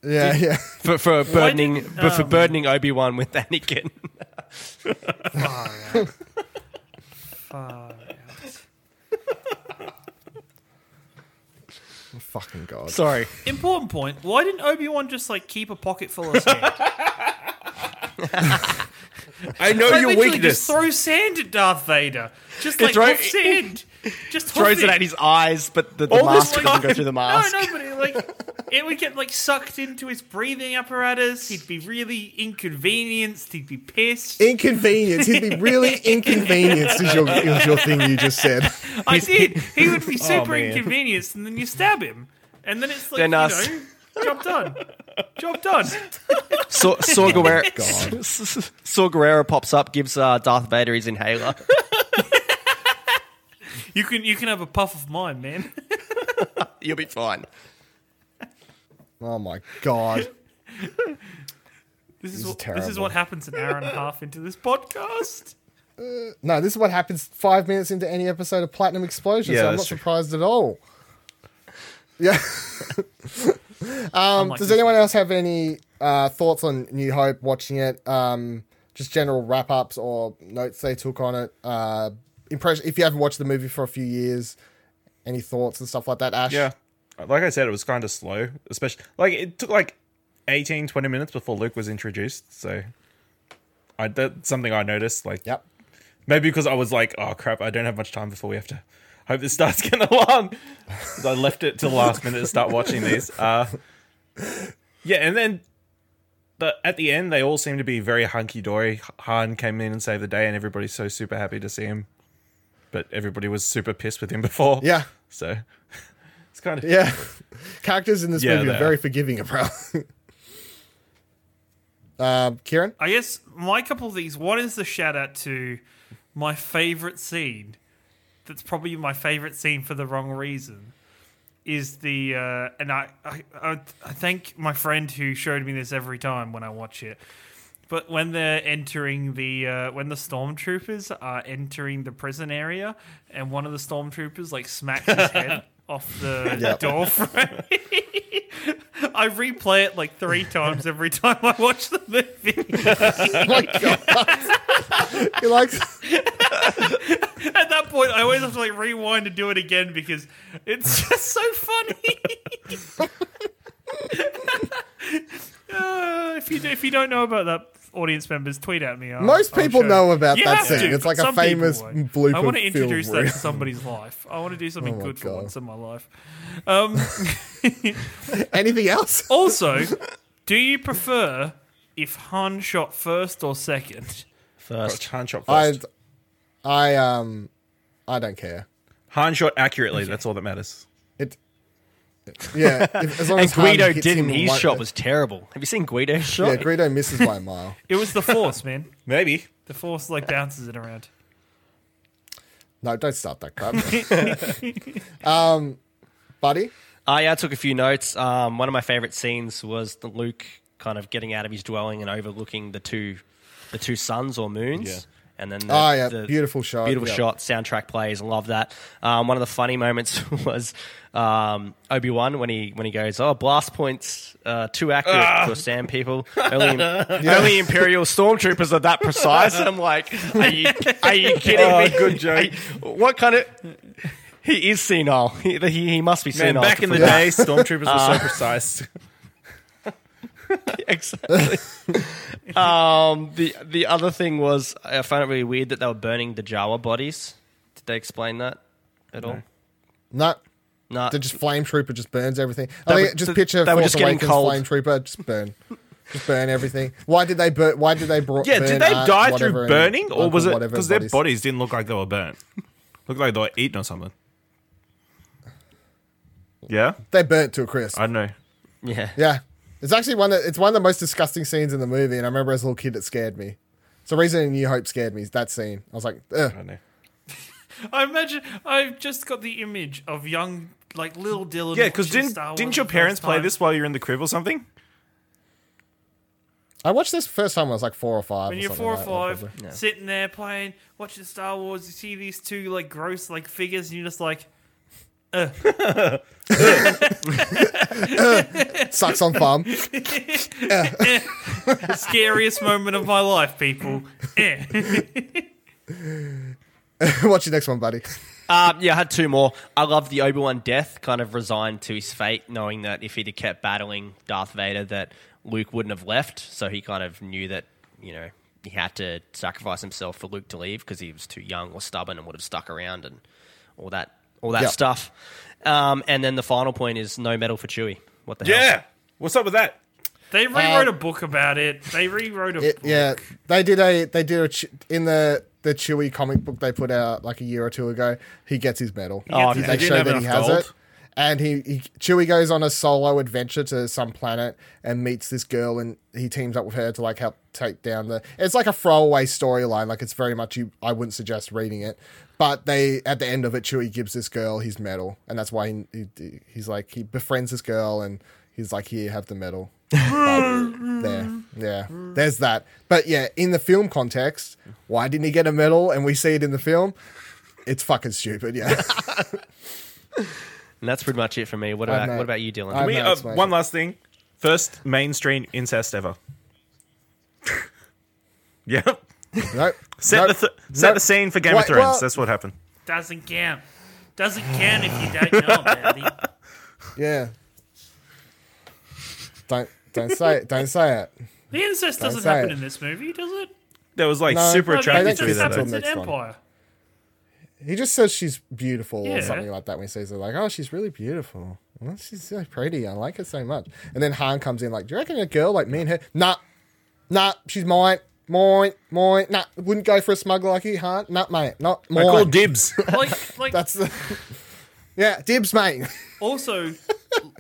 [SPEAKER 3] yeah, yeah. [laughs]
[SPEAKER 6] For, for burdening,
[SPEAKER 5] did-
[SPEAKER 6] but for
[SPEAKER 5] um,
[SPEAKER 6] burdening Obi Wan with Anakin.
[SPEAKER 5] Far out.
[SPEAKER 3] Fucking god.
[SPEAKER 6] Sorry,
[SPEAKER 5] Important point. Why didn't Obi Wan just like keep a pocket full of sand? [laughs] [laughs]
[SPEAKER 4] I know
[SPEAKER 5] Like,
[SPEAKER 4] your
[SPEAKER 5] literally
[SPEAKER 4] weakness.
[SPEAKER 5] Just throw sand at Darth Vader. Just like
[SPEAKER 6] throw-
[SPEAKER 5] huff sand. Just
[SPEAKER 6] throws it at his eyes, but the, the
[SPEAKER 4] All this
[SPEAKER 6] mask doesn't go
[SPEAKER 4] time.
[SPEAKER 6] through the mask.
[SPEAKER 5] no, but it, like it would get like sucked into his breathing apparatus. He'd be really inconvenienced. He'd be pissed.
[SPEAKER 3] Inconvenience. He'd be really [laughs] inconvenienced. Is your is your thing you just said?
[SPEAKER 5] I did. He would be super
[SPEAKER 4] man.
[SPEAKER 5] inconvenienced, and then you stab him, and then it's like
[SPEAKER 6] Then,
[SPEAKER 5] you
[SPEAKER 6] uh,
[SPEAKER 5] know, job done. Job done. [laughs]
[SPEAKER 6] Saw, Saw Gerrera,
[SPEAKER 3] God. [laughs]
[SPEAKER 6] Saw Gerrera pops up, gives uh, Darth Vader his inhaler.
[SPEAKER 5] You can you can have a puff of mine, man. [laughs]
[SPEAKER 6] You'll be fine.
[SPEAKER 3] Oh my god.
[SPEAKER 5] This is
[SPEAKER 3] is
[SPEAKER 5] what, this is what happens an hour and a half into this podcast.
[SPEAKER 3] No, this is what happens five minutes into any episode of Platinum Explosion.
[SPEAKER 4] Yeah,
[SPEAKER 3] so I'm not
[SPEAKER 4] true.
[SPEAKER 3] surprised at all. Yeah. [laughs] um,
[SPEAKER 5] Unlike
[SPEAKER 3] does
[SPEAKER 5] this
[SPEAKER 3] anyone else have any uh, thoughts on New Hope watching it? Um, just general wrap ups or notes they took on it. Uh, impression. If you haven't watched the movie for a few years, any thoughts and stuff like that? Ash.
[SPEAKER 4] Yeah. Like I said, it was kind of slow, especially like it took like 18, 20 minutes before Luke was introduced. So I that's something I noticed. Like
[SPEAKER 3] Yep.
[SPEAKER 4] maybe because I was like, oh crap, I don't have much time before we have to. Hope this starts [laughs] getting along. I left it till the last minute to start watching these. [laughs] Uh, yeah, and then the, at the end, they all seem to be very hunky dory. Han came in and saved the day, and everybody's so super happy to see him. But everybody was super pissed with him [laughs] before.
[SPEAKER 3] Yeah.
[SPEAKER 4] So [laughs] it's kind of
[SPEAKER 3] Yeah. Characters in this
[SPEAKER 4] Yeah,
[SPEAKER 3] movie are very
[SPEAKER 4] are.
[SPEAKER 3] forgiving, apparently. [laughs] um, Kieran?
[SPEAKER 5] I guess my couple of these. One is the shout out to my favorite scene. That's probably my favorite scene for the wrong reason. Is the uh, and I, I I I thank my friend who showed me this every time when I watch it. But when they're entering the uh, when the stormtroopers are entering the prison area, and one of the stormtroopers like smacks his head [laughs] off the
[SPEAKER 3] Yep.
[SPEAKER 5] door frame. [laughs] I replay it like three times every time I watch the movie. [laughs]
[SPEAKER 3] Oh my god. he likes
[SPEAKER 5] At that point, I always have to like rewind and do it again because it's just so funny. Uh, if you if you don't know about that, audience members, tweet at me. I'll-
[SPEAKER 3] Most
[SPEAKER 5] I'll
[SPEAKER 3] people
[SPEAKER 5] show
[SPEAKER 3] know about
[SPEAKER 5] You
[SPEAKER 3] that
[SPEAKER 5] have
[SPEAKER 3] scene.
[SPEAKER 5] to,
[SPEAKER 3] It's like
[SPEAKER 5] but
[SPEAKER 3] a
[SPEAKER 5] some people
[SPEAKER 3] famous
[SPEAKER 5] won't.
[SPEAKER 3] blooper
[SPEAKER 5] I want to
[SPEAKER 3] film
[SPEAKER 5] introduce that
[SPEAKER 3] reel.
[SPEAKER 5] to somebody's life. I want to do [laughs] something
[SPEAKER 3] Oh my
[SPEAKER 5] good for
[SPEAKER 3] God.
[SPEAKER 5] once in my life. Um, [laughs]
[SPEAKER 3] anything else? [laughs]
[SPEAKER 5] also, do you prefer if Han shot first or second?
[SPEAKER 6] First.
[SPEAKER 4] Han shot
[SPEAKER 3] I,
[SPEAKER 4] first.
[SPEAKER 3] I um, I don't care.
[SPEAKER 4] Han shot accurately. That's all that matters.
[SPEAKER 3] It, yeah. If, as long [laughs]
[SPEAKER 6] And
[SPEAKER 3] as
[SPEAKER 6] Greedo
[SPEAKER 3] hits
[SPEAKER 6] didn't. His shot was terrible. Have you seen Greedo's shot?
[SPEAKER 3] Yeah, Greedo [laughs] misses by a mile.
[SPEAKER 5] It was the Force, man.
[SPEAKER 4] Maybe.
[SPEAKER 5] The Force like bounces it around.
[SPEAKER 3] No, don't start that crap. [laughs] um, buddy.
[SPEAKER 6] Uh, yeah, I took a few notes. Um, one of my favorite scenes was the Luke kind of getting out of his dwelling and overlooking the two, the two suns or moons.
[SPEAKER 4] Yeah.
[SPEAKER 6] And then the,
[SPEAKER 3] Oh, yeah,
[SPEAKER 6] the
[SPEAKER 3] beautiful shot,
[SPEAKER 6] beautiful
[SPEAKER 3] yeah.
[SPEAKER 6] shot. Soundtrack plays. I love that. Um, one of the funny moments [laughs] was um, Obi Wan when he when he goes, "Oh, blast points uh, too accurate
[SPEAKER 3] Ah.
[SPEAKER 6] for Sand people. [laughs] Only, only Imperial stormtroopers are that precise." And [laughs] I'm like, "Are you are you kidding
[SPEAKER 4] Oh,
[SPEAKER 6] me?
[SPEAKER 4] good joke.
[SPEAKER 6] You- what kind of?" He is senile. He, he, he must be
[SPEAKER 4] Man,
[SPEAKER 6] senile.
[SPEAKER 4] back in the
[SPEAKER 6] forget-
[SPEAKER 4] day, stormtroopers were so precise. [laughs]
[SPEAKER 6] exactly. [laughs] um, the the other thing was I found it really weird that they were burning the Jawa bodies. Did they explain that at all?
[SPEAKER 3] No,
[SPEAKER 6] No.
[SPEAKER 3] the just flame trooper just burns everything. I
[SPEAKER 6] were-
[SPEAKER 3] just picture
[SPEAKER 6] they were
[SPEAKER 3] Force
[SPEAKER 6] just getting
[SPEAKER 3] Awakens
[SPEAKER 6] cold.
[SPEAKER 3] flame trooper just burn, just burn everything. Why did they burn? Why did they brought?
[SPEAKER 4] Yeah,
[SPEAKER 3] burn
[SPEAKER 4] did they die through burning, or was it because their
[SPEAKER 3] bodies?
[SPEAKER 4] bodies didn't look like they were burnt? Looked like they were eaten or something. Yeah,
[SPEAKER 3] They burnt to a crisp.
[SPEAKER 4] I don't know.
[SPEAKER 6] yeah.
[SPEAKER 3] Yeah, it's actually one that it's one of the most disgusting scenes in the movie, and I remember as a little kid it scared me. It's the reason New Hope scared me. is That scene, I was like, Ugh.
[SPEAKER 4] I know. [laughs]
[SPEAKER 5] I imagine I've just got the image of young, like little Dylan.
[SPEAKER 4] Yeah, because didn't
[SPEAKER 5] Star Wars
[SPEAKER 4] didn't your parents play this while you're in the crib or something?
[SPEAKER 3] I watched this first time when I was like four or five.
[SPEAKER 5] When
[SPEAKER 3] or
[SPEAKER 5] you're four or
[SPEAKER 3] like that,
[SPEAKER 5] five, sitting there playing, watching Star Wars, you see these two like gross like figures, and you're just like,
[SPEAKER 3] Sucks on farm. [laughs]
[SPEAKER 5] scariest moment of my life, people. [laughs]
[SPEAKER 3] What's your next one, buddy?
[SPEAKER 6] Um, yeah, I had two more. I love the Obi Wan death, kind of resigned to his fate, knowing that if he'd have kept battling Darth Vader, that Luke wouldn't have left. So he kind of knew that you know he had to sacrifice himself for Luke to leave because he was too young or stubborn and would have stuck around and all that all that
[SPEAKER 3] Yeah.
[SPEAKER 6] stuff. Um, and then the final point is no medal for Chewie. What the hell?
[SPEAKER 4] Yeah. What's up with that?
[SPEAKER 5] They rewrote a book about it. They rewrote a
[SPEAKER 3] It,
[SPEAKER 5] book.
[SPEAKER 3] yeah, they did a they did a ch- in the the Chewie comic book they put out like a year or two ago. He gets his medal.
[SPEAKER 6] Oh,
[SPEAKER 3] He-
[SPEAKER 6] okay.
[SPEAKER 3] they
[SPEAKER 4] He didn't
[SPEAKER 3] show
[SPEAKER 4] have
[SPEAKER 3] that he
[SPEAKER 4] enough
[SPEAKER 3] has
[SPEAKER 4] gold.
[SPEAKER 3] it. And he, he Chewie goes on a solo adventure to some planet and meets this girl, and he teams up with her to like help take down the. It's like a throwaway storyline. Like it's very much you. I wouldn't suggest reading it, but they at the end of it, Chewie gives this girl his medal, and that's why he, he he's like he befriends this girl, and he's like, here, you have the medal. [laughs] There, yeah, there's that. But yeah, in the film context, why didn't he get a medal? And we see it in the film. It's fucking stupid. Yeah. [laughs]
[SPEAKER 6] And that's pretty much it for me. What about
[SPEAKER 3] no-
[SPEAKER 6] what about you, Dylan?
[SPEAKER 3] I've
[SPEAKER 4] We,
[SPEAKER 3] no
[SPEAKER 4] uh, one last thing. First mainstream incest ever. [laughs] yep.
[SPEAKER 3] Nope.
[SPEAKER 4] Set
[SPEAKER 3] Nope.
[SPEAKER 4] the th- set
[SPEAKER 3] Nope.
[SPEAKER 4] the scene for Game
[SPEAKER 3] Wait,
[SPEAKER 4] of Thrones.
[SPEAKER 3] well-
[SPEAKER 4] That's what happened.
[SPEAKER 5] Doesn't count. Doesn't count if you don't know about it. [laughs]
[SPEAKER 3] Yeah. Don't don't say it. Don't say it.
[SPEAKER 5] The incest doesn't happen
[SPEAKER 3] it.
[SPEAKER 5] in this movie, does it?
[SPEAKER 4] That was like
[SPEAKER 3] No,
[SPEAKER 4] super
[SPEAKER 3] no,
[SPEAKER 4] attractive
[SPEAKER 3] they
[SPEAKER 4] to me. That
[SPEAKER 5] happens in
[SPEAKER 3] next one.
[SPEAKER 5] Empire.
[SPEAKER 3] He just says she's beautiful or something like that when he says it. Like, oh, she's really beautiful. Well, she's so pretty. I like her so much. And then Han comes in like, do you reckon a girl like me and her? Nah, nah, she's mine. Mine, mine. Nah, wouldn't go for a smug like you, Han. Nah, mate, not
[SPEAKER 4] I
[SPEAKER 3] mine.
[SPEAKER 4] call dibs. [laughs]
[SPEAKER 5] Like, like
[SPEAKER 3] That's the. yeah, dibs, mate.
[SPEAKER 5] also,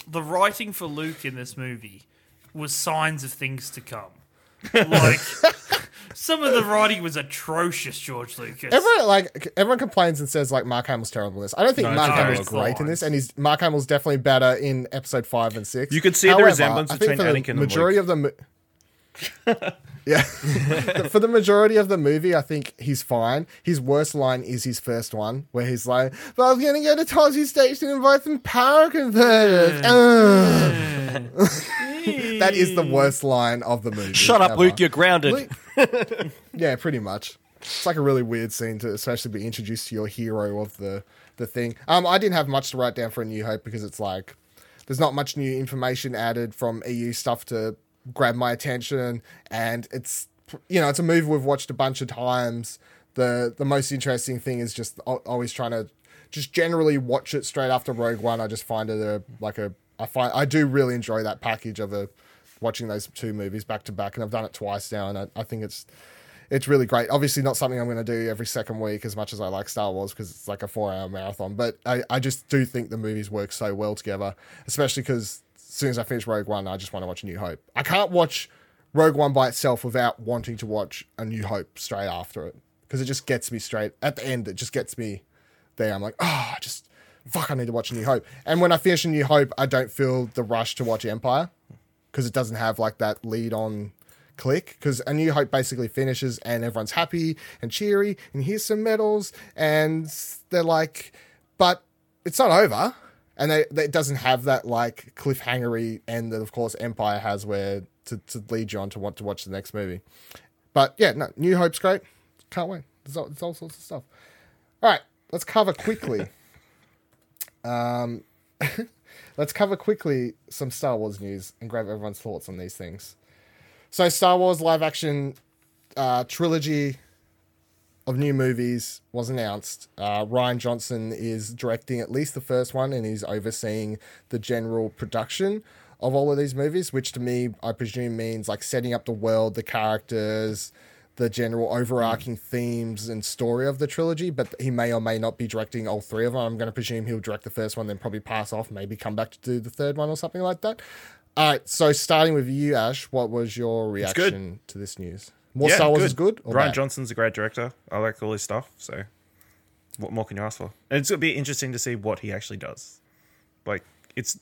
[SPEAKER 5] the writing for Luke in this movie was signs of things to come. Like, [laughs] some of the writing was atrocious, George Lucas.
[SPEAKER 3] Everyone like everyone complains and says like Mark Hamill's terrible in this. I don't think
[SPEAKER 4] No,
[SPEAKER 3] Mark
[SPEAKER 4] it's
[SPEAKER 3] Hamill's
[SPEAKER 5] not.
[SPEAKER 3] great in this, and he's Mark Hamill's definitely better in episode five and six.
[SPEAKER 4] You could see the
[SPEAKER 3] However,
[SPEAKER 4] resemblance
[SPEAKER 3] I think
[SPEAKER 4] between
[SPEAKER 3] for the
[SPEAKER 4] Anakin and
[SPEAKER 3] majority
[SPEAKER 4] Luke.
[SPEAKER 3] of the. Mo- [laughs] yeah, [laughs] for the majority of the movie, I think he's fine. His worst line is his first one, where he's like, "But I was going to go to Tosche Station and buy some power converters." [laughs] That is the worst line of the movie.
[SPEAKER 6] Shut up,
[SPEAKER 3] ever.
[SPEAKER 6] Luke. You're grounded.
[SPEAKER 3] Luke- [laughs] yeah, pretty much. It's like a really weird scene to especially be introduced to your hero of the the thing. Um, I didn't have much to write down for a New Hope because it's like there's not much new information added from EU stuff to grab my attention, and it's you know it's a movie we've watched a bunch of times. The the most interesting thing is just always trying to just generally watch it straight after Rogue One. I just find it a like a I find I do really enjoy that package of a watching those two movies back to back, and I've done it twice now, and I, I think it's it's really great. Obviously, not something I'm going to do every second week as much as I like Star Wars because it's like a four hour marathon. But I, I just do think the movies work so well together, especially because soon as I finish Rogue One, I just want to watch A New Hope. I can't watch Rogue One by itself without wanting to watch A New Hope straight after it because it just gets me straight at the end. It just gets me there. I'm like, oh, I just fuck, I need to watch A New Hope. And when I finish A New Hope, I don't feel the rush to watch Empire because it doesn't have like that lead on click because A New Hope basically finishes and everyone's happy and cheery and here's some medals and they're like, but it's not over. And they, it doesn't have that like cliffhangery end that of course Empire has where to, to lead you on to want to watch the next movie. But yeah, no, New Hope's great. Can't wait. There's all, there's all sorts of stuff. All right, let's cover quickly. [laughs] Um, [laughs] let's cover quickly some Star Wars news and grab everyone's thoughts on these things. So, Star Wars live action uh, trilogy of new movies was announced. Uh, Rian Johnson is directing at least the first one, and he's overseeing the general production of all of these movies, which to me, I presume means like setting up the world, the characters, the general overarching themes and story of the trilogy. But he may or may not be directing all three of them. I'm going to presume he'll direct the first one, then probably pass off, maybe come back to do the third one or something like that. All right, so starting with you, Ash, what was your reaction to this news? More
[SPEAKER 4] Yeah,
[SPEAKER 3] Star Wars is good. Or
[SPEAKER 4] Rian
[SPEAKER 3] bad?
[SPEAKER 4] Johnson's a great director. I like all his stuff. So what more can you ask for? And it's gonna be interesting to see what he actually does. Like it's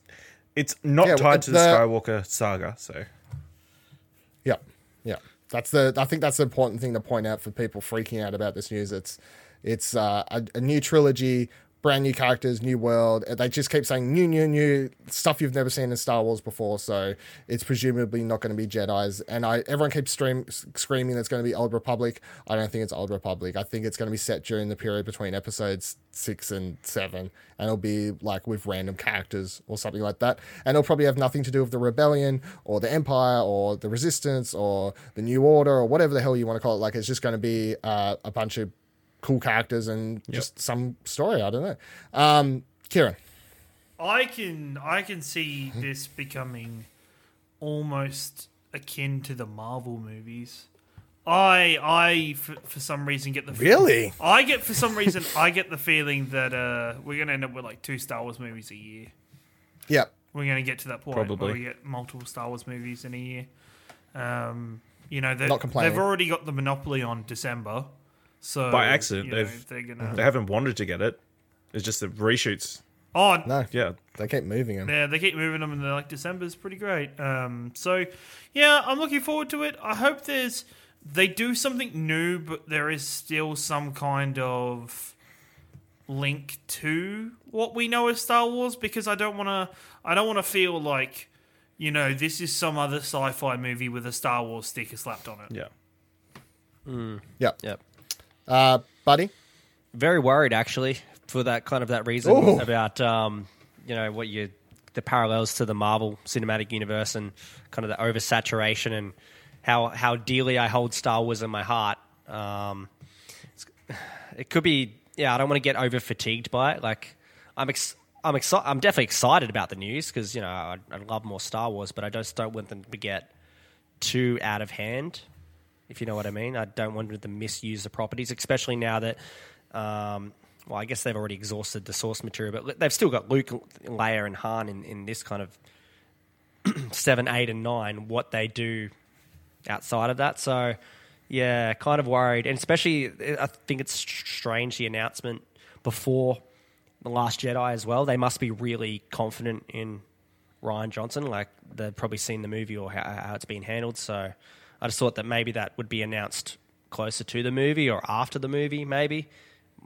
[SPEAKER 4] it's not
[SPEAKER 3] Yeah,
[SPEAKER 4] tied to the,
[SPEAKER 3] the-
[SPEAKER 4] Skywalker saga, so
[SPEAKER 3] Yeah, yeah. That's the. I think that's the important thing to point out for people freaking out about this news. It's, it's uh, a, a new trilogy, brand new characters, new world. They just keep saying new, new, new stuff you've never seen in Star Wars before. So it's presumably not going to be Jedi's. And I, everyone keeps stream, screaming it's going to be Old Republic. I don't think it's Old Republic. I think it's going to be set during the period between episodes six and seven, and it'll be like with random characters or something like that. And it'll probably have nothing to do with the rebellion or the empire or the resistance or the new order or whatever the hell you want to call it. Like it's just going to be uh, a bunch of cool characters and just some story. I don't know. Um, Kieran,
[SPEAKER 5] I can I can see this becoming almost akin to the Marvel movies. I I for, for some reason get the
[SPEAKER 3] Really?
[SPEAKER 5] I get for some reason [laughs] I get the feeling that uh, we're gonna end up with like two Star Wars movies a year.
[SPEAKER 3] yeah,
[SPEAKER 5] We're gonna get to that point
[SPEAKER 4] Probably.
[SPEAKER 5] where we get multiple Star Wars movies in a year. Um, you know, they've already got the monopoly on December, so
[SPEAKER 4] by accident
[SPEAKER 5] you know,
[SPEAKER 4] they've
[SPEAKER 5] they're gonna.
[SPEAKER 4] they haven't wanted to get it. It's just the reshoots.
[SPEAKER 5] Oh
[SPEAKER 3] no,
[SPEAKER 4] Yeah,
[SPEAKER 3] they keep moving them.
[SPEAKER 5] Yeah, they keep moving them, and they're like December's pretty great. Um, so yeah, I'm looking forward to it. I hope there's they do something new, but there is still some kind of link to what we know as Star Wars because I don't want to. I don't want to feel like you know this is some other sci-fi movie with a Star Wars sticker slapped on it.
[SPEAKER 4] yeah.
[SPEAKER 3] Yep.
[SPEAKER 6] Yep.
[SPEAKER 3] Uh, buddy.
[SPEAKER 6] Very worried actually for that kind of that reason
[SPEAKER 3] Ooh.
[SPEAKER 6] about um, you know what you the parallels to the Marvel Cinematic Universe and kind of the oversaturation and how how dearly I hold Star Wars in my heart. Um, it could be yeah. I don't want to get over fatigued by it. Like I'm ex- I'm excited. I'm definitely excited about the news because you know I, I love more Star Wars, but I just don't want them to get too out of hand if you know what I mean. I don't want them to misuse the properties, especially now that, um, well, I guess they've already exhausted the source material, but they've still got Luke, Leia, and Han in, in this kind of [clears throat] seven, eight, and nine. What they do outside of that, so yeah, kind of worried, and especially I think it's strange the announcement before the Last Jedi as well. They must be really confident in Rian Johnson. Like they've probably seen the movie or how, how it's been handled. So I just thought that maybe that would be announced closer to the movie or after the movie, maybe.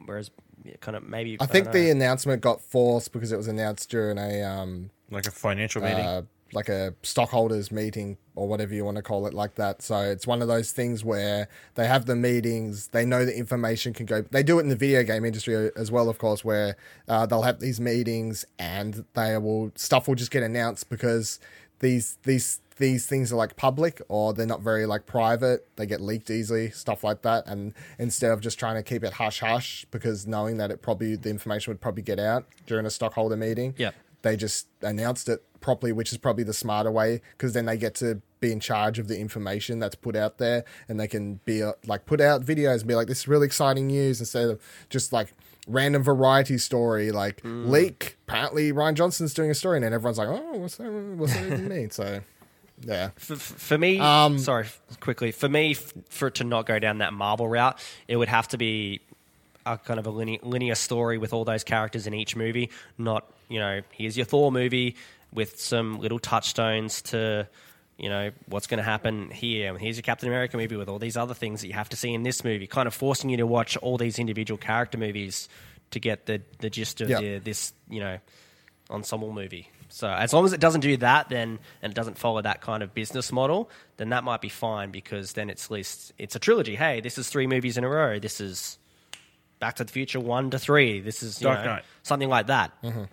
[SPEAKER 6] Whereas, yeah, kind of maybe.
[SPEAKER 3] I think the announcement got forced because it was announced during a um,
[SPEAKER 4] Like a financial meeting.
[SPEAKER 3] uh, like a stockholders meeting or whatever you want to call it like that so it's one of those things where they have the meetings they know the information can go they do it in the video game industry as well of course where uh, they'll have these meetings and they will stuff will just get announced because these these these things are like public or they're not very like private they get leaked easily stuff like that and instead of just trying to keep it hush hush because knowing that it probably the information would probably get out during a stockholder meeting
[SPEAKER 6] Yep.
[SPEAKER 3] they just announced it properly, which is probably the smarter way because then they get to be in charge of the information that's put out there and they can be uh, like put out videos and be like, this is really exciting news instead of just like random variety story like leak. Apparently, Rian Johnson's doing a story and then everyone's like, oh, what's that, what's that even mean? So, yeah.
[SPEAKER 6] for, for me,
[SPEAKER 3] Um,
[SPEAKER 6] sorry, quickly. For me, for it to not go down that Marvel route, it would have to be a kind of a linear, linear story with all those characters in each movie. Not, you know, here's your Thor movie with some little touchstones to, you know, what's going to happen here. And here's your Captain America movie with all these other things that you have to see in this movie. Kind of forcing you to watch all these individual character movies to get the the gist of
[SPEAKER 3] Yep.
[SPEAKER 6] the, this, you know, ensemble movie. So as long as it doesn't do that, then and it doesn't follow that kind of business model, then that might be fine because then it's at least it's a trilogy. Hey, this is three movies in a row. This is Back to the Future one to three. This is you
[SPEAKER 4] Dark
[SPEAKER 6] know,
[SPEAKER 4] Knight.
[SPEAKER 6] something like that.
[SPEAKER 3] Mm-hmm.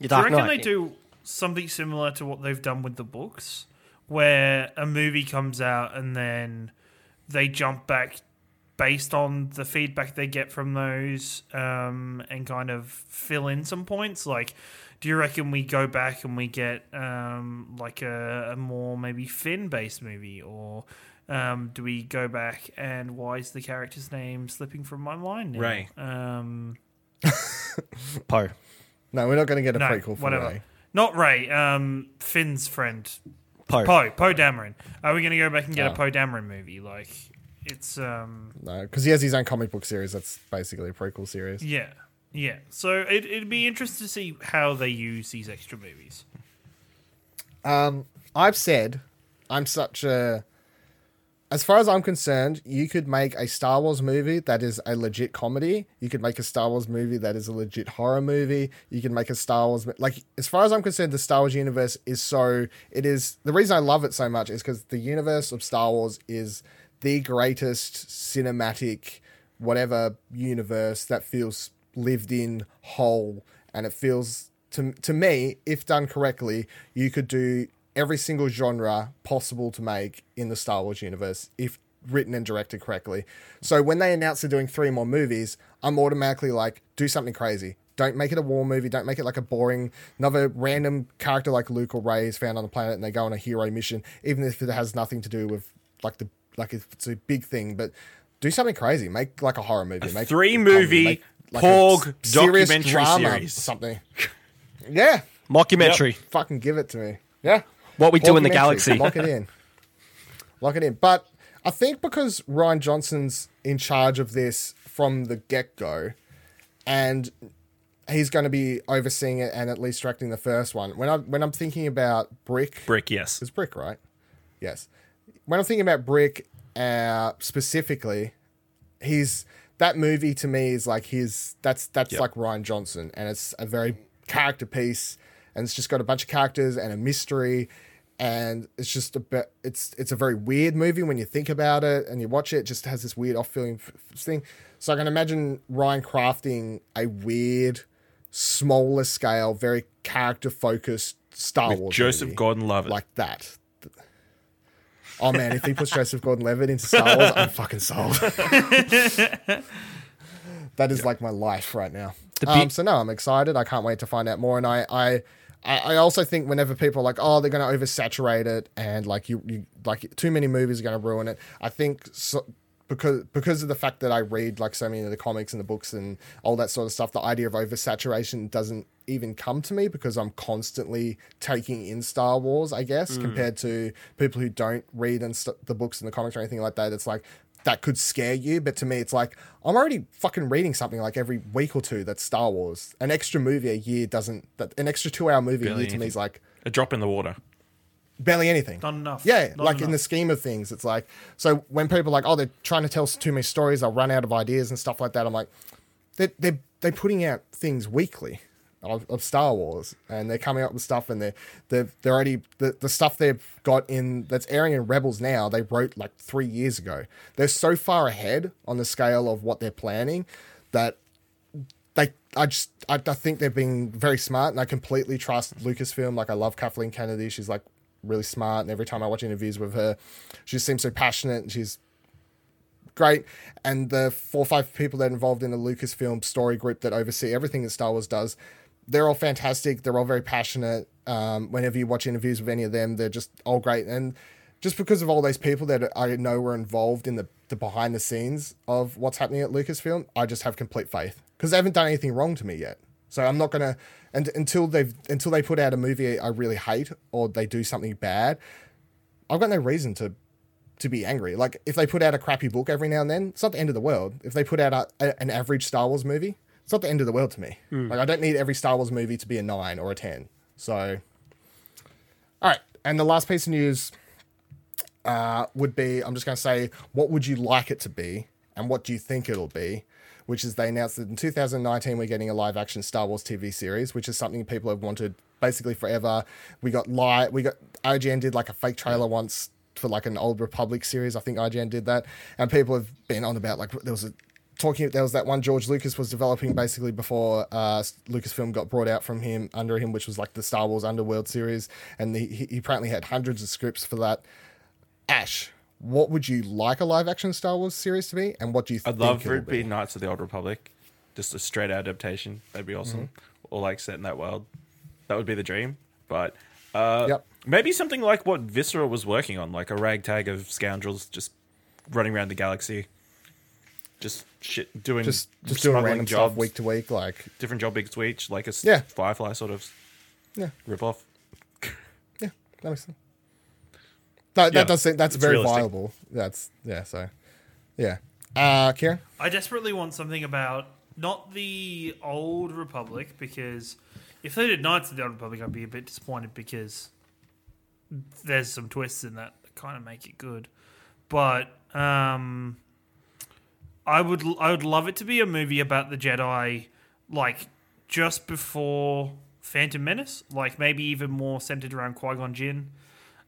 [SPEAKER 6] Your
[SPEAKER 5] Do you reckon
[SPEAKER 6] Knight.
[SPEAKER 5] they do something similar to what they've done with the books, where a movie comes out and then they jump back based on the feedback they get from those um, and kind of fill in some points? Like, do you reckon we go back and we get um, like a, a more maybe Finn based movie or? Um, do we go back and why is the character's name slipping from my mind now?
[SPEAKER 4] Rey.
[SPEAKER 5] Um, [laughs]
[SPEAKER 6] Poe.
[SPEAKER 3] No, we're not going to get a
[SPEAKER 5] no,
[SPEAKER 3] prequel for
[SPEAKER 5] whatever.
[SPEAKER 3] Rey.
[SPEAKER 5] Not Rey. Um, Finn's friend.
[SPEAKER 6] Poe.
[SPEAKER 5] Poe. Poe Dameron. Are we going to go back and get
[SPEAKER 3] Oh.
[SPEAKER 5] a Poe Dameron movie? Like, It's um
[SPEAKER 3] No, because he has his own comic book series. That's basically a prequel series.
[SPEAKER 5] yeah yeah. So it, it'd be interesting to see how they use these extra movies.
[SPEAKER 3] Um, I've said I'm such a. As far as I'm concerned, you could make a Star Wars movie that is a legit comedy. You could make a Star Wars movie that is a legit horror movie. You can make a Star Wars like as far as I'm concerned, the Star Wars universe is so it is the reason I love it so much is because the universe of Star Wars is the greatest cinematic whatever universe that feels lived in whole and it feels to to me if done correctly you could do every single genre possible to make in the Star Wars universe if written and directed correctly. So when they announce they're doing three more movies, I'm automatically like, do something crazy. Don't make it a war movie. Don't make it like a boring, another random character like Luke or Rey is found on the planet and they go on a hero mission, even if it has nothing to do with like the like if it's a big thing. But do something crazy. Make like a horror movie. make
[SPEAKER 4] three
[SPEAKER 3] comedy,
[SPEAKER 4] movie
[SPEAKER 3] make, like,
[SPEAKER 4] Porg
[SPEAKER 3] serious
[SPEAKER 4] documentary
[SPEAKER 3] drama,
[SPEAKER 4] series.
[SPEAKER 3] Something. [laughs] Yeah,
[SPEAKER 6] Mockumentary.
[SPEAKER 3] fucking give it to me. Yeah.
[SPEAKER 6] What we do in the galaxy.
[SPEAKER 3] Lock it in. [laughs] Lock it in. But I think because Rian Johnson's in charge of this from the get go, and he's going to be overseeing it and at least directing the first one. When I when I'm thinking about Brick,
[SPEAKER 4] Brick, yes.
[SPEAKER 3] it's Brick, right? Yes. When I'm thinking about Brick uh, specifically, he's that movie to me is like his that's that's
[SPEAKER 4] Yep.
[SPEAKER 3] like Rian Johnson, and it's a very character piece, and it's just got a bunch of characters and a mystery, and it's just a bit it's it's a very weird movie when you think about it and you watch it. it just has this weird off feeling thing. So I can imagine Rian crafting a weird, smaller scale, very character focused Star
[SPEAKER 4] With
[SPEAKER 3] Wars
[SPEAKER 4] Joseph Gordon-Levitt.
[SPEAKER 3] like that. Oh man, if he puts Joseph Gordon-Levitt into Star Wars, I'm fucking sold. [laughs] that is like my life right now. Um, so no, I'm excited. I can't wait to find out more. And I, I, I I also think whenever people are like, oh, they're going to oversaturate it, and like you, you, like too many movies are going to ruin it. I think so, because because of the fact that I read like so many of the comics and the books and all that sort of stuff, the idea of oversaturation doesn't even come to me because I'm constantly taking in Star Wars, I guess, mm. compared to people who don't read and st- the books and the comics or anything like that. It's like that could scare you, but to me, it's like I'm already fucking reading something like every week or two that's Star Wars. An extra movie a year doesn't. That an extra two hour movie a
[SPEAKER 4] Barely
[SPEAKER 3] year to me is like
[SPEAKER 4] A drop in the water.
[SPEAKER 3] barely anything.
[SPEAKER 5] Not enough.
[SPEAKER 3] Yeah,
[SPEAKER 5] Not
[SPEAKER 3] like in the scheme of things, it's like so when people are like, oh, they're trying to tell too many stories, they'll run out of ideas and stuff like that. I'm like, they're they're, they're putting out things weekly of, of Star Wars, and they're coming up with stuff, and they're they're they're already the, the stuff they've got in that's airing in Rebels now. They wrote like three years ago. They're so far ahead on the scale of what they're planning that they I just I, I think they're being very smart and I completely trust Lucasfilm. Like I love Kathleen Kennedy. She's like really smart and every time I watch interviews with her, she seems so passionate and she's great. And the four or five people that are involved in the Lucasfilm story group that oversee everything that Star Wars does, they're all fantastic. They're all very passionate. Um, whenever you watch interviews with any of them, they're just all great. And just because of all those people that I know were involved in the, the behind the scenes of what's happening at Lucasfilm, I just have complete faith because they haven't done anything wrong to me yet. So I'm not gonna and until they've until they put out a movie I really hate or they do something bad, I've got no reason to to be angry. Like if they put out a crappy book every now and then, it's not the end of the world. If they put out a, a- an average Star Wars movie, it's not the end of the world to me. Like I don't need every Star Wars movie to be a nine or a ten. So, all right. And the last piece of news uh, would be I'm just going to say what would you like it to be and what do you think it'll be. Which is they announced that in 2019 we're getting a live action Star Wars TV series, which is something people have wanted basically forever. We got live, we got IGN did like a fake trailer once for like an old Republic series. I think IGN did that, and people have been on about like there was a talking. There was that one George Lucas was developing basically before uh, Lucasfilm got brought out from him under him, which was like the Star Wars Underworld series, and he, he apparently had hundreds of scripts for that. Ash, what would you like a live action Star Wars series to be, and what do you
[SPEAKER 4] I'd love for
[SPEAKER 3] it'll
[SPEAKER 4] to be Knights of the Old Republic. Just a straight adaptation. That'd be awesome. Or like set in that world. That would be the dream. But uh,
[SPEAKER 3] Yep.
[SPEAKER 4] maybe something like what Visceral was working on, like a ragtag of scoundrels just running around the galaxy. Just shit doing
[SPEAKER 3] Just just doing
[SPEAKER 4] smuggling
[SPEAKER 3] random
[SPEAKER 4] jobs,
[SPEAKER 3] stuff week to week, like
[SPEAKER 4] different job each week, like a
[SPEAKER 3] Yeah.
[SPEAKER 4] Firefly sort of
[SPEAKER 3] yeah,
[SPEAKER 4] rip off.
[SPEAKER 3] yeah, that makes sense. That,
[SPEAKER 4] Yeah,
[SPEAKER 3] that does seem, that's
[SPEAKER 4] it's
[SPEAKER 3] very
[SPEAKER 4] realistic.
[SPEAKER 3] viable. That's yeah. So Yeah. Uh, Kieran?
[SPEAKER 5] I desperately want something about not the old Republic because if they did Knights of the Old Republic, I'd be a bit disappointed because there's some twists in that that kind of make it good. But um, I would I would love it to be a movie about the Jedi, like just before Phantom Menace, like maybe even more centered around Qui Gon Jinn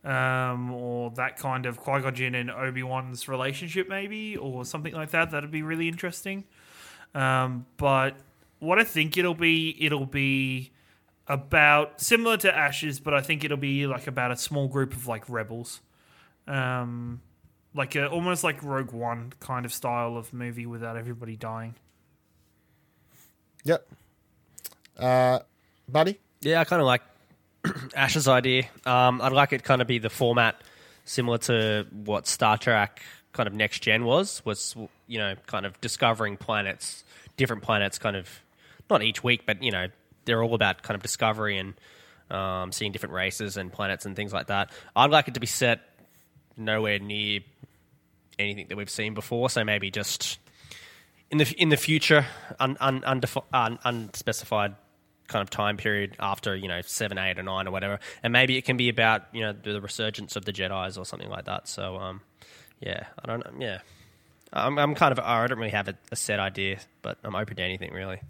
[SPEAKER 5] um, or that kind of Qui Gon Jinn and Obi Wan's relationship, maybe, or something like that. That'd be really interesting. Um, but what I think it'll be, it'll be about similar to Ash's, but I think it'll be like about a small group of like rebels, um, like a, almost like Rogue One kind of style of movie without everybody dying.
[SPEAKER 3] Yep. Uh, Buddy?
[SPEAKER 6] Yeah, I kind of like [clears throat] Ash's idea. Um, I'd like it kind of be the format similar to what Star Trek kind of next gen was. Was you know kind of discovering planets, different planets, kind of not each week, but you know they're all about kind of discovery and um, seeing different races and planets and things like that. I'd like it to be set nowhere near anything that we've seen before. So maybe just in the in the future, un, un, undefi- un, unspecified kind of time period after you know seven, eight, or nine, or whatever, and maybe it can be about you know the resurgence of the Jedi's or something like that. So um, yeah, I don't know. Yeah, I'm, I'm kind of I don't really have a, a set idea, but I'm open to anything really.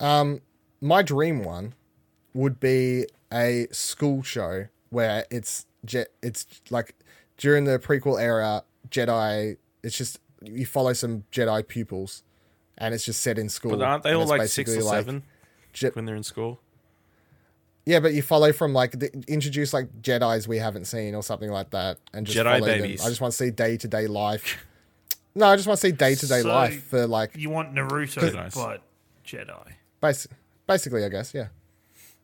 [SPEAKER 3] Um, my dream one would be a school show where it's je- it's like during the prequel era Jedi. It's just you follow some Jedi pupils, and it's just set in school.
[SPEAKER 4] But aren't they all
[SPEAKER 3] it's
[SPEAKER 4] like six or
[SPEAKER 3] basically like
[SPEAKER 4] seven
[SPEAKER 3] Je-
[SPEAKER 4] when they're in school?
[SPEAKER 3] yeah, but you follow from like the, introduce like Jedi's we haven't seen or something like that, and just
[SPEAKER 4] Jedi
[SPEAKER 3] follow them.
[SPEAKER 4] babies.
[SPEAKER 3] I just want to see day to day life. No, I just want to see day to day life for like
[SPEAKER 5] You want Naruto, but Jedi.
[SPEAKER 3] basi- basically, I guess. Yeah,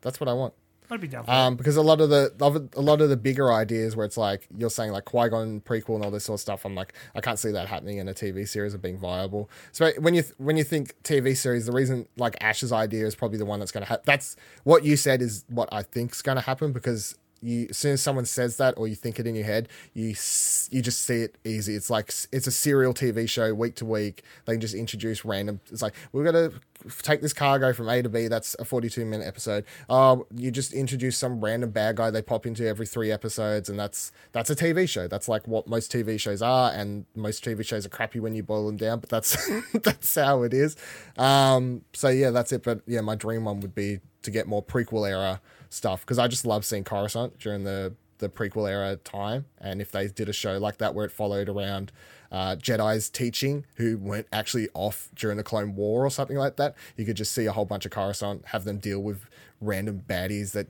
[SPEAKER 3] that's what I want.
[SPEAKER 5] I'd be down
[SPEAKER 3] Um, because a lot of the a lot of the bigger ideas where it's like you're saying like Qui Gon prequel and all this sort of stuff, I'm like I can't see that happening in a TV series of being viable. So when you when you think TV series, the reason like Ash's idea is probably the one that's going to happen. That's what you said is what I think's going to happen because you as soon as someone says that or you think it in your head, you you just see it easy. It's like it's a serial TV show week to week. They can just introduce random. It's like we're gonna take this cargo from A to B. That's a 42 minute episode. Uh, you just introduce some random bad guy they pop into every three episodes, and that's that's a TV show. That's like what most TV shows are, and most TV shows are crappy when you boil them down. But that's [laughs] that's how it is. Um, so yeah, that's it. But yeah, my dream one would be to get more prequel era stuff because I just love seeing Coruscant during the the prequel era time, and if they did a show like that where it followed around uh, Jedi's teaching who weren't actually off during the Clone War or something like that, you could just see a whole bunch of Coruscant, have them deal with random baddies that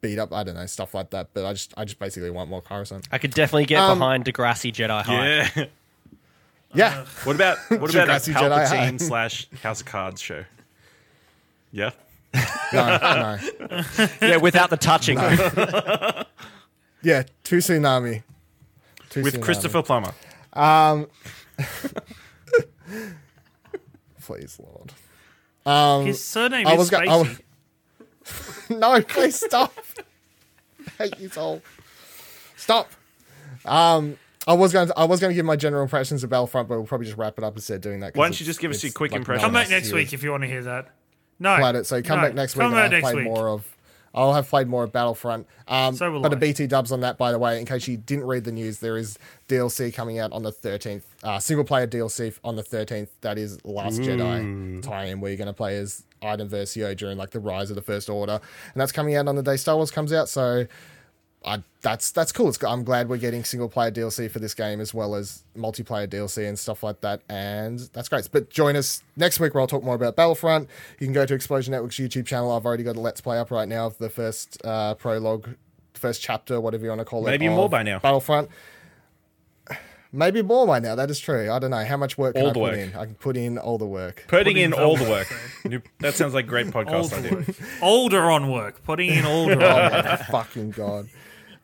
[SPEAKER 3] beat up, I don't know, stuff like that. But I just I just basically want more Coruscant.
[SPEAKER 6] I could definitely get
[SPEAKER 3] Um,
[SPEAKER 6] behind Degrassi Jedi High.
[SPEAKER 4] Yeah. [laughs]
[SPEAKER 3] Yeah,
[SPEAKER 4] What about what about a
[SPEAKER 3] Degrassi Jedi
[SPEAKER 4] Palpatine slash House of Cards show? Yeah.
[SPEAKER 3] No, no,
[SPEAKER 6] yeah, without the touching. [laughs]
[SPEAKER 3] yeah, two tsunami. Two
[SPEAKER 4] With
[SPEAKER 3] Tsunami.
[SPEAKER 4] Christopher Plummer. [laughs]
[SPEAKER 3] please, Lord.
[SPEAKER 5] His surname
[SPEAKER 3] I
[SPEAKER 5] is
[SPEAKER 3] was go- I
[SPEAKER 5] Spacey.
[SPEAKER 3] was- [laughs] No, please stop. I hate you all. Stop. Um, I was going to I was going to give my general impressions of Battlefront, but we'll probably just wrap it up instead of doing that.
[SPEAKER 4] Why don't you just give us your quick
[SPEAKER 3] like
[SPEAKER 4] impression?
[SPEAKER 5] Come back next
[SPEAKER 3] here
[SPEAKER 5] week if you want to hear that. No,
[SPEAKER 3] played it. So come
[SPEAKER 5] no,
[SPEAKER 3] back next week.
[SPEAKER 5] Come
[SPEAKER 3] and
[SPEAKER 5] back
[SPEAKER 3] I'll
[SPEAKER 5] next
[SPEAKER 3] play
[SPEAKER 5] week.
[SPEAKER 3] more of. I'll have played more of Battlefront. Um,
[SPEAKER 5] So will
[SPEAKER 3] but
[SPEAKER 5] I.
[SPEAKER 3] a BT dubs on that, by the way, in case you didn't read the news, there is DLC coming out on the 13th. Uh, single player DLC on the 13th. That is Last Jedi tie-in, where you're going to play as Iden Versio during like the rise of the First Order, and that's coming out on the day Star Wars comes out. So. I, that's that's cool. It's, I'm glad we're getting single player DLC for this game as well as multiplayer DLC and stuff like that, and that's great. But join us next week where I'll talk more about Battlefront. You can go to Explosion Network's YouTube channel. I've already got a Let's Play up right now of the first uh, prologue, first chapter, whatever you want to call it.
[SPEAKER 4] Maybe more by now.
[SPEAKER 3] Battlefront. Maybe more by now. That is true. I don't know how much work can
[SPEAKER 4] All
[SPEAKER 3] I
[SPEAKER 4] the
[SPEAKER 3] put
[SPEAKER 4] work.
[SPEAKER 3] in. I can put in all the work.
[SPEAKER 4] Putting in
[SPEAKER 5] in
[SPEAKER 4] all the
[SPEAKER 5] Velvet.
[SPEAKER 4] work. That sounds like great podcast
[SPEAKER 5] Old
[SPEAKER 4] idea.
[SPEAKER 5] Older on work. Putting in older [laughs] on
[SPEAKER 3] my fucking god.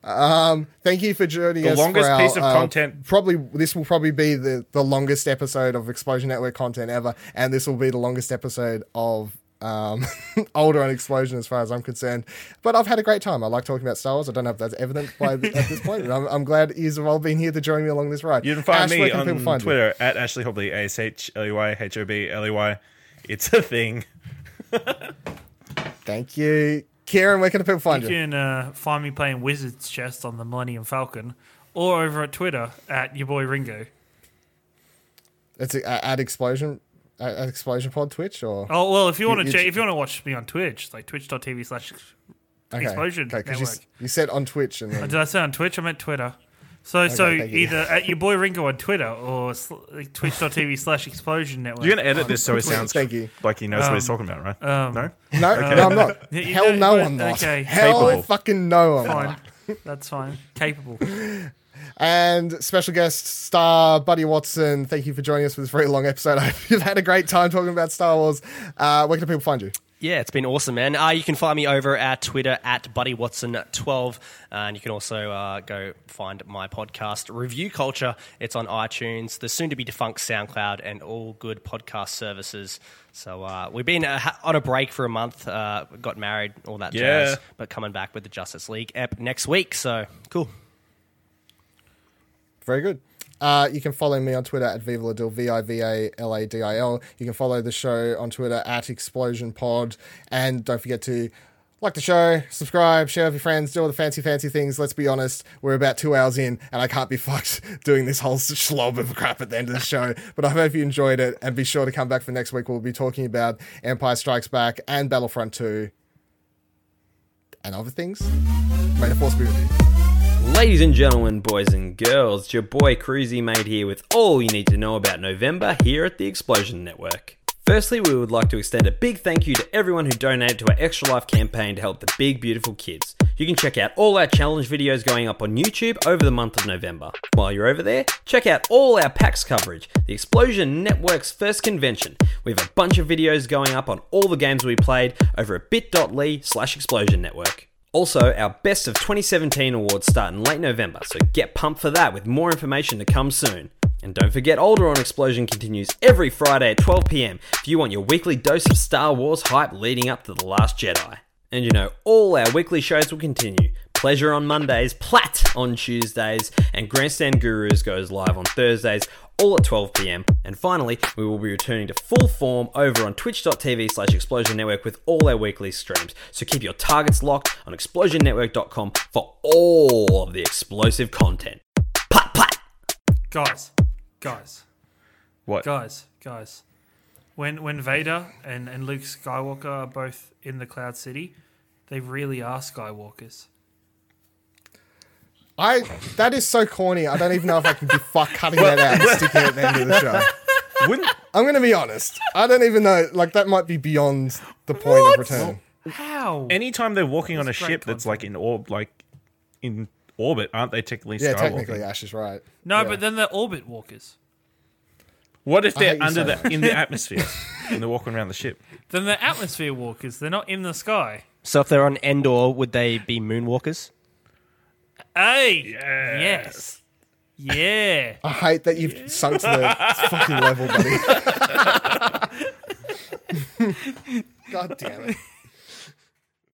[SPEAKER 3] Um, thank you for joining
[SPEAKER 4] The
[SPEAKER 3] us.
[SPEAKER 4] longest
[SPEAKER 3] for our,
[SPEAKER 4] piece of
[SPEAKER 3] uh,
[SPEAKER 4] content-
[SPEAKER 3] Probably this will probably be the the longest episode of Explosion Network content ever, and this will be the longest episode of um, [laughs] Alderaan Explosion as far as I'm concerned. But I've had a great time. I like talking about Star Wars. I don't know if that's evident by the, at this point, I'm, I'm glad you have all been here to join me along this ride.
[SPEAKER 4] You can find
[SPEAKER 3] Ash,
[SPEAKER 4] me
[SPEAKER 3] can
[SPEAKER 4] on
[SPEAKER 3] find you?
[SPEAKER 4] Twitter at Ashley Hobley, A S H L E Y H O B L E Y. It's a thing. [laughs]
[SPEAKER 3] Thank you. Kieran, where can people find
[SPEAKER 5] You
[SPEAKER 3] you?
[SPEAKER 5] can uh, find me playing Wizard's Chest on the Millennium Falcon, or over at Twitter at your boy Ringo.
[SPEAKER 3] It's at Explosion, at, Explosion Pod Twitch or
[SPEAKER 5] Oh well, if you want to,
[SPEAKER 3] you-
[SPEAKER 5] if you want to watch me on Twitch, like twitch.tv slash. Explosion
[SPEAKER 3] Okay, you,
[SPEAKER 5] Network.
[SPEAKER 3] s- you said on Twitch and then,
[SPEAKER 5] Did I say on Twitch? I meant Twitter. So so
[SPEAKER 3] thank you.
[SPEAKER 5] either at your boy Ringo on Twitter or sl- like twitch.tv slash Explosion Network.
[SPEAKER 4] You're going to edit this so it sounds
[SPEAKER 3] Thank you.
[SPEAKER 4] like he knows what he's
[SPEAKER 5] Um,
[SPEAKER 4] talking about, right?
[SPEAKER 5] um,
[SPEAKER 4] no?
[SPEAKER 3] no, [laughs] no, I'm not.
[SPEAKER 5] You
[SPEAKER 3] Hell
[SPEAKER 5] know,
[SPEAKER 3] no,
[SPEAKER 5] but-
[SPEAKER 3] I'm not.
[SPEAKER 5] okay.
[SPEAKER 3] Hell
[SPEAKER 4] Capable.
[SPEAKER 3] fucking no, I'm
[SPEAKER 5] Fine,
[SPEAKER 3] not. [laughs]
[SPEAKER 5] that's fine. Capable. [laughs]
[SPEAKER 3] And special guest star Buddy Watson, thank you for joining us for this very long episode. I hope you've had a great time talking about Star Wars. Uh, where can people find you?
[SPEAKER 6] Yeah, it's been awesome, man. Uh, you can find me over at Twitter at BuddyWatson12. and you can also uh, go find my podcast, Review Culture. It's on iTunes, the soon to be defunct SoundCloud, and all good podcast services. So uh, we've been uh, on a break for a month, uh, got married, all that
[SPEAKER 4] Yeah.
[SPEAKER 6] jazz, but coming back with the Justice League ep next week. So cool.
[SPEAKER 3] Very good. Uh, you can follow me on Twitter at Viva Ladil, V I V A L A D I L. You can follow the show on Twitter at Explosion Pod. And don't forget to like the show, subscribe, share with your friends, do all the fancy, fancy things. Let's be honest, we're about two hours in, and I can't be [laughs] fucked doing this whole slob of crap at the end of the show. But I hope you enjoyed it, and be sure to come back for next week. We'll be talking about Empire Strikes Back and Battlefront 2 and other things. May the Force be with you.
[SPEAKER 7] Ladies and gentlemen, boys and girls, it's your boy Cruisy Mate here with all you need to know about November here at the Explosion Network. Firstly, we would like to extend a big thank you to everyone who donated to our Extra Life campaign to help the big, beautiful kids. You can check out all our challenge videos going up on YouTube over the month of November. While you're over there, check out all our PAX coverage, the Explosion Network's first convention. We have a bunch of videos going up on all the games we played over at bit.ly slash explosion network. Also, our Best of 2017 awards start in late November, so get pumped for that with more information to come soon. And don't forget, Alderaan Explosion continues every Friday at 12pm if you want your weekly dose of Star Wars hype leading up to The Last Jedi. And you know, all our weekly shows will continue. Pleasure on Mondays, Plat on Tuesdays, and Grandstand Gurus goes live on Thursdays, all at 12pm. And finally, we will be returning to full form over on twitch.tv slash explosion network with all our weekly streams. So keep your targets locked on explosionnetwork.com for all of the explosive content. Plat plat!
[SPEAKER 5] guys, guys,
[SPEAKER 4] What?
[SPEAKER 5] guys, guys. When when Vader and, and Luke Skywalker are both in the Cloud City, they really are Skywalkers.
[SPEAKER 3] I that is so corny. I don't even know if I can be fuck cutting that out and sticking it at the end of the show.
[SPEAKER 4] Wouldn't
[SPEAKER 3] I'm gonna be honest. I don't even know. Like that might be beyond the point of return.
[SPEAKER 5] How?
[SPEAKER 4] anytime they're walking on a
[SPEAKER 5] That's great
[SPEAKER 4] ship that's like in orb, like in orbit, aren't they technically
[SPEAKER 3] Yeah,
[SPEAKER 4] Skywalking?
[SPEAKER 3] technically, Ash is right.
[SPEAKER 5] no,
[SPEAKER 3] Yeah.
[SPEAKER 5] but then they're orbit walkers.
[SPEAKER 4] What if
[SPEAKER 3] I
[SPEAKER 4] they're
[SPEAKER 3] you
[SPEAKER 4] under
[SPEAKER 3] so
[SPEAKER 4] the
[SPEAKER 3] much.
[SPEAKER 4] in the [laughs] atmosphere and they're walking around the ship?
[SPEAKER 5] Then they're atmosphere walkers. They're not in the sky.
[SPEAKER 6] So if they're on Endor, would they be moonwalkers?
[SPEAKER 5] Hey, yes, yeah. [laughs]
[SPEAKER 3] I hate that you've sunk to the fucking level, buddy. [laughs] God damn it.